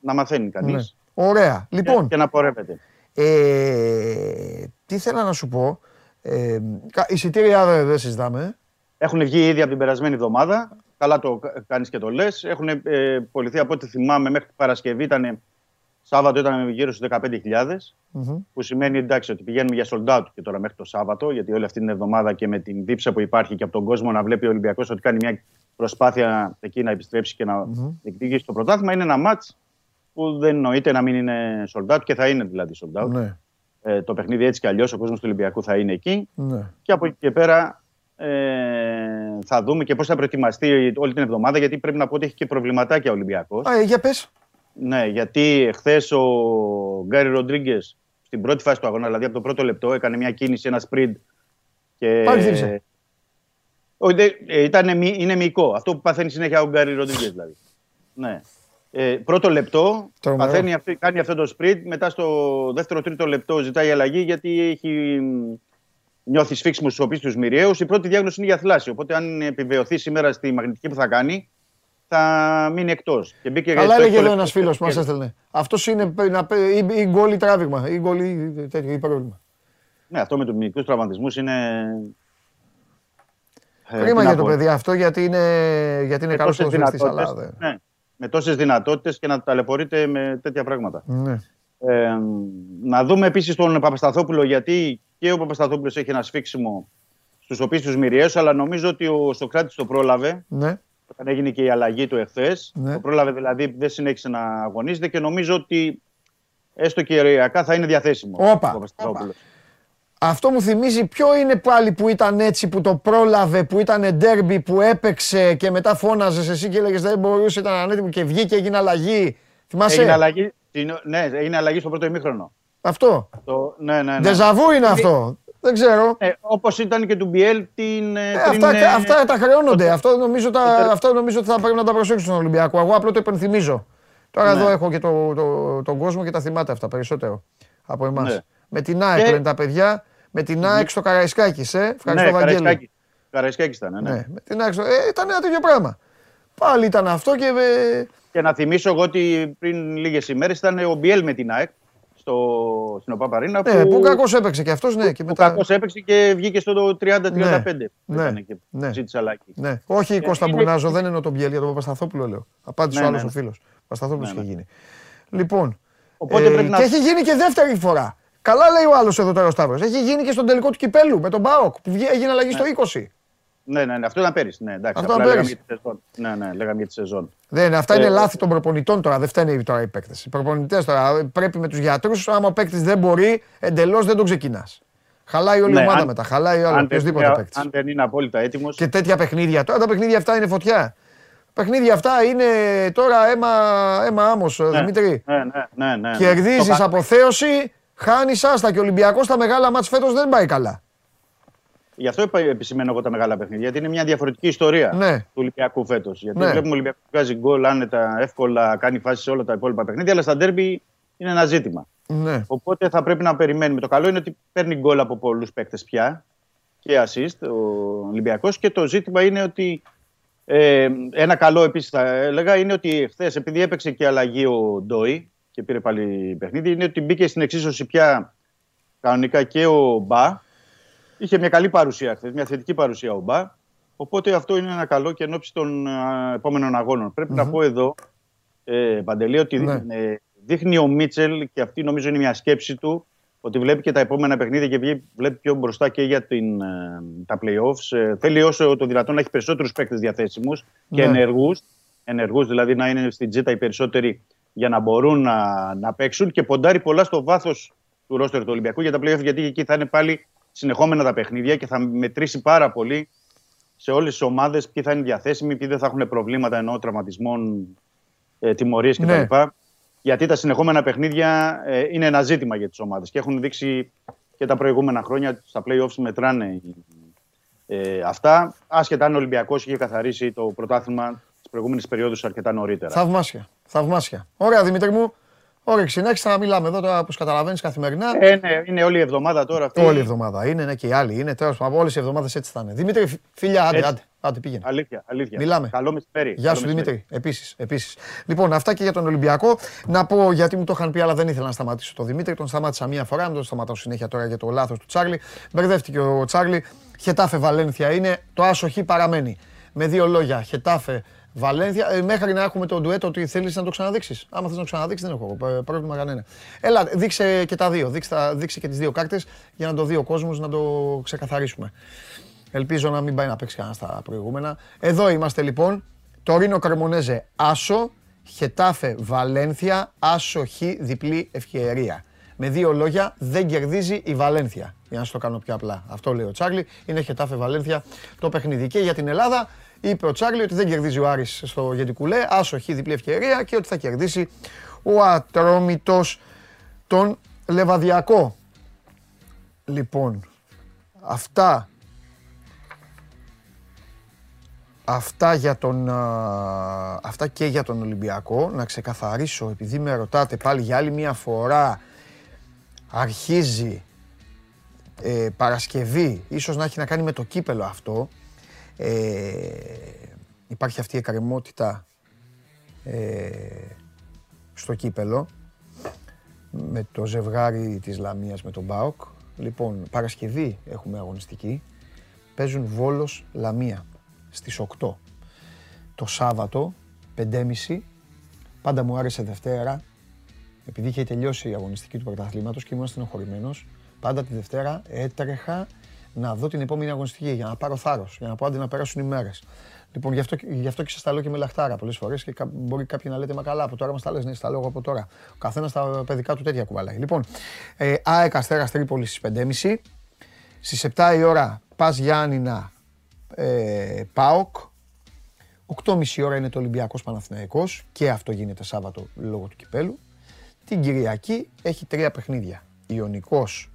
να μαθαίνει κανείς Ναι. Ωραία. και, Λοιπόν, και να πορεύεται. ε, τι θέλω να σου πω. Ε, κα- εισιτήρια δεν δεν συζητάμε. Έχουν βγει ήδη από την περασμένη εβδομάδα. Καλά το κάνεις και το λες. Έχουν ε, πωληθεί από ό,τι θυμάμαι μέχρι την Παρασκευή ήταν. Σάββατο ήταν γύρω στους 15.000. Μμμ. Που σημαίνει εντάξει ότι πηγαίνουμε για sold out και τώρα μέχρι το Σάββατο. Γιατί όλη αυτή την εβδομάδα και με την δίψα που υπάρχει και από τον κόσμο να βλέπει ο Ολυμπιακός ότι κάνει μια προσπάθεια εκεί να επιστρέψει και να διεκδικήσει το πρωτάθλημα. Είναι ένα match που δεν νοείται να μην είναι sold out και θα είναι δηλαδή sold out. Ναι, Ε, το παιχνίδι έτσι κι αλλιώς ο κόσμος του Ολυμπιακού θα είναι εκεί. ναι. Και από εκεί και πέρα ε, θα δούμε και πώς θα προετοιμαστεί όλη την εβδομάδα. Γιατί πρέπει να πω ότι έχει και προβληματάκια ο Ολυμπιακός. Α, ε, για πες. Ναι, γιατί χθες ο Γκάρι Ροντρίγκες στην πρώτη φάση του αγώνα, δηλαδή από το πρώτο λεπτό, έκανε μια κίνηση, ένα sprint. Και... Πάλι χτύπησε. Όχι, δεν- ε, ήταν, μυ- είναι μυϊκό. Αυτό που παθαίνει συνέχεια ο Γκάρι Ροντρίγκες δηλαδή. Ναι. Ε, πρώτο λεπτό, Τρομερό. παθαίνει, αυτή- κάνει αυτό το sprint. Μετά στο δεύτερο-τρίτο λεπτό ζητάει αλλαγή γιατί έχει μ, νιώθει σφίξιμος στους οποίου του μοιραίους. Η πρώτη διάγνωση είναι για θλάση. Οπότε, αν επιβεβαιωθεί σήμερα στη μαγνητική που θα κάνει, θα μείνει εκτός. Καλά έλεγε εδώ ένας φίλος που μα έστελνε. Αυτός είναι π- να π- ή, ή γκολ ή τράβηγμα. Ή γκολ ή τέτοιο ή πρόβλημα. Ναι, αυτό με τους μικρού τραυματισμούς είναι. ε, Κρίμα τι για να το πω, παιδί αυτό γιατί είναι, γιατί είναι με καλός τόσες ποδοσφαιριστής, αλλά δυνατότητες, δεν. ναι, με τόσες δυνατότητες και να ταλαιπωρείται με τέτοια πράγματα. Ναι. Ε, να δούμε επίσης τον Παπασταθόπουλο, γιατί και ο Παπασταθόπουλος έχει ένα σφίξιμο στους οποίους τους μοιραίου, αλλά νομίζω ότι ο Σοκράτης το πρόλαβε ναι. Όταν έγινε και η αλλαγή του εχθές. Ναι. Το πρόλαβε δηλαδή, δεν συνέχισε να αγωνίζεται και νομίζω ότι έστω και ωριακά θα είναι διαθέσιμο. Όπα, ο Παπασταθόπουλος. Αυτό μου θυμίζει ποιο είναι πάλι που ήταν έτσι, που το πρόλαβε, που ήταν ντέρμπι, που έπαιξε και μετά φώναζες εσύ και έλεγες δεν μπορούσε, ήταν ανέτοιμο και βγήκε, έγινε αλλαγή. Θυμάσαι; Έγινε αλλαγή, την- ναι, έγινε αλλαγή στο πρώτο ημίχρονο. Αυτό. Το, ναι, ναι, ναι. Ντεζαβού είναι αυτό. Δεν ξέρω. Ε, Όπως ήταν και του Μπιέλ την. ε, Ε, πριν, αυτά, ε, αυτά τα χρεώνονται. το- Αυτό νομίζω, τα, το- αυτό νομίζω ότι θα πρέπει να τα προσέξουν στον Ολυμπιακό. Εγώ απλά το υπενθυμίζω. Τώρα Ναι. εδώ έχω και το, το, τον κόσμο και τα θυμάται αυτά περισσότερο από εμάς. Ναι. Με την ΑΕΚ Και- λένε τα παιδιά. Με την ΑΕΚ στο Καραϊσκάκης, ε. Ευχαριστώ, ναι, Βαγγέλη. Καραϊσκάκη. Καραϊσκάκης ήταν, ναι. Ναι, με την ΑΕΚ στο... ε, ήταν ένα τέτοιο πράγμα. Πάλι ήταν αυτό και. Ε, Και να θυμίσω εγώ ότι πριν λίγες ημέρες ήταν ο Μπιέλ με την ΑΕΚ στο, στην ΟΠΑΠΑΡΗΝΑ. Ναι, που κακό έπαιξε και αυτός, ναι. Και που μετά... κακώς έπαιξε και βγήκε στο 30-35. Ναι, που ναι, ήταν και ναι. ζήτησε αλλαγή. Ναι. Όχι η Κώστα είναι- Μπουνάζο, δεν εννοώ τον Μπιέλ, για τον Παπασταθόπουλο λέω. Απάντησε Ναι, ο άλλος ναι, ο ναι. φίλος. Παπασταθόπουλος Ναι, είχε ναι. γίνει. Λοιπόν. Οπότε ε, πρέπει να- Και έχει γίνει και δεύτερη φορά. Καλά λέει ο άλλος εδώ τώρα ο Σταύρος. Έχει γίνει και στον τελικό του κυπέλου με τον Μπάοκ που βγε- έγινε αλλαγή στο 20. Ναι, ναι, ναι, αυτό ήταν πέρυσι. Ναι, εντάξει, Αυτό απλά ήταν λέγαμε πέρυσι. για τη σεζόν. Ναι, ναι, λέγαμε για τη σεζόν. Δεν, αυτά είναι Ε, λάθη των προπονητών τώρα. Δεν φταίνε τώρα οι παίκτες. Οι προπονητές τώρα πρέπει με τους γιατρούς. Άμα ο παίκτης δεν μπορεί, εντελώς δεν τον ξεκινάς. Χαλάει όλη η Ναι, ομάδα αν- μετά. Χαλάει όλο Αν δεν, οποιοδήποτε είναι- παίκτης. αν δεν είναι απόλυτα έτοιμος. Και τέτοια παιχνίδια. Τώρα τα παιχνίδια αυτά είναι φωτιά. Παιχνίδια αυτά είναι τώρα αίμα, αίμα άμμος, Δημήτρη. Ναι, ναι, ναι, ναι. Κερδίζεις Το κα- αποθέωση, χάνεις άστα και ο Ολυμπιακός στα μεγάλα μάτς φέτος δεν πάει καλά. Γι' αυτό επα- επισημαίνω εγώ τα μεγάλα παιχνίδια. Γιατί είναι μια διαφορετική ιστορία Ναι. του Ολυμπιακού φέτος. Γιατί Ναι. βλέπουμε ο Ολυμπιακός που βγάζει γκολ άνετα, εύκολα, κάνει φάσεις σε όλα τα υπόλοιπα παιχνίδια. Αλλά στα ντέρμπι είναι ένα ζήτημα. Ναι. Οπότε θα πρέπει να περιμένουμε. Το καλό είναι ότι παίρνει γκολ από πολλούς παίκτες πια και assist ο Ολυμπιακός. Και το ζήτημα είναι ότι. Ε, ένα καλό επίσης θα έλεγα είναι ότι χθες, επειδή έπαιξε και αλλαγή ο Ντόι και πήρε πάλι παιχνίδι, είναι ότι μπήκε στην εξίσωση πια κανονικά και ο Μπα. Είχε μια καλή παρουσία χθες, μια θετική παρουσία ο Μπα. Οπότε αυτό είναι ένα καλό και εν ώψη των α, επόμενων αγώνων. Πρέπει να πω εδώ, ε, Παντελή, ότι Ναι. ε, δείχνει ο Μίτσελ και αυτή νομίζω είναι μια σκέψη του ότι βλέπει και τα επόμενα παιχνίδια και βγει- βλέπει πιο μπροστά και για την, ε, τα playoffs. Ε, θέλει όσο το δυνατόν να έχει περισσότερους παίκτες διαθέσιμους και Ναι. ενεργούς. Ενεργούς, δηλαδή να είναι στην τζίτα οι περισσότεροι για να μπορούν να, να παίξουν και ποντάρει πολλά στο βάθος του ρόστερ του Ολυμπιακού για τα playoffs γιατί εκεί θα είναι πάλι συνεχόμενα τα παιχνίδια και θα μετρήσει πάρα πολύ σε όλες τις ομάδες ποιοι θα είναι διαθέσιμοι, ποιοι δεν θα έχουν προβλήματα ενώ τραυματισμών, ε, τιμωρίες κτλ. Ναι. Γιατί τα συνεχόμενα παιχνίδια ε, είναι ένα ζήτημα για τις ομάδες και έχουν δείξει και τα προηγούμενα χρόνια στα playoffs μετράνε ε, αυτά. Άσχετα αν ο Ολυμπιακός είχε καθαρίσει το πρωτάθλημα τι προηγούμενε περιόδου αρκετά νωρίτερα. Θαυμάσια. Θαυμάσια. Ωραία Δημήτρη μου. Ωραία, συνέχισα να μιλάμε εδώ τώρα όπως καταλαβαίνεις καθημερινά. Ε, ναι, είναι όλη η εβδομάδα τώρα αυτή. Όλη η εβδομάδα είναι, ναι, και οι άλλοι είναι. Τέλος πάντων, όλες οι εβδομάδες έτσι θα είναι. Δημήτρη, φι- φιλιά, άντε, Έτσι. άντε, άντε, πήγαινε. Αλήθεια, αλήθεια. Μιλάμε. Καλό μεσημέρι. Γεια Καλό σου μεσημέρι. Δημήτρη. Επίσης. Επίσης. Λοιπόν, αυτά και για τον Ολυμπιακό. Να πω γιατί μου το είχαν πει, αλλά δεν ήθελα να σταματήσω τον Δημήτρη. Τον σταμάτησα μία φορά, μην τον σταματάω συνέχεια τώρα για το λάθος του Τσάρλι. Μπερδεύτηκε ο Τσάρλι. Χετάφε Βαλένθια είναι. Το άσοχη παραμένει. Με δύο λόγια. Χετάφε Βαλένθια. Ε, μέχρι να έχουμε το ντουέτο ότι θέλεις να το ξαναδείξεις. Άμα θες να το ξαναδείξεις, δεν έχω ε, πρόβλημα κανένα. Έλα, δείξε και τα δύο. Δείξε, τα- δείξε και τις δύο κάρτες για να το δει ο κόσμος να το ξεκαθαρίσουμε. Ελπίζω να μην πάει να παίξει κανένας στα προηγούμενα. Εδώ είμαστε λοιπόν. Τωρίνο Κρεμονέζε Άσο, Χετάφε Βαλένθια, Άσο Χ διπλή ευκαιρία. Με δύο λόγια δεν κερδίζει η Βαλένθια. Για να σου το κάνω πιο απλά. Αυτό λέει ο Τσάρλι. Είναι Χετάφε Βαλένθια το παιχνίδι. Και για την Ελλάδα είπε ο Τσάρλι ότι δεν κερδίζει ο Άρης στο Γεντικουλέ, Άσο Χ διπλή ευκαιρία και ότι θα κερδίσει ο Ατρόμητος τον Λεβαδιακό. Λοιπόν, αυτά Αυτά, για τον, α, αυτά και για τον Ολυμπιακό. Να ξεκαθαρίσω, επειδή με ρωτάτε πάλι για άλλη μία φορά, αρχίζει ε, Παρασκευή, ίσως να έχει να κάνει με το κύπελο αυτό. Ε, υπάρχει αυτή η εκκρεμότητα ε, στο κύπελο με το ζευγάρι της Λαμίας με τον ΠΑΟΚ. Λοιπόν, Παρασκευή έχουμε αγωνιστική. Παίζουν Βόλος Λαμία στις 8. Το Σάββατο, 5.30, πάντα μου άρεσε Δευτέρα, επειδή είχε τελειώσει η αγωνιστική του πρωταθλήματος και ήμουν στενοχωρημένος, πάντα τη Δευτέρα έτρεχα να δω την επόμενη αγωνιστική για να πάρω θάρρος, για να πω άντε να περάσουν οι μέρες. Λοιπόν, γι' αυτό, γι αυτό και σας τα λέω και με λαχτάρα πολλές φορές και κα- μπορεί κάποιοι να λέτε «Μα καλά, από τώρα μας τα λες». Ναι, στα λέω εγώ από τώρα. Ο καθένας τα παιδικά του τέτοια κουβαλάει. Λοιπόν, ε, ΑΕΚ Αστέρας Τρίπολης στις 5.30. Στις 7 η ώρα Πας Γιάννηνα ε, ΠΑΟΚ. 8.30 ώρα είναι το Ολυμπιακός Παναθηναϊκός και αυτό γίνεται Σάββατο λόγω του κυπέλου. Την Κυριακή έχει τρία παιχνίδια. Ιωνικός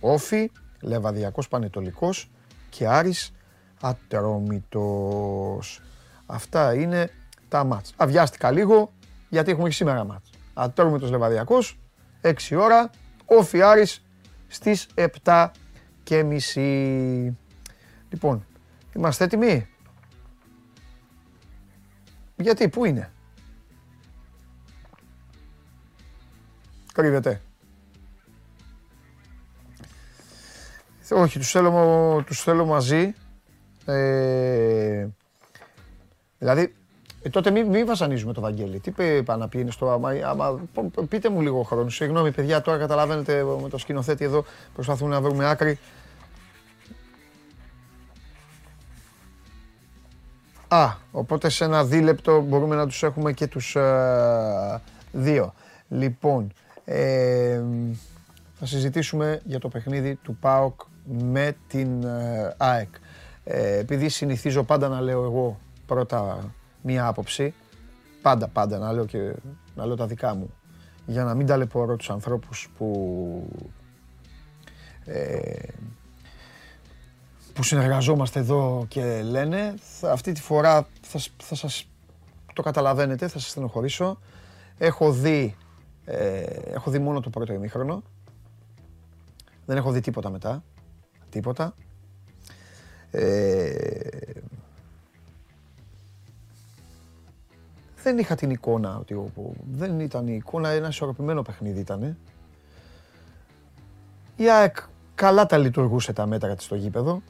Όφη, Λεβαδιακός Πανετολικός και Άρης Ατρόμητος. Αυτά είναι τα μάτς. Αβιάστηκα λίγο γιατί έχουμε και σήμερα μάτς. Ατρόμητος Λεβαδιακός, 6 ώρα, ο Άρης στις 7 και μισή. Λοιπόν, είμαστε έτοιμοι; Γιατί, πού είναι; Κρύβεται. Όχι, τους θέλω, τους θέλω μαζί. Ε, δηλαδή, ε, τότε μην μη βασανίζουμε το Βαγγέλη. Τι πάει να πει, είναι στο άμα, άμα, πείτε μου λίγο χρόνο. Συγγνώμη παιδιά, τώρα καταλαβαίνετε με το σκηνοθέτη εδώ προσπαθούμε να βρούμε άκρη. Α, οπότε σε ένα δίλεπτο μπορούμε να τους έχουμε και τους ε, δύο. Λοιπόν, ε, θα συζητήσουμε για το παιχνίδι του ΠΑΟΚ με την ε, ΑΕΚ. Ε, επειδή συνηθίζω πάντα να λέω εγώ πρώτα μία άποψη, πάντα πάντα να λέω και να λέω τα δικά μου, για να μην ταλαιπωρώ τους ανθρώπους που, ε, που συνεργαζόμαστε εδώ και λένε, αυτή τη φορά θα, θα σας το καταλαβαίνετε, θα σας στενοχωρήσω. Έχω δει, ε, έχω δει μόνο το πρώτο ημίχρονο, δεν έχω δει τίποτα μετά τίποτα. Ε, δεν είχα την εικόνα ότι δεν ήταν η εικόνα, ένα ισορροπημένο παιχνίδι ήταν. Η ΑΕΚ καλά τα λειτουργούσε τα μέτρα της στο γήπεδο.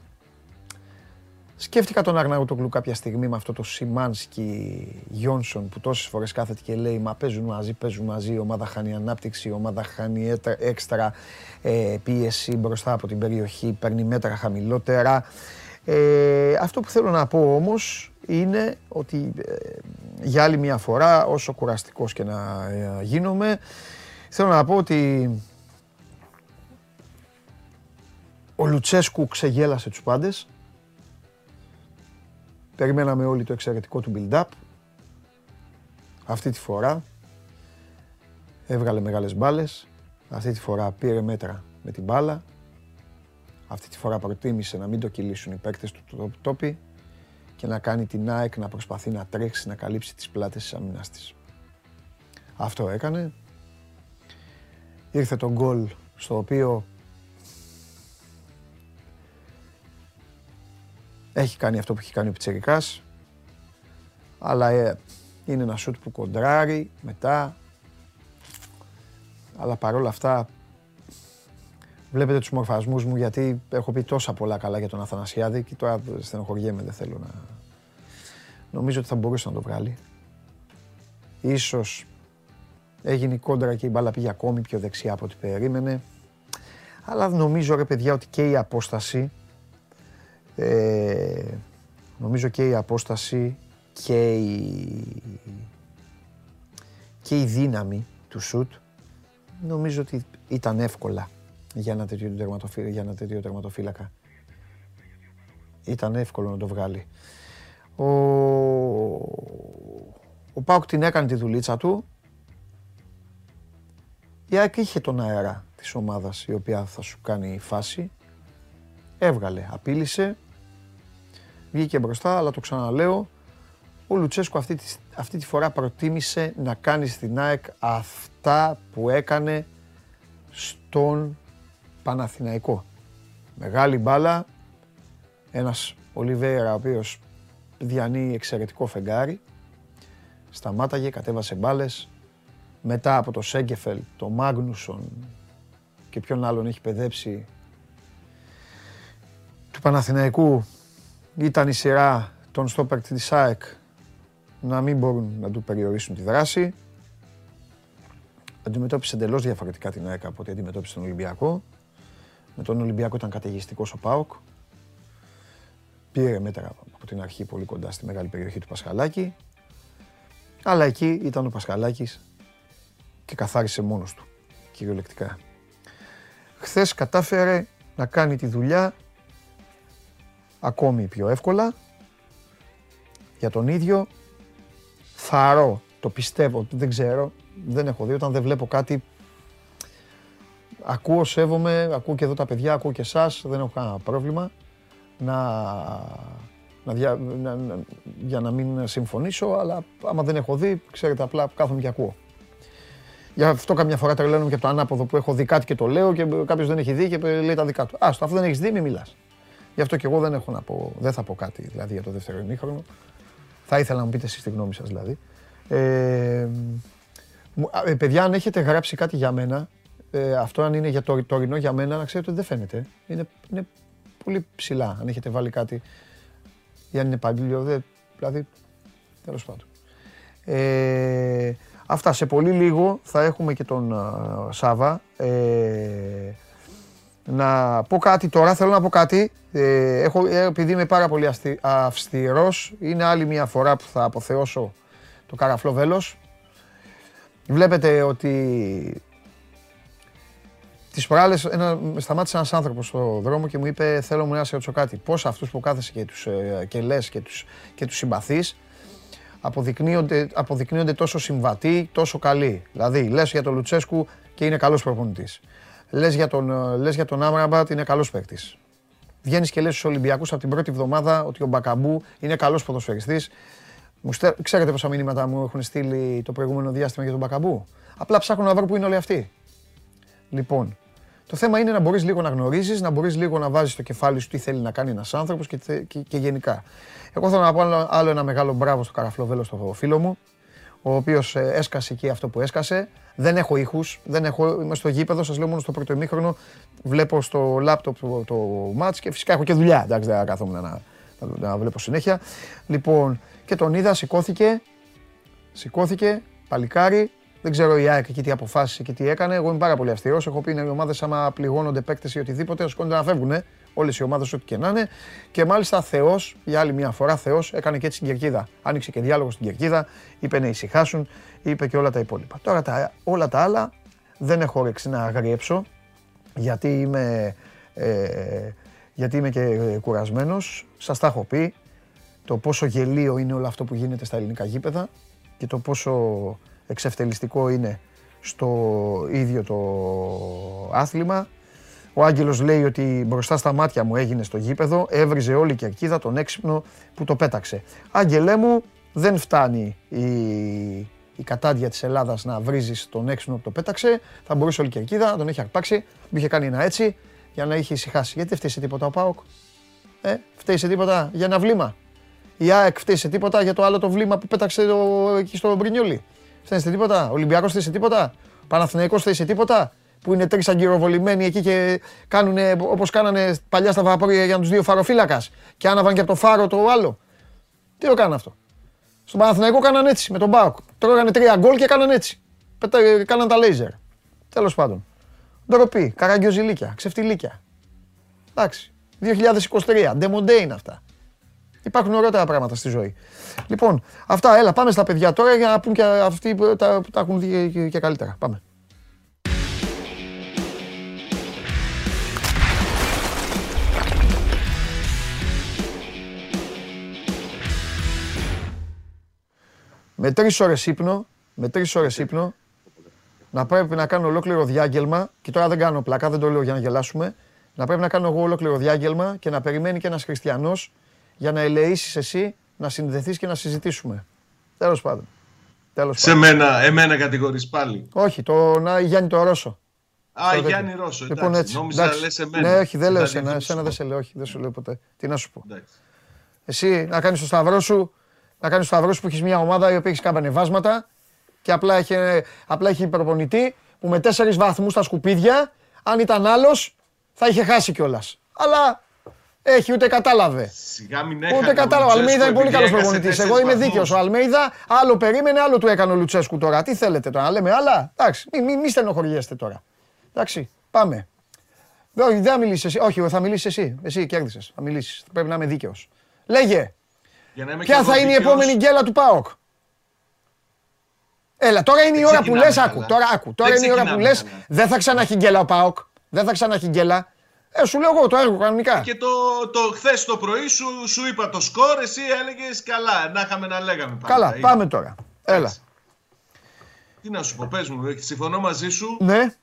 Σκέφτηκα τον Αρναούτογλου κάποια στιγμή με αυτό το Σιμάνσκι Γιόνσον που τόσες φορές κάθεται και λέει Μα παίζουν μαζί, παίζουν μαζί, η ομάδα χάνει ανάπτυξη, η ομάδα χάνει έξτρα ε, πίεση μπροστά από την περιοχή, παίρνει μέτρα χαμηλότερα. Ε, αυτό που θέλω να πω όμως είναι ότι ε, για άλλη μια φορά, όσο κουραστικός και να ε, γίνομαι, θέλω να πω ότι ο Λουτσέσκου ξεγέλασε τους πάντες. Περιμέναμε όλοι το εξαιρετικό του build-up. Αυτή τη φορά έβγαλε μεγάλες μπάλες. Αυτή τη φορά πήρε μέτρα με την μπάλα. Αυτή τη φορά προτίμησε να μην το κυλήσουν οι παίκτες του τόπι και να κάνει την ΑΕΚ να προσπαθεί να τρέξει, να καλύψει τις πλάτες της αμυνάς της. Αυτό έκανε. Ήρθε το γκολ στο οποίο Έχει κάνει αυτό που έχει κάνει ο Πιτσερικάς, αλλά ε, είναι ένα σούτ που κοντράρει μετά. Αλλά παρόλα αυτά βλέπετε τους μορφασμούς μου γιατί έχω πει τόσα πολλά καλά για τον Αθανασιάδη και τώρα στενοχωριέμαι, δεν θέλω να... Νομίζω ότι θα μπορούσε να το βγάλει. Ίσως έγινε η κόντρα και η μπάλα πήγε ακόμη πιο δεξιά από ό,τι περίμενε. Αλλά νομίζω ρε παιδιά ότι και η απόσταση ε, νομίζω και η απόσταση και η, και η δύναμη του σουτ νομίζω ότι ήταν εύκολα για ένα τέτοιο, τερματοφύλακα, για ένα τέτοιο τερματοφύλακα. Ήταν εύκολο να το βγάλει. Ο, ο Πάουκ την έκανε τη δουλίτσα του. Η ΑΕΚ είχε τον αέρα της ομάδας η οποία θα σου κάνει φάση. Έβγαλε, απείλησε, βγήκε μπροστά, αλλά το ξαναλέω, ο Λουτσέσκο αυτή τη, αυτή τη φορά προτίμησε να κάνει στην ΑΕΚ αυτά που έκανε στον Παναθηναϊκό. Μεγάλη μπάλα, ένας Ολιβέρα ο οποίος διανύει εξαιρετικό φεγγάρι, σταμάταγε, κατέβασε μπάλες, μετά από το Σέγκεφελ, το Μάγνουσον και ποιον άλλον έχει παιδέψει του Παναθηναϊκού ήταν η σειρά των στόπερ της ΑΕΚ να μην μπορούν να του περιορίσουν τη δράση. Αντιμετώπισε εντελώς διαφορετικά την ΑΕΚ από ό,τι αντιμετώπισε τον Ολυμπιακό. Με τον Ολυμπιακό ήταν καταιγιστικός ο ΠΑΟΚ. Πήρε μέτρα από την αρχή πολύ κοντά στη μεγάλη περιοχή του Πασχαλάκη. Αλλά εκεί ήταν ο Πασχαλάκης και καθάρισε μόνος του, κυριολεκτικά. Χθες κατάφερε να κάνει τη δουλειά ακόμη πιο εύκολα. Για τον ίδιο θαρώ, το πιστεύω, δεν ξέρω, δεν έχω δει, όταν δεν βλέπω κάτι ακούω, σέβομαι, ακούω και εδώ τα παιδιά, ακούω και εσάς, δεν έχω κανένα πρόβλημα να, να, για να μην συμφωνήσω, αλλά άμα δεν έχω δει, ξέρετε, απλά κάθομαι και ακούω. Γι' αυτό καμιά φορά τρελαίνομαι και από το ανάποδο που έχω δει κάτι και το λέω και κάποιος δεν έχει δει και λέει τα δικά του. Άστο, αφού δεν έχεις δει, μην μιλάς. Γι' αυτό και εγώ δεν έχω να πω, δεν θα πω κάτι δηλαδή για το δεύτερο ημίχρονο. Θα ήθελα να μου πείτε εσείς τη γνώμη σας δηλαδή. Ε, Μου- α, ε, παιδιά, αν έχετε γράψει κάτι για μένα, ε, αυτό αν είναι για το τωρινό για μένα, να ξέρετε ότι δεν φαίνεται. Είναι, είναι πολύ ψηλά αν έχετε βάλει κάτι. Ή αν είναι παλιό, δε, δηλαδή, τέλος πάντων. Ε, αυτά, σε πολύ λίγο θα έχουμε και τον α, Σάβα. Ε, να πω κάτι τώρα, θέλω να πω κάτι. Ε, έχω, ε, επειδή είμαι πάρα πολύ αστι, αυστηρός, είναι άλλη μια φορά που θα αποθεώσω το καραφλό βέλος. Βλέπετε ότι τις προάλλες ένα, με σταμάτησε ένας άνθρωπος στο δρόμο και μου είπε θέλω μου να σε ρωτήσω κάτι. Πώς αυτούς που κάθεσαι και τους ε, και λες και τους, και τους συμπαθείς αποδεικνύονται, αποδεικνύονται τόσο συμβατοί, τόσο καλοί. Δηλαδή, λες για τον Λουτσέσκου και είναι καλός προπονητής. Λες για τον, ε, λες για τον Άμραμπατ, είναι καλός παίκτης. Βγαίνεις και λες στους Ολυμπιακούς από την πρώτη εβδομάδα ότι ο Μπακαμπού είναι καλός ποδοσφαιριστής. Μου στε... Ξέρετε πόσα μηνύματα μου έχουν στείλει το προηγούμενο διάστημα για τον Μπακαμπού; Απλά ψάχνω να βρω που είναι όλοι αυτοί. Λοιπόν, το θέμα είναι να μπορείς λίγο να γνωρίζεις, να μπορείς λίγο να βάζεις στο κεφάλι σου τι θέλει να κάνει ένας άνθρωπος και, τε- και, και γενικά. Εγώ θέλω να πω άλλο, άλλο ένα μεγάλο μπράβο στο Καραφλοβέλο, στο φίλο μου, ο οποίος έσκασε εκεί αυτό που έσκασε. Δεν έχω ήχους, δεν έχω, είμαι στο γήπεδο, σας λέω μόνο στο πρώτο ημίχρονο. Βλέπω στο λάπτοπ το, το μάτς και φυσικά έχω και δουλειά. Εντάξει, δεν κάθομαι να, να, να βλέπω συνέχεια. Λοιπόν, και τον είδα, σηκώθηκε, σηκώθηκε, παλικάρι. Δεν ξέρω η ΑΕΚ εκεί τι αποφάσισε και τι έκανε. Εγώ είμαι πάρα πολύ αυστηρός. Έχω πει είναι οι ομάδες άμα πληγώνονται παίκτες ή οτιδήποτε, σηκώνονται να φεύγουν. Όλες οι ομάδες, ό,τι και να είναι. Και μάλιστα Θεός, για άλλη μια φορά Θεός, έκανε και έτσι στην κερκίδα. Άνοιξε και διάλογος στην κερκίδα, είπε να ησυχάσουν, είπε και όλα τα υπόλοιπα. Τώρα τα, όλα τα άλλα δεν έχω όρεξη να αγριέψω, γιατί είμαι, ε, γιατί είμαι και κουρασμένος. Σας τα έχω πει το πόσο γελίο είναι όλο αυτό που γίνεται στα ελληνικά γήπεδα και το πόσο εξευτελιστικό είναι στο ίδιο το άθλημα. Ο Άγγελος λέει ότι μπροστά στα μάτια μου έγινε στο γήπεδο, έβριζε όλη η κερκίδα τον έξυπνο που το πέταξε. Άγγελέ μου, δεν φτάνει η, η κατάντια της Ελλάδας να βρίζεις τον έξυπνο που το πέταξε. Θα μπορούσε όλη η κερκίδα να τον έχει αρπάξει, μου είχε κάνει ένα έτσι για να είχε ησυχάσει. Γιατί δεν φταίει σε τίποτα ο ΠΑΟΚ. Ε, φταίει σε τίποτα για ένα βλήμα. Η ΑΕΚ φταίει σε τίποτα για το άλλο το βλήμα που πέταξε το, εκεί στο Μπρινιόλι. Φταίει σε τίποτα; Ο Ολυμπιακός φταίει σε τίποτα; Παναθηναϊκός φταίει σε τίποτα; Που είναι τρεις αγκυροβολημένοι εκεί και κάνουν όπως κάνανε παλιά στα βαπόρια για τους δύο φαροφύλακας. Και άναβαν και από το φάρο το άλλο. Τι το κάνανε αυτό; Στον Παναθηναϊκό κάνανε έτσι με τον Μπάουκ. Τρώγανε τρία γκολ και κάνανε έτσι. Πέτα, κάναν τα λέιζερ. Τέλος πάντων. Ντροπή, καραγκιόζηλίκια, ξεφτιλίκια. Εντάξει. 2023, ντεμοντέ είναι αυτά. Υπάρχουν ωραίτερα πράγματα στη ζωή. Λοιπόν, αυτά, έλα, πάμε στα παιδιά τώρα για να πούν και αυτοί που τα, που τα έχουν δει και, και καλύτερα. Πάμε. Με τρεις ώρες ύπνο, με τρεις ώρες ύπνο, να πρέπει να κάνω ολόκληρο διάγγελμα, και τώρα δεν κάνω πλακά, δεν το λέω για να γελάσουμε, να πρέπει να κάνω εγώ ολόκληρο διάγγελμα και να περιμένει και ένας χριστιανός για να ελεήσεις εσύ, να συνδεθείς και να συζητήσουμε. Τέλος πάντων. Τέλος Σε πάντων. μένα, εμένα κατηγορείς πάλι. Όχι, τον Α, Γιάννη το Ρώσο. Α, τέτοιο. Γιάννη Ρώσο, εντάξει. Λοιπόν, έτσι. Νόμιζα εντάξει. λες εμένα. Ναι, όχι, δεν λέω Δηλαδή, εσένα. δεν Εσένα σου δεν πω. σε λέω, όχι, δεν σου λέω ποτέ. Τι να σου πω. Εντάξει. Εσύ να κάνεις το σταυρό σου, να κάνεις το σταυρός σου που έχεις μια ομάδα η οποία έχει καμπανεβάσματα και απλά έχει, απλά έχει προπονητή που με τέσσερις βαθμούς στα σκουπίδια, αν ήταν άλλος, θα είχε χάσει κιόλας. Αλλά έχει, ούτε κατάλαβε. Σιγά μην Ούτε έχανε ο κατάλαβα. Ο Αλμέιδα είναι Λουτσέσκου πολύ καλός επειδή προπονητής. έκασε Εγώ είμαι τέσσερις δίκαιος. Ο βαθμούς. Αλμέιδα άλλο περίμενε, άλλο του έκανε ο Λουτσέσκου τώρα. Τι θέλετε τώρα, να λέμε άλλα. Εντάξει, μην μη, μη στενοχωριέστε τώρα. Εντάξει, πάμε. Όχι, δεν θα μιλήσεις εσύ. Όχι, θα μιλήσεις εσύ. Εσύ κέρδισες. Θα μιλήσεις. Πρέπει να είμαι δίκαιος. Λέγε, Για να είμαι ποια και θα εγώ είναι η δίκαιος, επόμενη γκέλα του ΠΑΟΚ; Έλα, τώρα είναι η Δεν ώρα που λες, ξεκινάμε άκου. καλά. Τώρα άκου. Τώρα Δεν είναι η ώρα που λες, ξεκινάμε καλά. δεν θα ξαναχει γκέλα ο ΠΑΟΚ. Δεν θα ξαναχει γκέλα. Ε, σου λέω εγώ το έργο κανονικά. Και το, το χθες το πρωί σου, σου είπα το σκορ, εσύ έλεγες καλά. Να είχαμε να λέγαμε πάντα. Καλά, Είναι. πάμε τώρα. Έλα. Εντάξει. Τι να σου πω, πες μου, ε, συμφωνώ μαζί σου. Ναι.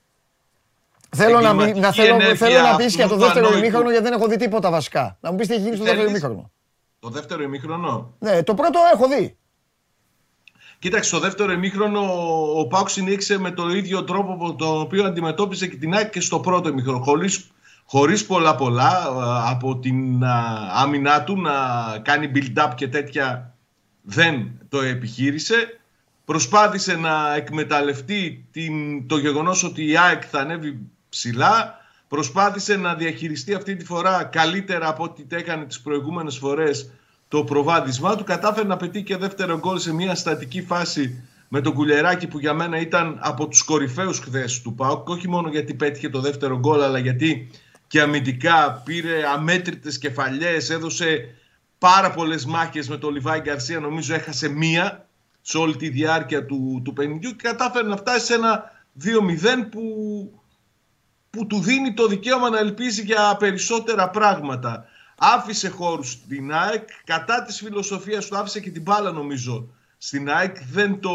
Θέλω να, μι- Εγκληματική να, θέλω, ενέργεια θέλω να πεις αυτού για το του δεύτερο ανόητου. ημίχρονο γιατί δεν έχω δει τίποτα βασικά. Να μου πεις τι έχει γίνει στο δεύτερο Θέλεις; ημίχρονο. Το δεύτερο ημίχρονο; Ναι, το πρώτο έχω δει. Κοίταξε, στο δεύτερο ημίχρονο ο Πάουκ συνέχισε με τον ίδιο τρόπο που- τον οποίο αντιμετώπιζε και την ΑΕΚ και στο πρώτο ημίχρονο. Χωρίς, χωρίς πολλά πολλά α, από την α, άμυνά του να κάνει build-up και τέτοια δεν το επιχείρησε. Προσπάθησε να εκμεταλλευτεί την, το γεγονός ότι η ΑΕΚ θα ανέβει ψηλά. Προσπάθησε να διαχειριστεί αυτή τη φορά καλύτερα από ό,τι έκανε τις προηγούμενες φορές το προβάδισμά του. Κατάφερε να πετύχει και δεύτερο γκολ σε μια στατική φάση με τον Κουλεράκη που για μένα ήταν από τους κορυφαίους χθες του ΠΑΟΚ. Όχι μόνο γιατί πέτυχε το δεύτερο γκολ αλλά γιατί και αμυντικά πήρε αμέτρητες κεφαλιές, έδωσε πάρα πολλές μάχες με τον Λιβάη Γκαρσία, νομίζω έχασε μία σε όλη τη διάρκεια του, του παιχνιδιού και κατάφερε να φτάσει σε ένα 2-0 που, που του δίνει το δικαίωμα να ελπίζει για περισσότερα πράγματα. Άφησε χώρους στην ΑΕΚ, κατά της φιλοσοφίας του άφησε και την μπάλα νομίζω στην ΑΕΚ, δεν το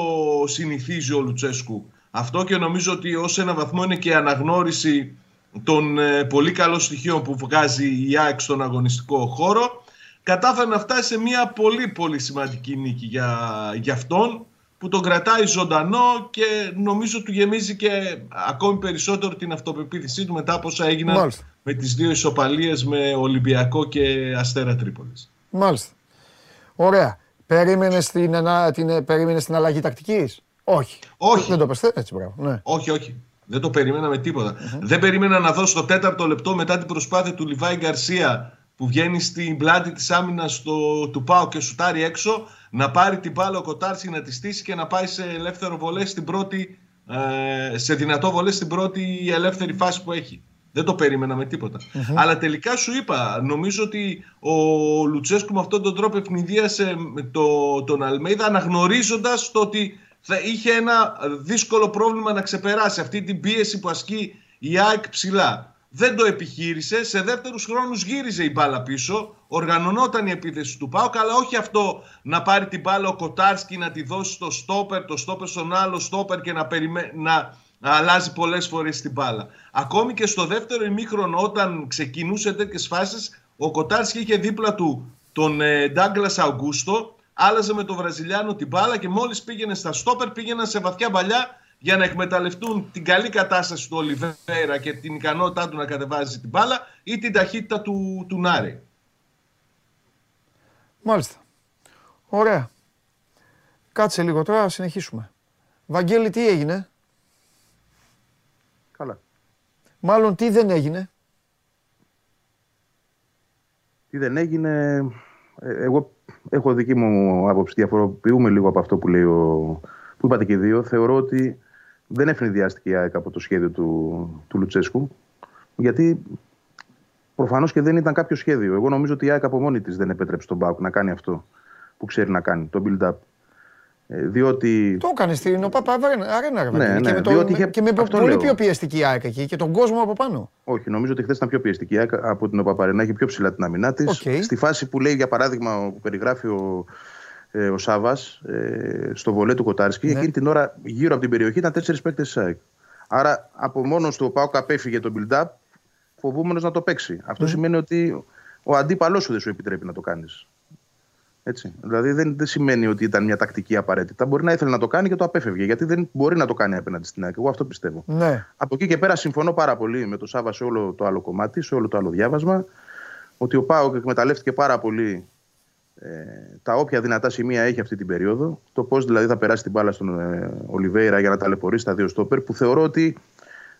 συνηθίζει ο Λουτσέσκου. Αυτό και νομίζω ότι ως ένα βαθμό είναι και αναγνώριση των ε, πολύ καλών στοιχείων που βγάζει η ΑΕΚ στον αγωνιστικό χώρο κατάφερε να φτάσει σε μια πολύ πολύ σημαντική νίκη για, για αυτόν που τον κρατάει ζωντανό και νομίζω του γεμίζει και ακόμη περισσότερο την αυτοπεποίθησή του μετά από όσα έγιναν με τις δύο ισοπαλίες με Ολυμπιακό και Αστέρα Τρίπολης. Μάλιστα. Ωραία. Περίμενε την, την, περίμενες την αλλαγή τακτικής; Όχι. Όχι. Δεν το πες έτσι, μπράβο. Ναι. Όχι, όχι. Δεν το περίμενα με τιποτα Δεν περίμενα να δω στο τέταρτο λεπτό μετά την προσπάθεια του Λιβάη Γκαρσία που βγαίνει στην πλάτη της άμυνας του Πάου και σουτάρει έξω να πάρει την μπάλα ο Κοτάρση να τη στήσει και να πάει σε ελεύθερο βολέ στην πρώτη ε, σε δυνατό βολέ στην πρώτη ελεύθερη φάση που έχει. Δεν το περίμενα με τιποτα Αλλά τελικά σου είπα, νομίζω ότι ο Λουτσέσκου με αυτόν τον τρόπο ευνηδίασε το, τον Αλμέιδα αναγνωρίζοντας το ότι θα είχε ένα δύσκολο πρόβλημα να ξεπεράσει αυτή την πίεση που ασκεί η ΑΕΚ ψηλά. Δεν το επιχείρησε. Σε δεύτερους χρόνους γύριζε η μπάλα πίσω. Οργανωνόταν η επίθεση του Πάου. Αλλά όχι αυτό να πάρει την μπάλα ο Κοτάρσκι να τη δώσει στο στόπερ, το στόπερ στον άλλο στόπερ και να, περιμέ... να αλλάζει πολλές φορές την μπάλα. Ακόμη και στο δεύτερο ημίχρονο, όταν ξεκινούσε τέτοιες φάσεις, ο Κοτάρσκι είχε δίπλα του τον Ντάγκλας Αουγκούστο άλλαζε με τον Βραζιλιάνο την μπάλα και μόλις πήγαινε στα στόπερ πήγαιναν σε βαθιά παλιά για να εκμεταλλευτούν την καλή κατάσταση του Ολιβέρα και την ικανότητά του να κατεβάζει την μπάλα ή την ταχύτητα του, του Νάρη. Μάλιστα. Ωραία. Κάτσε λίγο τώρα, συνεχίσουμε. Βαγγέλη, τι έγινε; Καλά. Μάλλον τι δεν έγινε; Τι δεν έγινε, ε, εγώ έχω δική μου άποψη, διαφοροποιούμε λίγο από αυτό που λέει ο, που είπατε και οι δύο. Θεωρώ ότι δεν ευνηδιάστηκε η ΑΕΚ από το σχέδιο του, του Λουτσέσκου, γιατί προφανώς και δεν ήταν κάποιο σχέδιο. Εγώ νομίζω ότι η ΑΕΚ από μόνη της δεν επέτρεψε τον Μπάουκ να κάνει αυτό που ξέρει να κάνει, το build-up. Ε, διότι... Το έκανε στην ΟΠΑΠ Αρένα, ναι, ναι, και με, το, είχε... και με πολύ λέω. πιο πιεστική ΑΕΚ εκεί και τον κόσμο από πάνω. Όχι, νομίζω ότι χθες ήταν πιο πιεστική ΑΕΚ από την ΟΠΑΠ Αρένα, έχει πιο ψηλά την αμυνά της. Okay. Στη φάση που λέει, για παράδειγμα, που περιγράφει ο, ε, ο Σάβα ε, στο βολέ του Κοτάρσκι, ναι. εκείνη την ώρα γύρω από την περιοχή ήταν τέσσερις παίκτες της ΑΕΚ. Άρα από μόνος του ο Πάοκ απέφυγε τον build-up, φοβούμενος να το παίξει. Αυτό mm. σημαίνει ότι ο αντίπαλός σου δεν σου επιτρέπει να το κάνεις. Έτσι. Δηλαδή δεν, δεν σημαίνει ότι ήταν μια τακτική απαραίτητα. Μπορεί να ήθελε να το κάνει και το απέφευγε. Γιατί δεν μπορεί να το κάνει απέναντι στην ΑΕΚ. Εγώ αυτό πιστεύω. Ναι. Από εκεί και πέρα συμφωνώ πάρα πολύ με το Σάβα σε όλο το άλλο κομμάτι, σε όλο το άλλο διάβασμα. Ότι ο Πάοκ εκμεταλλεύτηκε πάρα πολύ ε, τα όποια δυνατά σημεία έχει αυτή την περίοδο. Το πώς δηλαδή θα περάσει την μπάλα στον ε, Ολιβέηρα για να ταλαιπωρήσει τα δύο στόπερ που θεωρώ ότι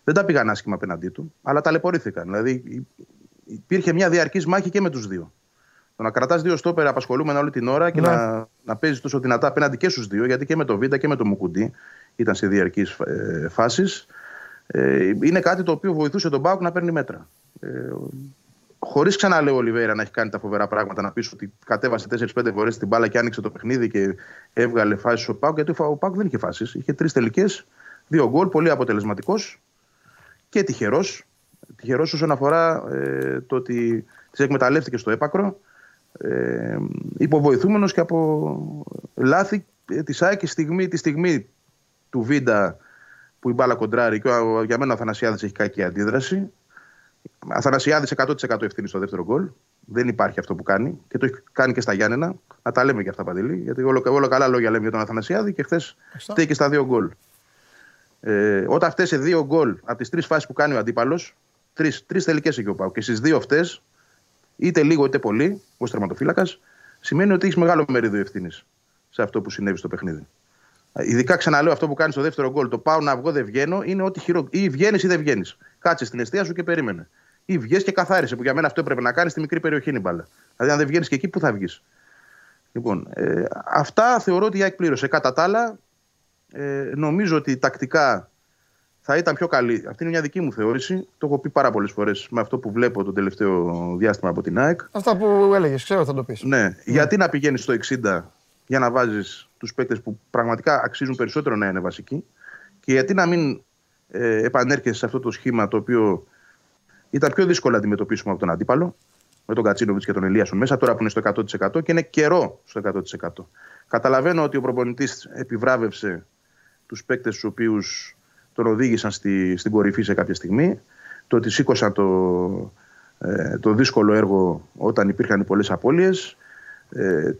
δεν τα πήγαν άσχημα απέναντί του, αλλά ταλαιπωρήθηκαν. Δηλαδή υπήρχε μια διαρκής μάχη και με τους δύο. Το να κρατάς δύο στόπερ απασχολούμενα όλη την ώρα και ναι. να, να παίζεις τόσο δυνατά απέναντι και στους δύο, γιατί και με το Βίντα και με το Μουκουντή ήταν σε διαρκείς ε, φάσεις. Ε, είναι κάτι το οποίο βοηθούσε τον Μπάουκ να παίρνει μέτρα. Ε, Χωρίς ξαναλέω ο Ολιβέρα να έχει κάνει τα φοβερά πράγματα, να πεις ότι κατέβασε 4-5 φορές την μπάλα και άνοιξε το παιχνίδι και έβγαλε φάσεις ο Πάουκ. Γιατί ο Πάουκ δεν είχε φάσεις. Είχε τρεις τελικές, δύο γκολ, πολύ αποτελεσματικός και τυχερός. Τυχερός όσον αφορά ε, το ότι τις εκμεταλλεύτηκε στο έπακρο ε, υποβοηθούμενος και από λάθη ε, της ΑΕΚ τη στιγμή, τη στιγμή του Βίντα που η μπάλα κοντράρει και για μένα ο Αθανασιάδης έχει κακή αντίδραση. Αθανασιάδης 100% ευθύνη στο δεύτερο γκολ. Δεν υπάρχει αυτό που κάνει και το έχει κάνει και στα Γιάννενα. Να τα λέμε και αυτά παντελή, γιατί όλο, όλο καλά λόγια λέμε για τον Αθανασιάδη και χθες φταίει και στα δύο γκολ. Ε, όταν φταίει σε δύο γκολ από τις τρεις φάσεις που κάνει ο αντίπαλος, τρεις τελικές έχει ο Πάου. Και στις δύο αυτές είτε λίγο είτε πολύ, ω τερματοφύλακα, σημαίνει ότι έχεις μεγάλο μερίδιο ευθύνης σε αυτό που συνέβη στο παιχνίδι. Ειδικά ξαναλέω αυτό που κάνει στο δεύτερο γκολ. Το πάω να βγω, δεν βγαίνω. Είναι ότι χειρο... ή βγαίνεις ή δεν βγαίνεις. Κάτσε στην αιστεία σου και περίμενε. Ή βγαίνει και καθάρισε. Που για μένα αυτό έπρεπε να κάνεις στη μικρή περιοχή είναι η μπάλα. Δηλαδή, αν δεν βγαίνεις και εκεί, πού θα βγεις; Λοιπόν, ε, αυτά θεωρώ ότι η ΑΕΚ πλήρωσε. Κατά τα άλλα, ε, νομίζω ότι τακτικά θα ήταν πιο καλή. Αυτή είναι μια δική μου θεώρηση. Το έχω πει πάρα πολλές φορές με αυτό που βλέπω το τελευταίο διάστημα από την ΑΕΚ. Αυτά που έλεγες, ξέρω θα το πεις. Ναι. Γιατί να πηγαίνεις στο 60 για να βάζεις τους παίκτες που πραγματικά αξίζουν περισσότερο να είναι βασικοί και γιατί να μην ε, επανέρχεσαι σε αυτό το σχήμα το οποίο ήταν πιο δύσκολο να αντιμετωπίσουμε από τον αντίπαλο με τον Κατσίνοβιτς και τον Ελίασον μέσα, τώρα που είναι στο 100% και είναι καιρό στο 100%. Καταλαβαίνω ότι ο προπονητής επιβράβευσε τους παίκτες τους οποίους τον οδήγησαν στη, στην κορυφή σε κάποια στιγμή. Το ότι σήκωσαν το, ε, το δύσκολο έργο όταν υπήρχαν πολλές απώλειες. Ε,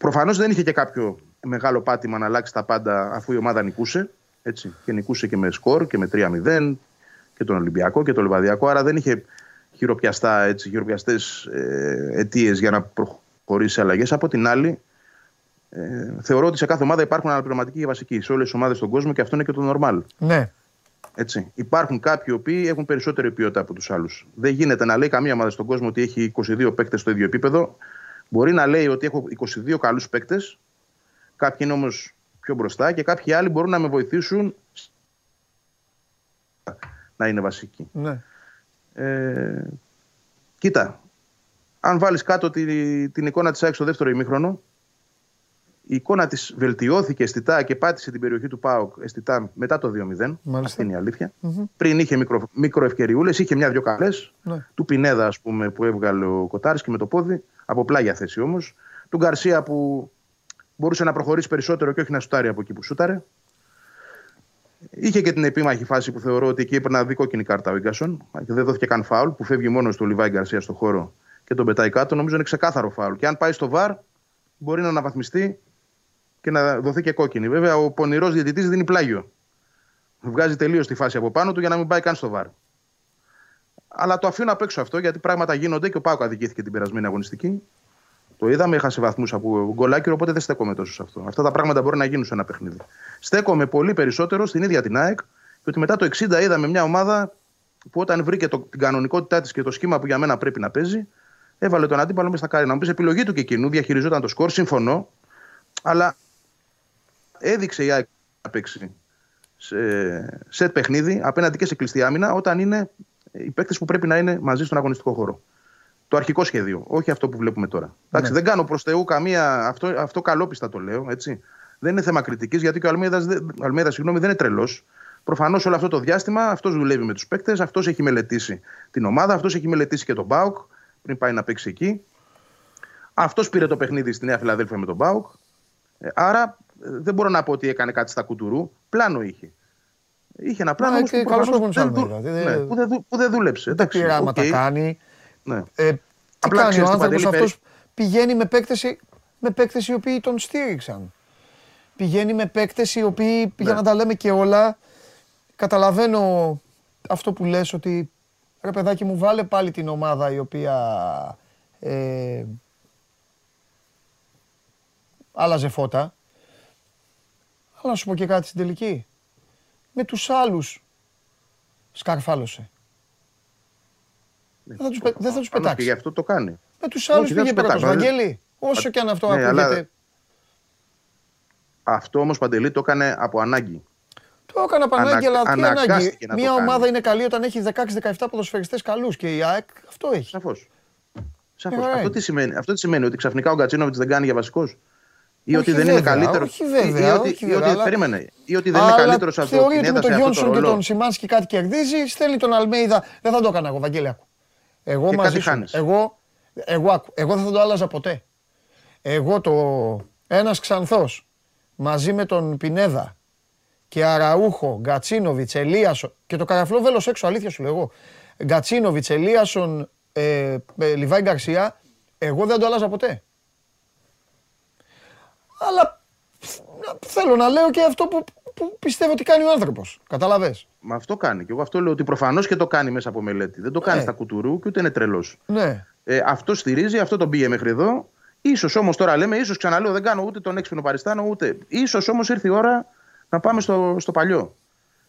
Προφανώς δεν είχε και κάποιο μεγάλο πάτημα να αλλάξει τα πάντα αφού η ομάδα νικούσε. Έτσι, και νικούσε και με σκορ και με 3-0 και τον Ολυμπιακό και τον Λιβαδιακό. Άρα δεν είχε χειροπιαστά, έτσι, χειροπιαστές ε, αιτίες για να προχωρήσει σε αλλαγές. Από την άλλη, ε, θεωρώ ότι σε κάθε ομάδα υπάρχουν αναπληρωματικοί και βασικοί. Σε όλες τις ομάδες στον κόσμο και αυτό είναι και το normal. Ναι. Έτσι. Υπάρχουν κάποιοι οποίοι έχουν περισσότερη ποιότητα από τους άλλους. Δεν γίνεται να λέει καμία ομάδα στον κόσμο ότι έχει 22 παίκτες στο ίδιο επίπεδο. Μπορεί να λέει ότι έχω 22 καλούς παίκτες, κάποιοι είναι όμως πιο μπροστά και κάποιοι άλλοι μπορούν να με βοηθήσουν να είναι βασικοί. ναι. Ε, κοίτα, αν βάλεις κάτω τη, την εικόνα της ΑΕΚ στο δεύτερο ημίχρονο, η εικόνα της βελτιώθηκε αισθητά και πάτησε την περιοχή του ΠΑΟΚ αισθητά μετά το 2-0. Μάλιστα. Αυτή είναι η αλήθεια. Πριν είχε μικρο, μικροευκαιριούλες, είχε μια-δυο καλές. Ναι. Του Πινέδα, ας πούμε, που έβγαλε ο Κοτάρης και με το πόδι, από πλάγια θέση όμως. Του Γκαρσία που μπορούσε να προχωρήσει περισσότερο και όχι να σουτάρει από εκεί που σούταρε. Είχε και την επίμαχη φάση που θεωρώ ότι εκεί έπρεπε να δει κόκκινη κάρτα ο Ίγκασον. Και δεν δόθηκε καν φάουλ που φεύγει μόνος του Λιβάη Γκαρσία στο χώρο και τον πετάει κάτω. Νομίζω είναι ξεκάθαρο φάουλ. Και αν πάει στο βαρ, μπορεί να αναβαθμιστεί και να δοθεί και κόκκινη. Βέβαια, ο πονηρός διαιτητής δίνει πλάγιο. Βγάζει τελείως τη φάση από πάνω του για να μην πάει καν στο βαρ. Αλλά το αφήνω απ' έξω αυτό γιατί πράγματα γίνονται και ο Πάουκ αδικήθηκε την περασμένη αγωνιστική. Το είδαμε, έχασε βαθμούς από γκολάκιο, οπότε δεν στέκομαι τόσο σε αυτό. Αυτά τα πράγματα μπορεί να γίνουν σε ένα παιχνίδι. Στέκομαι πολύ περισσότερο στην ίδια την ΑΕΚ και ότι μετά το 60 είδαμε μια ομάδα που όταν βρήκε το, την κανονικότητά της και το σχήμα που για μένα πρέπει να παίζει, έβαλε τον αντίπαλο μέσα στα κάρια. Να μου πεις επιλογή του και εκείνου, διαχειριζόταν το σκορ, συμφωνώ. Αλλά έδειξε η ΑΕΚ να παίξει σε σετ παιχνίδι απέναντι και σε κλειστή άμυνα όταν είναι οι παίκτες που πρέπει να είναι μαζί στον αγωνιστικό χώρο. Το αρχικό σχέδιο, όχι αυτό που βλέπουμε τώρα. Εντάξει, δεν κάνω προς Θεού καμία. Αυτό, αυτό καλόπιστα το λέω. Έτσι. Δεν είναι θέμα κριτικής γιατί και ο Αλμέδα Αλμέδας, συγγνώμη, δεν είναι τρελός. Προφανώς όλο αυτό το διάστημα αυτός δουλεύει με τους παίκτες, αυτός έχει μελετήσει την ομάδα, αυτός έχει μελετήσει και τον ΠΑΟΚ πριν πάει να παίξει εκεί. Αυτός πήρε το παιχνίδι στη Νέα Φιλαδέλφια με τον ΠΑΟΚ. Ε, άρα ε, δεν μπορώ να πω ότι έκανε κάτι στα κουτουρού. Πλάνο είχε. Είχε ένα πλάνο Μα όμως και που, καλός προφανώς προπονητής δεν, Αλμέιδας, δου- δεν- ναι, που, δεν, δου- που δεν δούλεψε. Τα Εντάξει, πειράματα οκ. κάνει. Ναι. Ε, τι Απλά κάνει ο ξέρεις τι, άνθρωπος Παντελή, αυτός πηγαίνει με παίκτες, με παίκτες οι οποίοι τον στήριξαν. Πηγαίνει με παίκτες οι οποίοι, για να τα λέμε και όλα, καταλαβαίνω αυτό που λες ότι ρε παιδάκι μου βάλε πάλι την ομάδα η οποία ε, άλλαζε φώτα. Αλλά να σου πω και κάτι στην τελική. Με τους άλλους σκαρφάλωσε. Δεν θα τους, πε- δεν θα τους Προφανώς Και πετάξεις. γι' αυτό το κάνει. Με τους άλλους Όχι, δεν πήγε τους πρώτος, πετάξω. Βαγγέλη. Όσο και αν αυτό Ναι, αλλά- ακούγεται. Αυτό όμως Παντελή το έκανε από ανάγκη. Το έκανα πανάγκη, Ανα- αλλά τι ανάγκη; αναγκάστηκε να το Μια κάνει. ομάδα είναι καλή όταν έχει 16-17 ποδοσφαιριστές καλούς και η ΑΕΚ αυτό έχει. Σαφώς. Σαφώς. Ε, Αυτό, τι σημαίνει, αυτό τι σημαίνει, ότι ξαφνικά ο Γκατσίνοβιτς δεν κάνει για βασικός; Ή Όχι ότι δεν βέβαια, είναι καλύτερο. όχι βέβαια, ή, ότι, όχι ή βέβαια, ότι, αλλά- περίμενε, ή ότι δεν είναι καλύτερος από θεωρεί τον ότι με Πινέδα τον σε αυτό το Γιόνσον και ρόλο. τον Σιμάνσκι κάτι κερδίζει, στέλνει τον Αλμέιδα. Δεν θα το έκανα εγώ, Βαγγέλη. Άκου. Εγώ Και μαζί κάτι σου. χάνεις. Εγώ, εγώ, άκου, εγώ δεν θα το άλλαζα ποτέ. Εγώ το ένας ξανθός μαζί με τον Πινέδα και Αραούχο, Γκατσίνοβιτς, Ελίασον και το καραφλό βέλος έξω, αλήθεια σου λέω εγώ. Γκατσίνοβιτς, Ελίασον, ε, ε, Λιβάη Γκαρσία, εγώ δεν το άλλαζα ποτέ. Αλλά να- θέλω να λέω και αυτό που, που πιστεύω ότι κάνει ο άνθρωπος. Καταλαβες. Μα αυτό κάνει. Και εγώ αυτό λέω ότι προφανώς και το κάνει μέσα από μελέτη. Δεν το κάνει Ναι. στα κουτουρού και ούτε είναι τρελός. Ναι. Ε, αυτό στηρίζει, αυτό τον πήγε μέχρι εδώ Ίσως όμως τώρα λέμε, ίσως ξαναλέω, δεν κάνω ούτε τον έξυπνο Παριστάνο, ούτε. Ίσως όμως ήρθε η ώρα να πάμε στο, στο παλιό.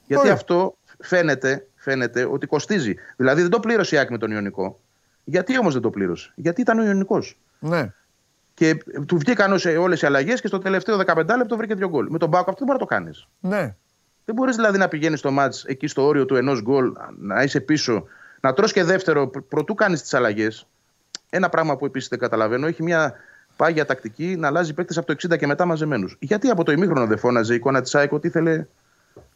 Γιατί Ωραία. αυτό φαίνεται, φαίνεται ότι κοστίζει. Δηλαδή δεν το πλήρωσε η ΑΕΚ με τον Ιωνικό. Γιατί όμως δεν το πλήρωσε; Γιατί ήταν ο Ιωνικός; Ναι. Και ε, του βγήκαν όλες οι αλλαγές και στο τελευταίο 15 λεπτό βρήκε δύο γκολ. Με τον Μπάκο αυτό δεν μπορεί να το κάνεις. Ναι. Δεν μπορείς δηλαδή να πηγαίνεις στο μάτς εκεί στο όριο του ενός γκολ, να είσαι πίσω, να τρως και δεύτερο πρω- προτού κάνεις τις αλλαγές. Ένα πράγμα που επίσης δεν καταλαβαίνω, έχει μια πάγια τακτική να αλλάζει παίκτες από το 60 και μετά μαζεμένους. Γιατί από το ημίχρονο δεν φώναζε η εικόνα της ΑΕΚ ότι ήθελε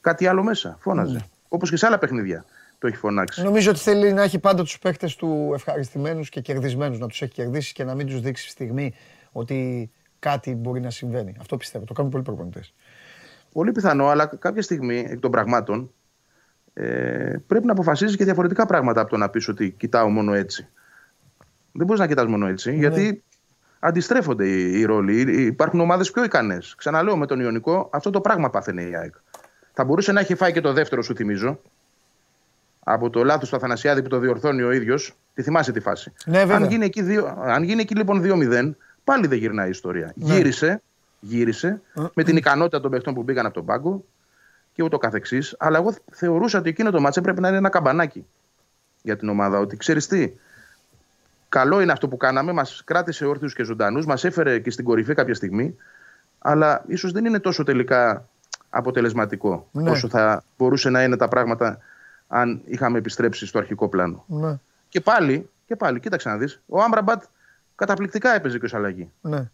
κάτι άλλο μέσα; Φώναζε. Ναι. Όπως και σε άλλα παιχνίδια το έχει φωνάξει. Νομίζω ότι θέλει να έχει πάντα τους παίκτες του ευχαριστημένους και κερδισμένους. Να τους έχει κερδίσει και να μην τους δείξει στιγμή ότι κάτι μπορεί να συμβαίνει. Αυτό πιστεύω. Το κάνουν πολλοί προπονητές. Πολύ πιθανό, αλλά κάποια στιγμή εκ των πραγμάτων ε, πρέπει να αποφασίζεις και διαφορετικά πράγματα από το να πεις ότι κοιτάω μόνο έτσι. Δεν μπορείς να κοιτάς μόνο έτσι, Ναι. γιατί αντιστρέφονται οι, οι ρόλοι. Υ- Υπάρχουν ομάδες πιο ικανές. Ξαναλέω με τον Ιωνικό, αυτό το πράγμα πάθαινε η ΑΕΚ. Θα μπορούσε να έχει φάει και το δεύτερο, σου θυμίζω. Από το λάθος του Αθανασιάδη που το διορθώνει ο ίδιος. Τη θυμάσαι τη φάση. Ναι, βέβαια. αν, γίνει εκεί δύο, αν γίνει εκεί λοιπόν 2-0, πάλι δεν γυρνάει η ιστορία. Ναι. Γύρισε, γύρισε με την ικανότητα των παιχτών που μπήκαν από τον πάγκο και ούτω καθεξής. Αλλά εγώ θεωρούσα ότι εκείνο το μάτσε πρέπει να είναι ένα καμπανάκι για την ομάδα. Ότι ξέρεις τι, καλό είναι αυτό που κάναμε, μας κράτησε όρθιους και ζωντανούς, μας έφερε και στην κορυφή κάποια στιγμή. Αλλά ίσως δεν είναι τόσο τελικά αποτελεσματικό Ναι. όσο θα μπορούσε να είναι τα πράγματα αν είχαμε επιστρέψει στο αρχικό πλάνο. Ναι. Και πάλι, και πάλι, κοίταξε να δεις. Ο Άμπραμπατ καταπληκτικά έπαιζε και ω αλλαγή. Ναι.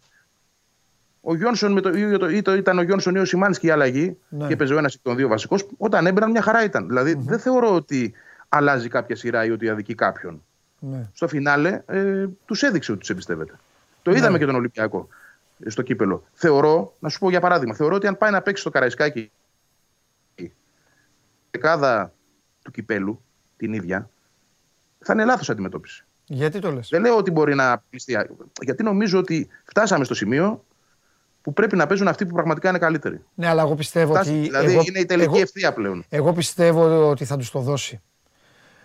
Ο Γιόνσον με το, ή, το, ή το ήταν ο Γιόνσον ή ο Σιμάνσκι η αλλαγή Ναι. και έπαιζε ο ένας εκ των δύο βασικός. Όταν έμπαιναν μια χαρά ήταν. Δηλαδή δεν θεωρώ ότι αλλάζει κάποια σειρά ή ότι αδικεί κάποιον. ναι. Στο φινάλε ε, τους έδειξε ότι τους εμπιστεύεται. Το Ναι. είδαμε και τον Ολυμπιακό ε, στο κύπελο. Θεωρώ, να σου πω για παράδειγμα, θεωρώ ότι αν πάει να παίξει στο Καραϊσκάκι η δεκάδα του κυπέλου την ίδια, θα είναι λάθος αντιμετώπιση. Γιατί το λες; Δεν λέω ότι μπορεί να πληστεί. Γιατί νομίζω ότι φτάσαμε στο σημείο που πρέπει να παίζουν αυτοί που πραγματικά είναι καλύτεροι. Ναι, αλλά εγώ πιστεύω Φτάσαμε, ότι. δηλαδή εγώ, είναι η τελική εγώ, ευθεία πλέον. εγώ πιστεύω ότι θα τους το δώσει.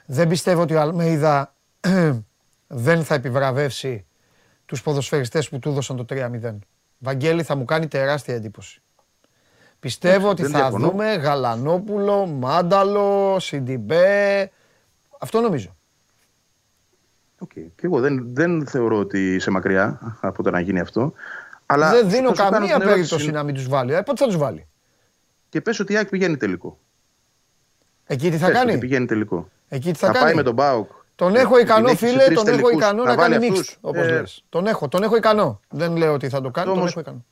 Δεν πιστεύω ότι ο Αλμέιδα δεν θα επιβραβεύσει τους ποδοσφαιριστές που του έδωσαν το 3-0. Βαγγέλη θα μου κάνει τεράστια εντύπωση. Πιστεύω ότι δεν θα διαφωνώ. δούμε Γαλανόπουλο, Μάνταλο, Σιντιμπέ. Αυτό νομίζω. Οκ. Και εγώ δεν, δεν θεωρώ ότι είσαι μακριά από το να γίνει αυτό. Αλλά δεν δίνω θα σου κάνω καμία την ερώτηση περίπτωση να μην τους βάλει. Ε, πότε θα τους βάλει; Και πες ότι η ΑΕΚ πηγαίνει τελικό. Εκεί τι θα Πες ότι κάνει. πηγαίνει τελικό. Εκεί τι Θα, θα, κάνει; πάει με τον ΠΑΟΚ. Τον Ε, έχω ικανό, επιλέξει φίλε, τρεις τον έχω τελικούς. ικανό Θα να βάλει κάνει αυτούς. mix, όπως Ε, λες. Τον έχω, τον έχω ικανό. Δεν λέω ότι θα το κάνει, τον όμως- έχω ικανό.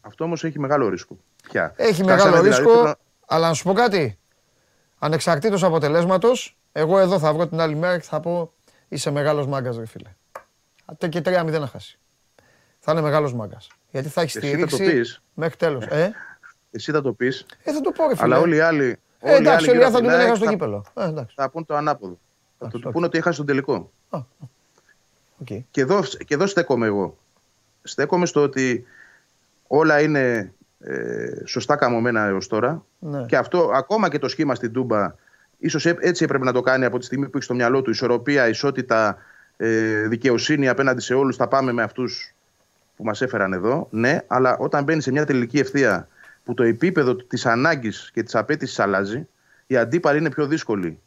Αυτό όμως έχει μεγάλο ρίσκο. Πια. Έχει Φτάσαμε μεγάλο δηλαδή ρίσκο, στο- αλλά να σου πω κάτι. Ανεξαρτήτως αποτελέσματος, εγώ εδώ θα βγω την άλλη μέρα και θα πω είσαι μεγάλος μάγκας ρε φίλε. Άντε και 3-0 να χάσει. Θα είναι μεγάλος μάγκας. Γιατί θα έχεις Εσύ θα το στηρίξει πεις. μέχρι τέλος. Ε, Εσύ θα το πεις. ε, θα το πω ρε φίλε. Αλλά όλοι οι άλλοι. ε, εντάξει, γύρω όλοι οι από άνθρωποι την δεν ΑΕΚ έχασαν το θα- κύπελλο. Ε, εντάξει. Θα πουν το ανάποδο. Θα Εντάξει, του οκ. πούνε ότι έχασε τον τελικό. Α, οκ. Και εδώ, και εδώ στέκομαι εγώ. Στέκομαι στο ότι όλα είναι ε, σωστά καμωμένα έως τώρα. Ναι. Και αυτό, ακόμα και το σχήμα στην Τούμπα, ίσως έτσι έπρεπε να το κάνει από τη στιγμή που έχει στο μυαλό του ισορροπία, ισότητα, ε, δικαιοσύνη απέναντι σε όλους. Θα πάμε με αυτούς που μας έφεραν εδώ. Ναι, αλλά όταν μπαίνει σε μια τελική ευθεία που το επίπεδο της ανάγκης και της απαίτησης αλλάζει, οι αντίπαλοι είναι πιο δύσκολοι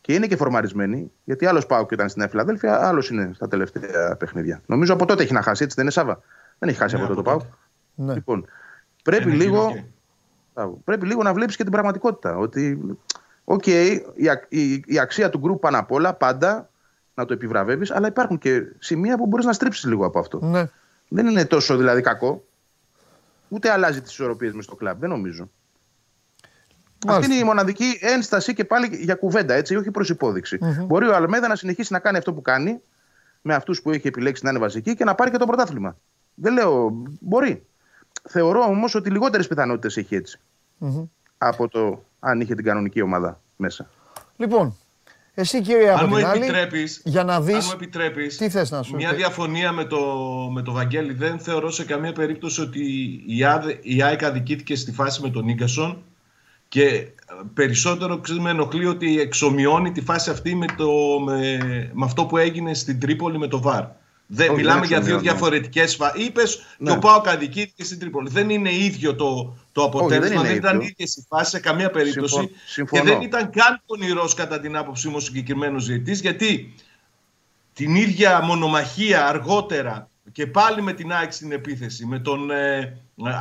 και είναι και φορμαρισμένοι, γιατί άλλος ΠΑΟΚ ήταν στην Νέα Φιλαδέλφια, άλλος είναι στα τελευταία παιχνίδια. Νομίζω από τότε έχει να χάσει, έτσι δεν είναι Σάβα; Δεν έχει χάσει Ναι, από τότε από το ΠΑΟΚ. Ναι. Λοιπόν, πρέπει Ένα λίγο, κιλό και- Μπράβο. πρέπει λίγο να βλέπεις και την πραγματικότητα. Ότι, οκ, η, ακ- η, η αξία του γκρουπ πάνω απ' όλα πάντα να το επιβραβεύεις, αλλά υπάρχουν και σημεία που μπορείς να στρίψεις λίγο από αυτό. Ναι. Δεν είναι τόσο δηλαδή κακό. Ούτε αλλάζει τις ισορροπίες μες στο κλαμπ. Δεν νομίζω. Αυτή Μάλιστα. είναι η μοναδική ένσταση και πάλι για κουβέντα, έτσι, όχι προς υπόδειξη. Μπορεί ο Αλμέδα να συνεχίσει να κάνει αυτό που κάνει με αυτούς που έχει επιλέξει να είναι βασικοί και να πάρει και το πρωτάθλημα. Δεν λέω. Μπορεί. Θεωρώ όμως ότι λιγότερες πιθανότητες έχει έτσι Μμμ. Από το αν είχε την κανονική ομάδα μέσα. Λοιπόν, εσύ κύριε από Αν μου την άλλη, επιτρέπεις, για να αν δεις μου επιτρέπεις, τι θες να σου μια πει. διαφωνία με το, με το Βαγγέλη δεν θεωρώ σε καμία περίπτωση ότι η, ΑΔ, η ΑΕΚ αδικήθηκε στη φάση με τον Νίγκασον και ε, περισσότερο ξέρεις, με ενοχλεί ότι εξομοιώνει τη φάση αυτή με, το, με, με αυτό που έγινε στην Τρίπολη με το ΒΑΡ. Δεν, Όχι, μιλάμε δεν για δύο εξομοιώνω. διαφορετικές φάσει. Είπες Ναι. και ο Πάο αδικήθηκε στην Τρίπολη. Δεν είναι ίδιο το, το αποτέλεσμα. δεν δεν, είναι ήταν ίδιο. ίδιε οι φάσει σε καμία περίπτωση. Συμφω- συμφωνώ. Και δεν ήταν καν πονηρό κατά την άποψή μου ο συγκεκριμένος διαιτητής. Γιατί την ίδια μονομαχία αργότερα και πάλι με την ΑΕΚ στην επίθεση, με τον ε,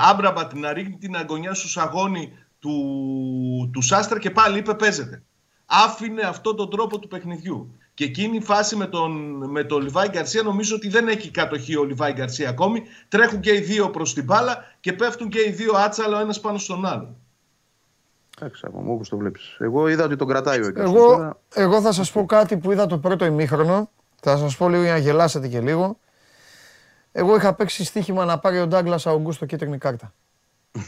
Άμπραμπατ να ρίχνει την αγωνιά στο σαγόνι του, του Σάστρα και πάλι είπε παίζεται. Άφηνε αυτόν τον τρόπο του παιχνιδιού. Και εκείνη η φάση με τον, με τον Λιβάη Γκαρσία νομίζω ότι δεν έχει κατοχή ο Λιβάη Γκαρσία ακόμη. Τρέχουν και οι δύο προς την μπάλα και πέφτουν και οι δύο άτσαλα ο ένας πάνω στον άλλο. Εντάξει, από μου, όπως το βλέπεις. Εγώ είδα ότι τον κρατάει ο Έγκας. Εγώ, Τώρα, εγώ θα σας πω κάτι που είδα το πρώτο ημίχρονο. Θα σας πω λίγο για να γελάσετε και λίγο. Εγώ είχα παίξει στοίχημα να πάρει ο Ντάγκλας Αουγκούστο κίτρινη κάρτα.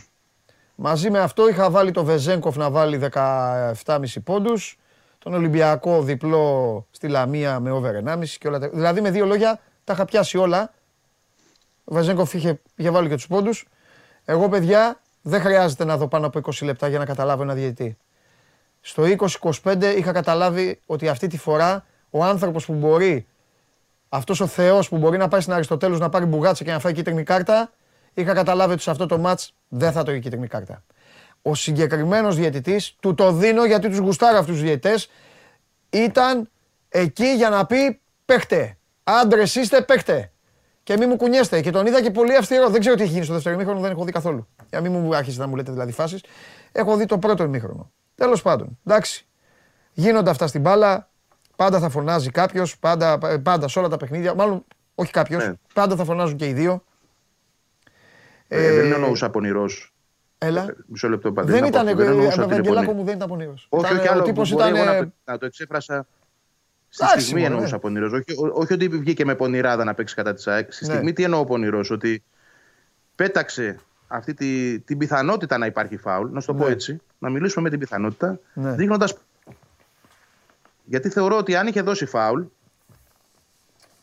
Μαζί με αυτό είχα βάλει το Βεζέγκοφ να βάλει 17,5 πόντους. Τον Ολυμπιακό διπλό στη Λαμία με over 1,5 και όλα τα... Δηλαδή με δύο λόγια τα είχα πιάσει όλα. Ο Βεζέγκοφ είχε, είχε βάλει και τους πόντους. Εγώ παιδιά δεν χρειάζεται να δω πάνω από 20 λεπτά για να καταλάβω ένα διαιτητή. Στο 20-25 είχα καταλάβει ότι αυτή τη φορά ο άνθρωπος που μπορεί, αυτός ο θεός που μπορεί να πάει στην Αριστοτέλους να πάρει μπουγάτσα και να φάει κίτρινη κάρτα, είχα καταλάβει ότι σε αυτό το μάτς δεν θα το είχε κίτρινη κάρτα. Ο συγκεκριμένος διαιτητής, του το δίνω γιατί τους γουστάρω αυτούς τους διαιτητές, ήταν εκεί για να πει παίχτε. Άντρες είστε, παίχτε. Και μην μου κουνιέστε. Και τον είδα και πολύ αυστηρό. Δεν ξέρω τι έχει γίνει στο δεύτερο ημίχρονο, δεν έχω δει καθόλου. Για να μην μου άρχισε να μου λέτε δηλαδή φάσεις. Έχω δει το πρώτο ημίχρονο. Τέλος πάντων, εντάξει. Γίνονται αυτά στην μπάλα. Πάντα θα φωνάζει κάποιος. Πάντα, πάντα σε όλα τα παιχνίδια. Μάλλον όχι κάποιος. Ναι. Πάντα θα φωνάζουν και οι δύο. ε, δεν εννοούσα πονηρός. Έλα. Μισό λεπτό πάντα. Δεν να πω ήταν. αυτό, δεν εννοούσα ότι είναι Ευαγγελάκο πονηρός. μου δεν ήταν πονηρός. Όχι, όχι άλλο. Ο τύπος μπορεί ήταν. εγώ να, ε, το, να το εξέφρασα. Στη Εντάξει, στιγμή μωρέ, εννοούσα ναι. πονηρός. Όχι, ό- όχι ότι βγήκε με πονηράδα να παίξει κατά της ΑΕΚ. Στη Ναι. στιγμή τι εννοώ πονηρός. Ότι πέταξε αυτή τη, την πιθανότητα να υπάρχει φάουλ. Να σου το πω Ναι. έτσι. Να μιλήσουμε με την πιθανότητα. Ναι. Δείχνοντα. Γιατί θεωρώ ότι αν είχε δώσει φάουλ.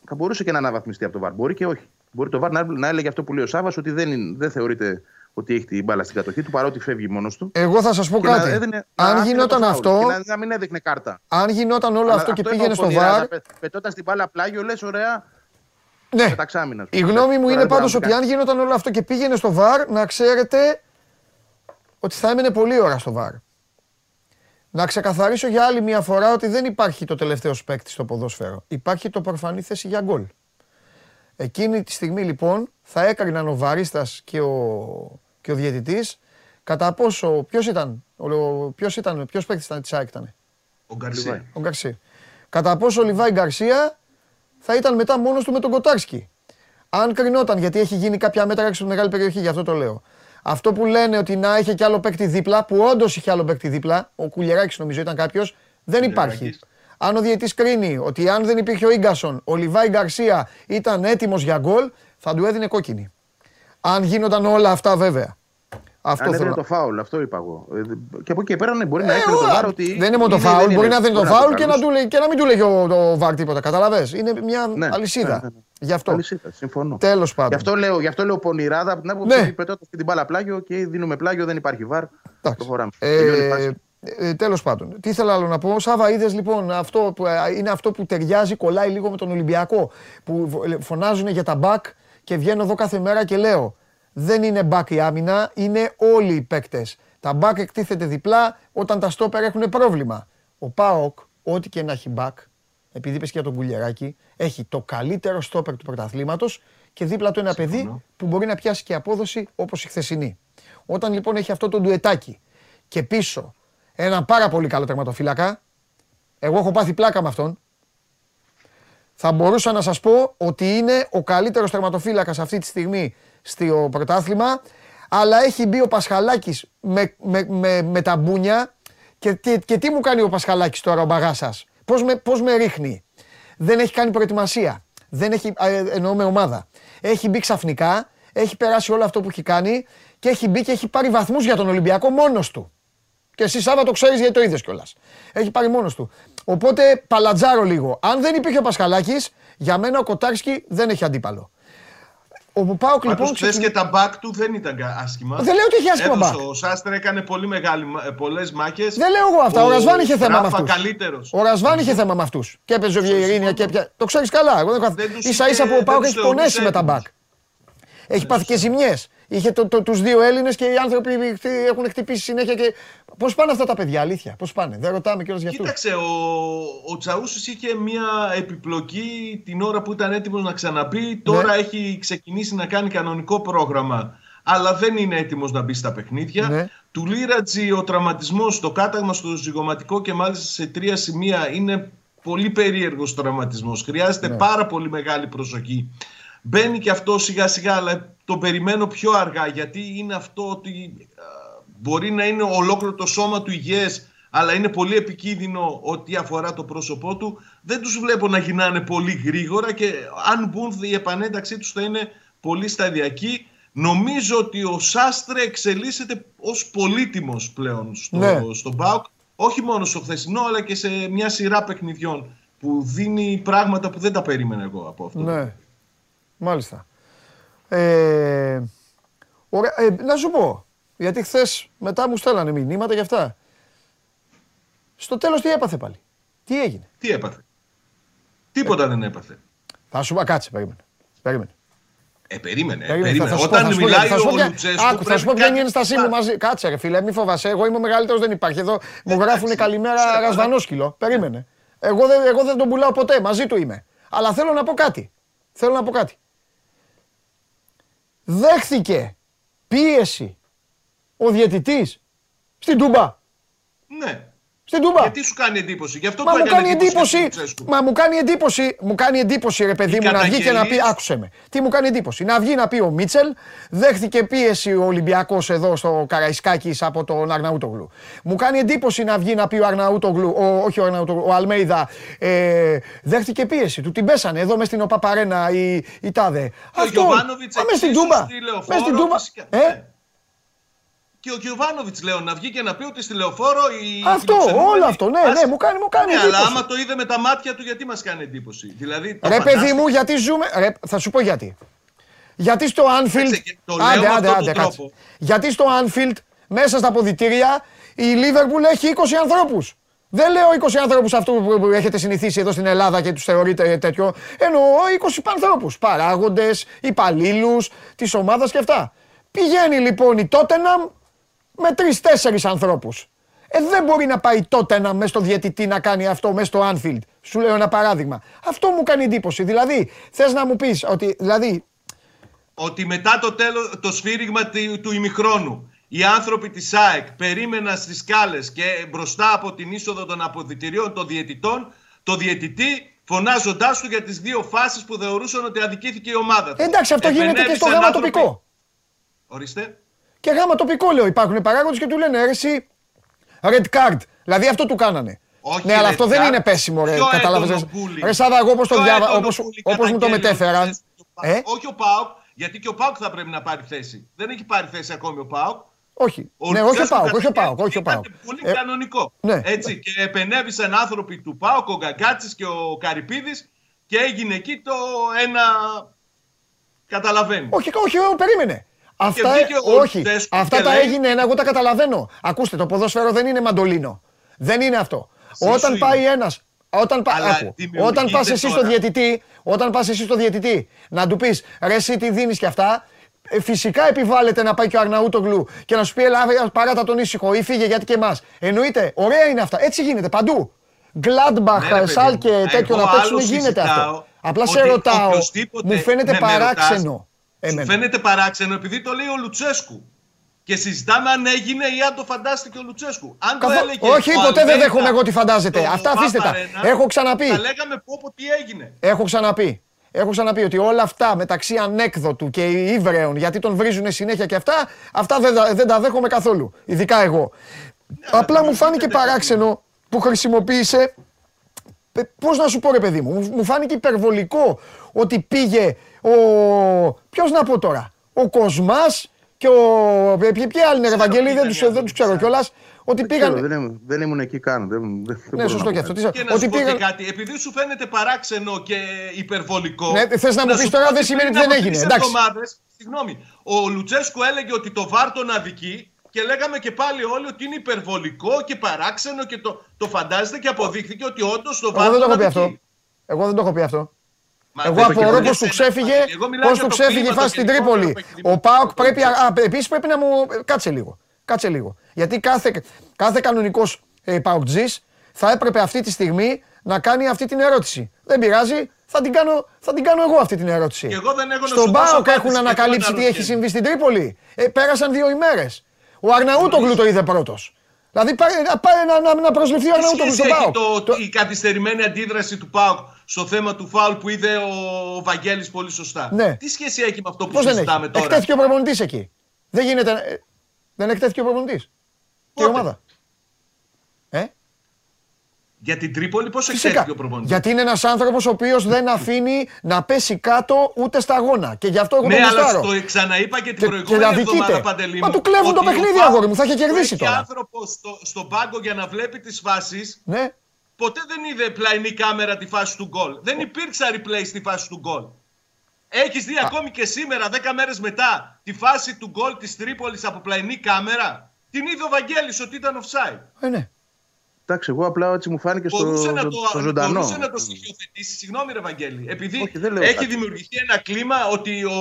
Θα μπορούσε και να αναβαθμιστεί από το βαρ. Μπορεί και όχι. Μπορεί το βαρ να, να έλεγε αυτό που λέει ο Σάβα ότι δεν, είναι- δεν θεωρείται ότι έχει την μπάλα στην κατοχή του παρότι φεύγει μόνος του. Εγώ θα σας πω Και να κάτι. έδινε- να Αν άφηνε γινόταν το φάουλ αυτό, Και να, να μην έδειχνε κάρτα. αν γινόταν όλο Αλλά αυτό και εννοώ πήγαινε στο πονηρά, βαρ. να πε- Πετώντας την μπάλα πλάγιο, λες ωραία. Ναι. Πεταξάμινα. Η γνώμη μου είναι πάντως ότι αν γινόταν όλο αυτό και πήγαινε στο βαρ, να ξέρετε ότι θα έμενε πολύ ώρα στο βαρ. Να ξεκαθαρίσω για άλλη μια φορά ότι δεν υπάρχει το τελευταίο παίκτη στο ποδόσφαιρο. Υπάρχει το προφανή θέση για γκολ. Εκείνη τη στιγμή λοιπόν θα έκριναν ο βαρίστας και ο, και ο διαιτητής κατά πόσο, ποιος ήταν, ο, ποιος ήταν, ποιος παίκτης ήταν της ΑΕΚ ήταν. Ο Γκαρσία. Ο Γκαρσία. Κατά πόσο ο Λιβάη Γκαρσία θα ήταν μετά μόνος του με τον Κοτάρσκι. Αν κρινόταν, γιατί έχει γίνει κάποια μέτρα έξω από τη μεγάλη περιοχή, γι' αυτό το λέω. Αυτό που λένε ότι να είχε κι άλλο παίκτη δίπλα, που όντως είχε άλλο παίκτη δίπλα, ο Κουλιεράκη νομίζω ήταν κάποιος, δεν υπάρχει. Αν ο διαιτής κρίνει ότι αν δεν υπήρχε ο γκασον, ο Λιβάη Γκαρσία ήταν έτοιμος για γκολ, θα του έδινε κόκκινη. Αν γίνονταν όλα αυτά βέβαια. Αυτό Αν θέλω έδινε να το φάουλ, αυτό είπα εγώ. Ε, Και από εκεί και πέρα ναι, μπορεί να ε, έκρινε το όλα. βάρο ότι. Δεν είναι μόνο το είναι ή φάουλ. δεν Μπορεί είναι. να δίνει το Μπορεί φάουλ και να, καλούσε. του λέει, και να μην του λέγει ο, το βαρ τίποτα. Καταλαβες; Είναι μια Ναι, αλυσίδα. ναι, ναι, ναι. Γι' αυτό. Αλυσίδα, συμφωνώ. Τέλος πάντων. Γι' αυτό λέω, γι αυτό λέω πονηράδα από την άποψη Ναι. ότι πετώντας και την μπάλα πλάγιο και δίνουμε πλάγιο, δεν υπάρχει βαρ. Εντάξει. Προχωράμε. Τελειώνει η Ε, φάση. ε, τέλος πάντων. Τι ήθελα άλλο να πω; Σάβα, είδες λοιπόν, αυτό που, ε, είναι αυτό που ταιριάζει, κολλάει λίγο με τον Ολυμπιακό. Που βο- φωνάζουν για τα back και βγαίνω εδώ κάθε μέρα και λέω δεν είναι back η άμυνα, είναι όλοι οι παίκτες. Τα back εκτίθεται διπλά όταν τα στόπερ έχουν πρόβλημα. Ο ΠΑΟΚ, ό,τι και να έχει back, επειδή είπες και για τον Κουλιεράκη, έχει το καλύτερο στόπερ του πρωταθλήματος και δίπλα του ένα παιδί που μπορεί να πιάσει και απόδοση όπως η χθεσινή. Όταν λοιπόν έχει αυτό το ντουετάκι και πίσω ένα πάρα πολύ καλό τερματοφύλακα, εγώ έχω πάθει πλάκα με αυτόν, θα μπορούσα να σας πω ότι είναι ο καλύτερος τερματοφύλακας αυτή τη στιγμή στο πρωτάθλημα, αλλά έχει μπει ο Πασχαλάκης με, με, με, με τα μπούνια και, τι- και τι μου κάνει ο Πασχαλάκης τώρα ο μπαγάσας. Πώς με, πώς με ρίχνει; Δεν έχει κάνει προετοιμασία. Δεν έχει, ε, εννοώ με ομάδα. Έχει μπει ξαφνικά, έχει περάσει όλο αυτό που έχει κάνει και έχει μπει και έχει πάρει βαθμούς για τον Ολυμπιακό μόνος του. Και εσύ Σάβα το ξέρεις γιατί το είδες κιόλας. Έχει πάρει μόνος του. Οπότε παλατζάρω λίγο. Αν δεν υπήρχε ο Πασχαλάκης, για μένα ο Κοτάρσκι δεν έχει αντίπαλο. ο Πάοκ λοιπόν. Πάντως χθες ξεκινά- και τα back του δεν ήταν κα- άσχημα. Δεν λέω ότι είχε άσχημα Έδωσε, back. Ο Σάστρε έκανε πολύ μεγάλη, ε, πολλές μάχες. Δεν λέω εγώ αυτά. Ο Ρασβάν είχε θέμα με Ράφα αυτούς. καλύτερος. Ο Ρασβάν είχε θέμα με αυτούς. Και έπαιζε ο Βιερίνια και έπια. Το ξέρεις καλά. Εγώ δεν έχω... Δεν τους ίσα ίσα είχε- που ο Πάοκ δεν έχει τους πονέσει θεωρούσε με τα μπακ. Έχει πάθει και ζημιές. Είχε το, το, τους δύο Έλληνες και οι άνθρωποι χτυ- έχουν χτυπήσει συνέχεια. Και... Πώς πάνε αυτά τα παιδιά, αλήθεια. Πώς πάνε. Δεν ρωτάμε κιόλας για αυτούς. Κοίταξε, ο, ο Τσαούσης είχε μια επιπλοκή την ώρα που ήταν έτοιμος να ξαναμπεί. Τώρα Ναι. έχει ξεκινήσει να κάνει κανονικό πρόγραμμα, αλλά δεν είναι έτοιμος να μπει στα παιχνίδια. Ναι. Του Λίρατζι ο τραυματισμός, το κάταγμα στο ζυγωματικό και μάλιστα σε τρία σημεία είναι πολύ περίεργος τραυματισμός. Χρειάζεται Ναι. πάρα πολύ μεγάλη προσοχή. Μπαίνει και αυτό σιγά σιγά, αλλά το περιμένω πιο αργά, γιατί είναι αυτό ότι α, μπορεί να είναι ολόκληρο το σώμα του υγιές, αλλά είναι πολύ επικίνδυνο ό,τι αφορά το πρόσωπό του. Δεν τους βλέπω να γυρνάνε πολύ γρήγορα και αν μπουν η επανένταξή τους θα είναι πολύ σταδιακή. Νομίζω ότι ο Σάστρε εξελίσσεται ως πολύτιμος πλέον στο, Ναι. στον ΠΑΟΚ. Όχι μόνο στο χθεσινό, αλλά και σε μια σειρά παιχνιδιών που δίνει πράγματα που δεν τα περίμενα εγώ από αυτό. Ναι. Μάλιστα. Ε, ωραία, ε, να σου πω, γιατί χθες μετά μου στέλνανε μηνύματα για αυτά. Στο τέλος τι έπαθε πάλι; Τι έγινε; Τι έπαθε; Τίποτα δεν έπαθε. Θα σου πω, κάτσε, περίμενε. Περίμενε. Ε, περίμενε. περίμενε. περίμενε. Θα, θα σου πω, Όταν θα σου πω, μιλάει θα σου πω ο ποια- Λουτσέσκου. Άκου, θα σου πω πρέπει ποια είναι η κάτι ένστασή μου να- μαζί. Κάτσε, ρε φίλε, μη φοβάσαι. Εγώ είμαι ο μεγαλύτερος, δεν υπάρχει. Εδώ μου γράφουν καλημέρα ξέρω, ρασβανόσκυλο. Περίμενε. Εγώ δεν, εγώ δεν τον πουλάω ποτέ, μαζί του είμαι. Αλλά θέλω να πω κάτι. Θέλω να πω κάτι. Δέχθηκε πίεση ο διαιτητής στην Τούμπα. Ναι. Στην Τούμπα. Γιατί σου κάνει εντύπωση; Γι' αυτό Μα του μου έκανε κάνει εντύπωση, ο Λουτσέσκου. μα μου κάνει εντύπωση, μου κάνει εντύπωση ρε παιδί Οι μου να βγει και να πει, καταγγελίες- άκουσε με, τι μου κάνει εντύπωση, να βγει να πει ο Μίτσελ, δέχτηκε πίεση ο Ολυμπιακός εδώ στο Καραϊσκάκης από τον Αρναούτογλου. Μου κάνει εντύπωση να βγει να πει ο Αρναούτογλου, ο, όχι ο Αρναούτογλου, ο Αλμέιδα, ε, δέχτηκε πίεση, του την πέσανε εδώ μες στην ΟΠΑΠΑΡΕΝΑ η, η Τάδε. Και ο Γιωβάνοβιτς Α, μες στην εξίσου Τούμπα, στη Λεωφόρο, μες στην Τούμπα, φυσικά. ε, Ναι. Και ο Γιωβάνοβιτς λέω να βγει και να πει ότι στη λεωφόρο η. Αυτό, φιλοξενούμενη- όλο αυτό, ναι, Ας- ναι, μου κάνει- μου κάνει Ναι, αλλά εντύπωση. άμα το είδε με τα μάτια του, γιατί μας κάνει εντύπωση; Δηλαδή, το Ρε παιδί φαντάστηκε- μου, γιατί ζούμε. Ρε, θα σου πω γιατί. Γιατί στο Anfield. Κοίταξε, και το λέω με αυτόν τον κάτσε. τρόπο. Γιατί στο Anfield, μέσα στα αποδητήρια, η Liverpool έχει 20 ανθρώπους. Δεν λέω 20 ανθρώπους αυτού που που έχετε συνηθίσει εδώ στην Ελλάδα και τους θεωρείτε τέτοιο. Εννοώ 20 ανθρώπους. Παράγοντες, υπαλλήλους της ομάδας και αυτά. Πηγαίνει λοιπόν η Tottenham με τρει-τέσσερι ανθρώπους. Ε, δεν μπορεί να πάει τότε να μέσα στο διαιτητή να κάνει αυτό μέσα στο Anfield. Σου λέω ένα παράδειγμα. Αυτό μου κάνει εντύπωση. Δηλαδή, θες να μου πεις ότι. Δηλαδή, ότι μετά το, τέλος, το σφύριγμα του, του ημιχρόνου οι άνθρωποι της ΑΕΚ περίμεναν στις σκάλες και μπροστά από την είσοδο των αποδητηρίων των διαιτητών το διαιτητή φωνάζοντάς του για τις δύο φάσεις που θεωρούσαν ότι αδικήθηκε η ομάδα του. εντάξει, αυτό γίνεται και στο Επενέβησαν γάμα άνθρωποι- τοπικό. Ορίστε. Και γάμα τοπικό λέω. Υπάρχουν παράγοντες και του λένε «Ρε, εσύ red card. Δηλαδή αυτό του κάνανε. Όχι ναι, αλλά red αυτό δεν card. είναι πέσιμο, ρε. Πιο Κατάλαβες. έντονο bullying. Ρε Σάβα, εγώ όπως το Πιο διάβα, έντονο όπως, bullying όπως μου το καταγγέλει ο μετέφεραν. Λουτσέσκου. Ε, Όχι ο ΠΑΟΚ, γιατί και ο ΠΑΟΚ θα πρέπει να πάρει θέση. Δεν έχει πάρει θέση ακόμη ο ΠΑΟΚ. όχι. Ο ναι, όχι ο Λουτσέσκου Πάοκ, όχι ο καταγγέλει Πάοκ, όχι ο ότι Πάοκ. ήταν Πολύ Ε, κανονικό. ναι. Έτσι, και επενέβησαν άνθρωποι του ΠΑΟΚ, ο Γκαγκάτσης και ο Καρυπίδης και έγινε εκεί το ένα. Καταλαβαίνεις. Όχι, όχι, όχι, περίμενε. Αυτά, βγήκε ο όχι, Λουτσέσκου αυτά και τα λέει- έγινε ένα, εγώ τα καταλαβαίνω. Ακούστε, το ποδόσφαιρο δεν είναι μαντολίνο. Δεν είναι αυτό. Εσύ όταν σου πάει είναι. ένας, όταν, πα- Αλλά άκου, δημιουργείται όταν πας εσύ στο τώρα. διαιτητή, όταν πας εσύ στο διαιτητή, να του πεις ρε εσύ τι δίνεις και αυτά, ε, φυσικά επιβάλλεται να πάει και ο Αρναούτογλου και να σου πει έλα παράτα τον ήσυχο ή φύγε γιατί και εμάς. Εννοείται, ωραία είναι αυτά. Έτσι γίνεται παντού. Γκλάντμπαχ, Ναι, ρε παιδί Σάλ μου. και τέτοιο Εγώ να παίξουν άλλο γίνεται αυτό. συζητάω Απλά σε ότι ρωτάω, οποιοσδήποτε- μου φαίνεται ναι, με παράξενο. Ρωτάς, εμένα. Σου φαίνεται παράξενο επειδή το λέει ο Λουτσέσκου. Και συζητάμε αν έγινε ή αν το φαντάστηκε ο Λουτσέσκου. Αν το Καθό- έλεγε Όχι, ο ποτέ δεν Αλμέιδα δέχομαι εγώ τι φαντάζεται. στο Αυτά αφήστε τα. Παπαρένα, Έχω ξαναπεί. Θα λέγαμε πω πω τι έγινε. Έχω ξαναπεί. Έχω ξαναπεί ότι όλα αυτά μεταξύ ανέκδοτου και ύβρεων, γιατί τον βρίζουν συνέχεια και αυτά, αυτά δεν, τα- δεν τα δέχομαι καθόλου. Ειδικά εγώ. Απλά μου φάνηκε παράξενο που χρησιμοποίησε. Πώς να σου πω, ρε παιδί μου, μου- μου φάνηκε υπερβολικό ότι πήγε ο. Ποιος να πω τώρα, ο Κοσμάς και ο. Ποιοι ποιοι άλλοι είναι, ρε Ξέρω Ευαγγέλη, ποιοι δεν ήταν τους οι άνθρωποι δεν τους ξέρω της κιόλας. Ότι Δεν ξέρω, πήγαν. δεν, ήμουν, δεν ήμουν εκεί καν. Δεν, δεν, δεν Ναι, μπορώ σωστό να και πω αυτό. κάτι. Τι Και σα- να Ότι σου πω και πήγαν. κάτι, επειδή σου φαίνεται παράξενο και υπερβολικό. Ναι, θες να μου πεις σου τώρα πω δεν ότι σημαίνει πριν ότι δεν από έγινε, τρεις εντάξει. εβδομάδες, συγγνώμη, ο Λουτσέσκου έλεγε ότι το βάρ τον αδικεί και λέγαμε και πάλι όλοι ότι είναι υπερβολικό και παράξενο και το, το φαντάζεται και αποδείχθηκε ότι όντως το βάρ Εγώ δεν το τον έχω πει αδικεί. αυτό. Εγώ δεν το έχω πει αυτό. Μα Εγώ δεν το απορώ είπε πώς και του εσένα, ξέφυγε, Εγώ μιλάω πώς για του το ξέφυγε η κλίμα, φάση το στην γενικότερο Τρίπολη. που έχει Ο δημιουργηθεί. Πάοκ πρέπει. Α, επίσης πρέπει να μου. Κάτσε λίγο. Κάτσε λίγο. Γιατί κάθε, κάθε κανονικός ε, Πάοκτζή θα έπρεπε αυτή τη στιγμή να κάνει αυτή την ερώτηση. Δεν πειράζει, θα την κάνω, θα την κάνω εγώ αυτή την ερώτηση. Και εγώ δεν έχω να Στον σου δώσω Πάοκ απάντηση έχουν και ανακαλύψει εγώ τι έχει αναρωτιέμαι. συμβεί στην Τρίπολη. Ε, πέρασαν δύο ημέρες. Ο Αρναούτογλου το είδε πρώτος. Δηλαδή πάει, να, πάει να, να, να προσληφθεί ο Τι Αρναούτογλου σχέση στον έχει Πάοκ. το, η καθυστερημένη αντίδραση του ΠΑΟΚ στο θέμα του φάουλ που είδε ο Βαγγέλης πολύ σωστά. Ναι. Τι σχέση έχει με αυτό που Πώς δεν συζητάμε έχει; τώρα; Εκτέθηκε ο προπονητής εκεί. Δεν γίνεται. να- ε, Δεν εκτέθηκε ο προπονητής. Τι Πότε; ομάδα; Ε, Για την Τρίπολη πώς φυσικά. εξέλιχθηκε ο προπονητής; Γιατί είναι ένας άνθρωπος ο οποίος δεν αφήνει να πέσει κάτω ούτε σταγόνα. Και γι' αυτό εγώ Ναι, τον αλλά γουστάρω. το ξαναείπα και την Και- και προηγούμενη αδικείται. εβδομάδα Παντελή Μα μου, του κλέβουν το ότι ο παιχνίδι, ΠΑΟΚ αγόρι μου, θα είχε που κερδίσει έχει τώρα. άνθρωπο στο, στον πάγκο για να βλέπει τις φάσεις, Ναι. ποτέ δεν είδε πλαϊνή κάμερα τη φάση του γκολ. Δεν υπήρξε replay στη φάση του γκολ. Έχεις δει ακόμη και σήμερα, 10 μέρες μετά, τη φάση του γκολ της Τρίπολης από πλαϊνή κάμερα; Την είδε ο Βαγγέλης ότι ήταν offside. Ε, ναι. Εντάξει, εγώ απλά έτσι μου φάνηκε στο, Μπορούσε, να στο, το, στο ζωντανό. μπορούσε να το στοιχειοθετήσει. Συγγνώμη, ρε Βαγγέλη. Επειδή Όχι, δεν λέω έχει κάτι. δημιουργηθεί ένα κλίμα ότι ο,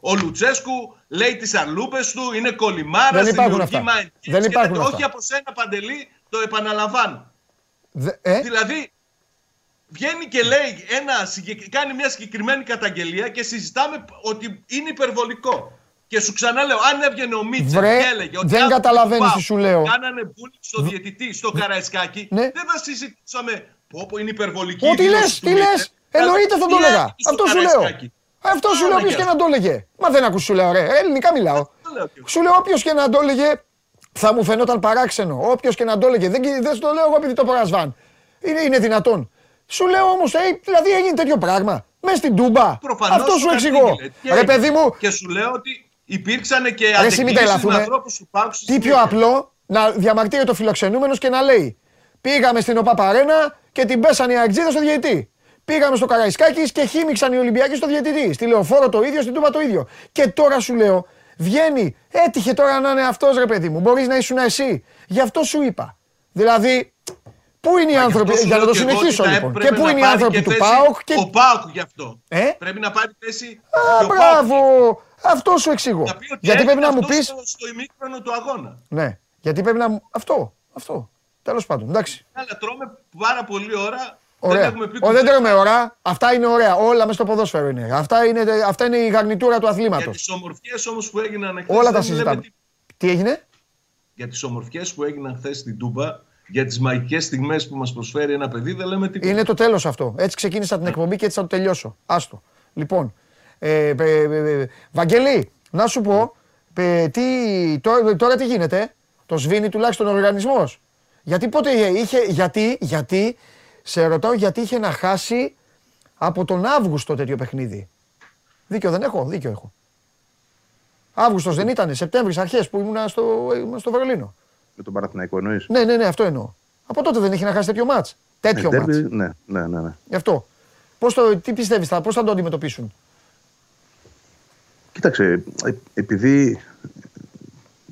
ο Λουτσέσκου λέει τις αρλούπε του, είναι κολυμάρας, Δεν υπάρχουν αυτά. Δεν υπάρχουν αυτά. Όχι από σένα, Παντελή, το επαναλαμβάνω. Δε- ε, Δηλαδή, βγαίνει και λέει ένα, συγκεκ- κάνει μια συγκεκριμένη καταγγελία και συζητάμε ότι είναι υπερβολικό. Και σου ξαναλέω, αν έβγαινε ο Μίτσελ Βρε, και έλεγε ότι δεν άνθρωποι του καταλαβαίνεις ΠΑΟΚ τι σου λέω. Κάνανε bullying στο διαιτητή, στο Καραϊσκάκι, Ναι. δεν θα συζητούσαμε πω, πω είναι υπερβολική. Ό,τι η λες, δήλωση του τι λες. Μίτσελ. Εννοείται θα το Τι έλεγα. έγινε στο Αυτό σου λέω. Καραϊσκάκι. Αυτό σου λέω Άρα, όποιος γεια και να το έλεγε. Μα δεν ακούς σου λέω, ρε. Ελληνικά μιλάω. Το λέω κι εγώ. Σου λέω όποιος και να το έλεγε θα μου φαινόταν παράξενο. Όποιος και να το έλεγε. Δεν, δεν σου το λέω εγώ επειδή το παρασβάν. Είναι, είναι δυνατόν. Σου λέω όμως, δηλαδή έγινε τέτοιο πράγμα. Μέσα στην τούμπα. Προφανώς Αυτό σου το εξηγώ. κατήγγειλε. Και- Ρε παιδί μου, Και σου λέω ότι υπήρξαν και Ρε, εσύ μην αντεκκλήσεις με τρελαθούμε. ανθρώπους του ΠΑΟΚ στη τι πιο συνέχεια. απλό να διαμαρτύρεται το φιλοξενούμενος και να λέει Πήγαμε στην ΟΠΑΠΑΡΕΝΑ και την πέσανε οι Αγτζίδε στο διαιτητή. Πήγαμε στο Καραϊσκάκης και χύμιξαν οι Ολυμπιακοί στο διαιτητή. Στη λεωφόρο το ίδιο, στην Τούμπα το ίδιο. Και τώρα σου λέω, βγαίνει, έτυχε τώρα να είναι αυτός ρε παιδί μου. Μπορείς να ήσουν εσύ. Γι' αυτό σου είπα. Δηλαδή, πού είναι οι Μα γι' άνθρωποι, αυτό σου για να λέω το και εγώ συνεχίσω ότι θα λοιπόν. Και έπρεπε πού να είναι οι πάρει άνθρωποι και του θέση ΠΑΟΚ και. Ο ΠΑΟΚ γι' αυτό. Ε; Πρέπει να πάρει θέση. Α, και ο ΠΑΟΚ. μπράβο! Αυτό σου εξηγώ. Να πει ότι Γιατί πρέπει έγινε να μου αυτός πει. Στο, στο ημίχρονο του αγώνα. Ναι, γιατί πρέπει να μου. Αυτό. Αυτό. Τέλος πάντων. Εντάξει. Αλλά τρώμε πάρα πολλή ώρα. Ωραία. Δεν έχουμε πει Ω, δεν κουβέντα τρώμε ώρα. Αυτά είναι ωραία. Όλα μέσα στο ποδόσφαιρο είναι. Αυτά είναι, αυτά είναι η γαρνιτούρα του Για αθλήματο. τις ομορφιές όμως που έγιναν χθες Όλα τα δεν λέμε συζητάμε. τι- Τι έγινε; Για τις ομορφιές που έγιναν χθες στην Τούμπα, για τις μαγικές στιγμές που μας προσφέρει ένα παιδί, δεν λέμε τίποτα. Είναι το τέλος αυτό. Έτσι ξεκίνησα την εκπομπή και έτσι θα το τελειώσω. Άστο. Λοιπόν. Ε, ε, ε, ε, Βαγγελή, να σου πω. ε, τι, τώρα, τώρα τι γίνεται. Το σβήνει τουλάχιστον ο οργανισμός. Γιατί πότε είχε. Γιατί, γιατί. Σε ρωτάω γιατί είχε να χάσει από τον Αύγουστο τέτοιο παιχνίδι. Δίκιο δεν έχω, δίκιο έχω. Αύγουστος δεν ήταν, Σεπτέμβρης αρχές που ήμουν στο, ήμουν στο Βερολίνο. Με τον Παναθηναϊκό εννοείς; Ναι, ναι, ναι, αυτό εννοώ. Από τότε δεν είχε να χάσει τέτοιο μάτς. Τέτοιο Ε, μάτς. ντέρμπι, ναι, ναι, ναι, ναι. Γι' αυτό. Πώς το, τι πιστεύεις, θα, πώς θα το αντιμετωπίσουν; Κοίταξε, ε, επειδή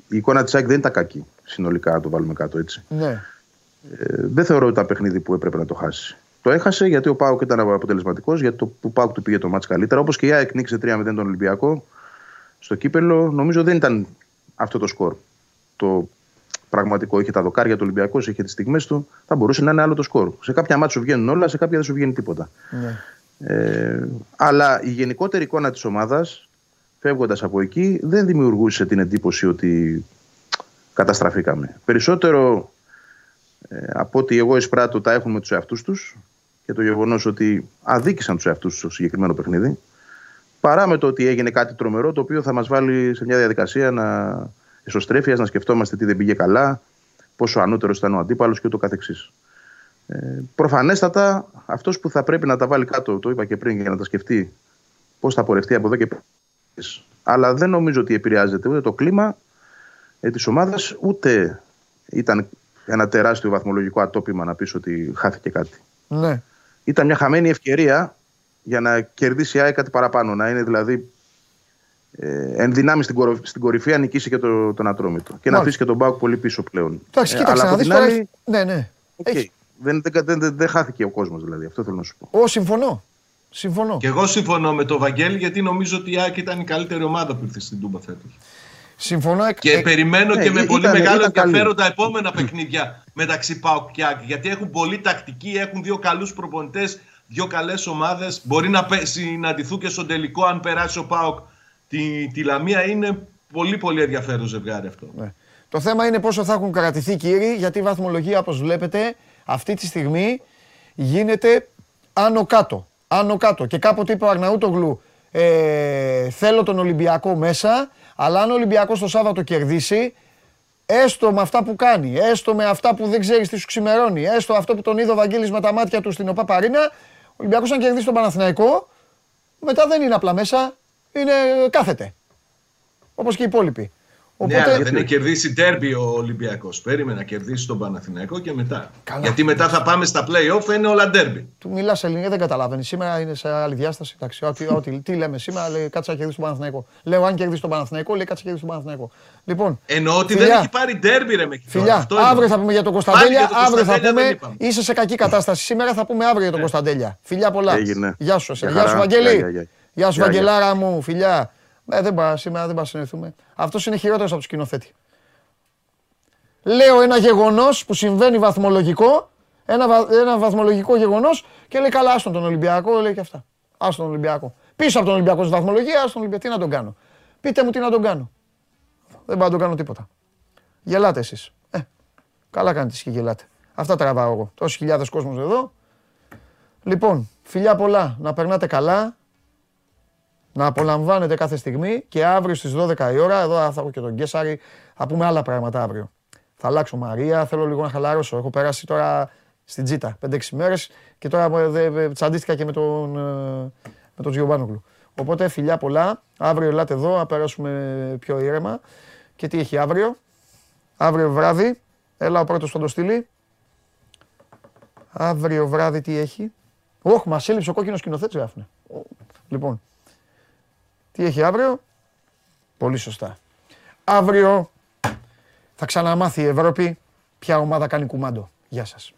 η εικόνα της ΑΕΚ δεν ήταν κακή συνολικά, να το βάλουμε κάτω έτσι. Ναι. Ε, δεν θεωρώ ότι ήταν παιχνίδι που έπρεπε να το χάσει. Το έχασε γιατί ο Πάουκ ήταν αποτελεσματικός, γιατί το που Πάουκ του πήγε το μάτς καλύτερα. Όπως και η ΑΕΚ νίκησε 3-0 τον Ολυμπιακό στο κύπελο, νομίζω δεν ήταν αυτό το σκορ. Το πραγματικό είχε τα δοκάρια του Ολυμπιακού, είχε τις στιγμές του. Θα μπορούσε να είναι άλλο το σκορ. Σε κάποια μάτια σου βγαίνουν όλα, σε κάποια δεν σου βγαίνει τίποτα. ναι. Ε, αλλά η γενικότερη εικόνα της ομάδας φεύγοντας από εκεί δεν δημιουργούσε την εντύπωση ότι καταστραφήκαμε. Περισσότερο ε, από ότι εγώ εισπράττω τα έχουν με τους εαυτούς τους και το γεγονός ότι αδίκησαν τους εαυτούς τους στο συγκεκριμένο παιχνίδι παρά με το ότι έγινε κάτι τρομερό το οποίο θα μας βάλει σε μια διαδικασία να εσωστρέφειας, να σκεφτόμαστε τι δεν πήγε καλά, πόσο ανώτερος ήταν ο αντίπαλος και ούτω καθεξής. Ε, προφανέστατα αυτός που θα πρέπει να τα βάλει κάτω, το είπα και πριν, για να τα σκεφτεί πώς θα πορευτεί από εδώ και πέρα. Αλλά δεν νομίζω ότι επηρεάζεται ούτε το κλίμα ε, της ομάδας, ούτε ήταν ένα τεράστιο βαθμολογικό ατόπημα να πεις ότι χάθηκε κάτι. Ναι. Ήταν μια χαμένη ευκαιρία για να κερδίσει η ΑΕΚ κάτι παραπάνω. Να είναι δηλαδή ε, εν δυνάμει στην, κορο- στην κορυφή, αν νικήσει και το, τον Ατρόμητο. Και να Μάλιστα. αφήσει και τον ΠΑΟΚ πολύ πίσω πλέον. Εντάξει, Ε, κοίταξε αλλά να από δεις την τώρα. άλλη, Ναι, ναι. οκ, Έχει- δεν, δεν, δεν, δεν, δεν χάθηκε ο κόσμος δηλαδή. Αυτό θέλω να σου πω. Ω, συμφωνώ. Συμφωνώ. Και εγώ συμφωνώ με τον Βαγγέλη γιατί νομίζω ότι η ΑΕΚ ήταν η καλύτερη ομάδα που ήρθε στην Τούμπα φέτος. Συμφωνώ. εκ- Και εκ- περιμένω ναι, και με ήταν- πολύ ήταν μεγάλο καλή. ενδιαφέρον τα επόμενα παιχνίδια μεταξύ ΠΑΟΚ και ΑΕΚ. Γιατί έχουν πολύ τακτική, έχουν δύο καλούς προπονητές, δύο καλές ομάδες. Μπορεί να πε- συναντηθούν και στον τελικό αν περάσει ο ΠΑΟΚ τη, τη Λαμία. Είναι πολύ πολύ ενδιαφέρον ζευγάρι αυτό. Ναι. Το θέμα είναι πόσο θα έχουν κρατηθεί κύριοι, γιατί η βαθμολογία, όπως βλέπετε, αυτή τη στιγμή γίνεται άνω κάτω. Άνω κάτω. Και κάποτε είπε ο Αρναούτογλου, ε, θέλω τον Ολυμπιακό μέσα, αλλά αν ο Ολυμπιακός το Σάββατο κερδίσει, έστω με αυτά που κάνει, έστω με αυτά που δεν ξέρεις τι σου ξημερώνει, έστω αυτό που τον είδε ο Βαγγέλης με τα μάτια του στην ΟΠΑ Παρίνα, ο Ολυμπιακός αν κερδίσει τον Παναθηναϊκό, μετά δεν είναι απλά μέσα, είναι κάθεται. Όπως και οι υπόλοιποι. Ναι, αλλά δεν έχει κερδίσει τέρμπι ο Ολυμπιακός. Περίμενε να κερδίσει τον Παναθηναϊκό και μετά. Καλά. Γιατί μετά θα πάμε στα play-off, είναι όλα τέρμπι. Του μιλάς ελληνικά, δεν καταλαβαίνεις. Σήμερα είναι σε άλλη διάσταση. Εντάξει, ό,τι, ό,τι, τι λέμε σήμερα, λέει κάτσε να κερδίσει τον Παναθηναϊκό. Λέω αν κερδίσει τον Παναθηναϊκό, λέει κάτσε να κερδίσει τον Παναθηναϊκό. Λοιπόν, Εννοώ ότι Φιλιά. δεν έχει πάρει τέρμπι, ρε μέχρι τώρα. φιλιά, Αυτό εννοώ. αύριο θα πούμε για τον Πάλι Κωνσταντέλια. για τον Αύριο θα Κωνσταντέλια δεν πούμε. είπαμε. Είσαι σε κακή κατάσταση. Σήμερα θα πούμε αύριο για τον Κωνσταντέλια. Φιλιά πολλά. Έγινε. Γεια σου, εσένα. Γεια Γεια σου, χαρά. Βαγγέλη. Γεια, γεια, γεια. Γεια σου, Γεια, γεια. Βαγγελάρα μου, φιλιά. Ε, δεν πάω, σήμερα δεν πάω να συνεχθούμε. Αυτός είναι χειρότερος από τους σκηνοθέτη. Λέω ένα γεγονός που συμβαίνει βαθμολογικό, ένα, βα- ένα βαθμολογικό γεγονός και λέει καλά, άστον τον Ολυμπιακό, λέει και αυτά. Άστον τον Ολυμπιακό. Πίσω από τον Ολυμπιακό στη βαθμολογία, άστον τον Ολυμπιακό. Τι να τον κάνω. Πείτε μου τι να τον κάνω. Δεν πάω να τον κάνω τίποτα. Γελάτε εσείς. Ε, καλά κάνετε εσείς και γελάτε. Αυτά τραβάω εγώ. Τόσοι χιλιάδες κόσμος εδώ. Λοιπόν, φιλιά πολλά, να περνάτε καλά, να απολαμβάνετε κάθε στιγμή και αύριο στις 12 η ώρα, εδώ θα έχω και τον Γκέσαρη, θα πούμε άλλα πράγματα αύριο. Θα αλλάξω Μαρία, θέλω λίγο να χαλαρώσω. Έχω περάσει τώρα στην Τζίτα 5-6 μέρες και τώρα ε, δε- δε- τσαντίστηκα και με τον, ε, με τον Τζιομπάνογλου. Οπότε φιλιά πολλά, αύριο ελάτε εδώ, να περάσουμε πιο ήρεμα. Και τι έχει αύριο, αύριο βράδυ, έλα ο πρώτος θα το στείλει. Αύριο βράδυ τι έχει; Όχι, μας έλειψε ο κόκκινος σκηνοθέτης γράφουνε. Λοιπόν, τι έχει αύριο; Πολύ σωστά. Αύριο θα ξαναμάθει η Ευρώπη ποια ομάδα κάνει κουμάντο. Γεια σας.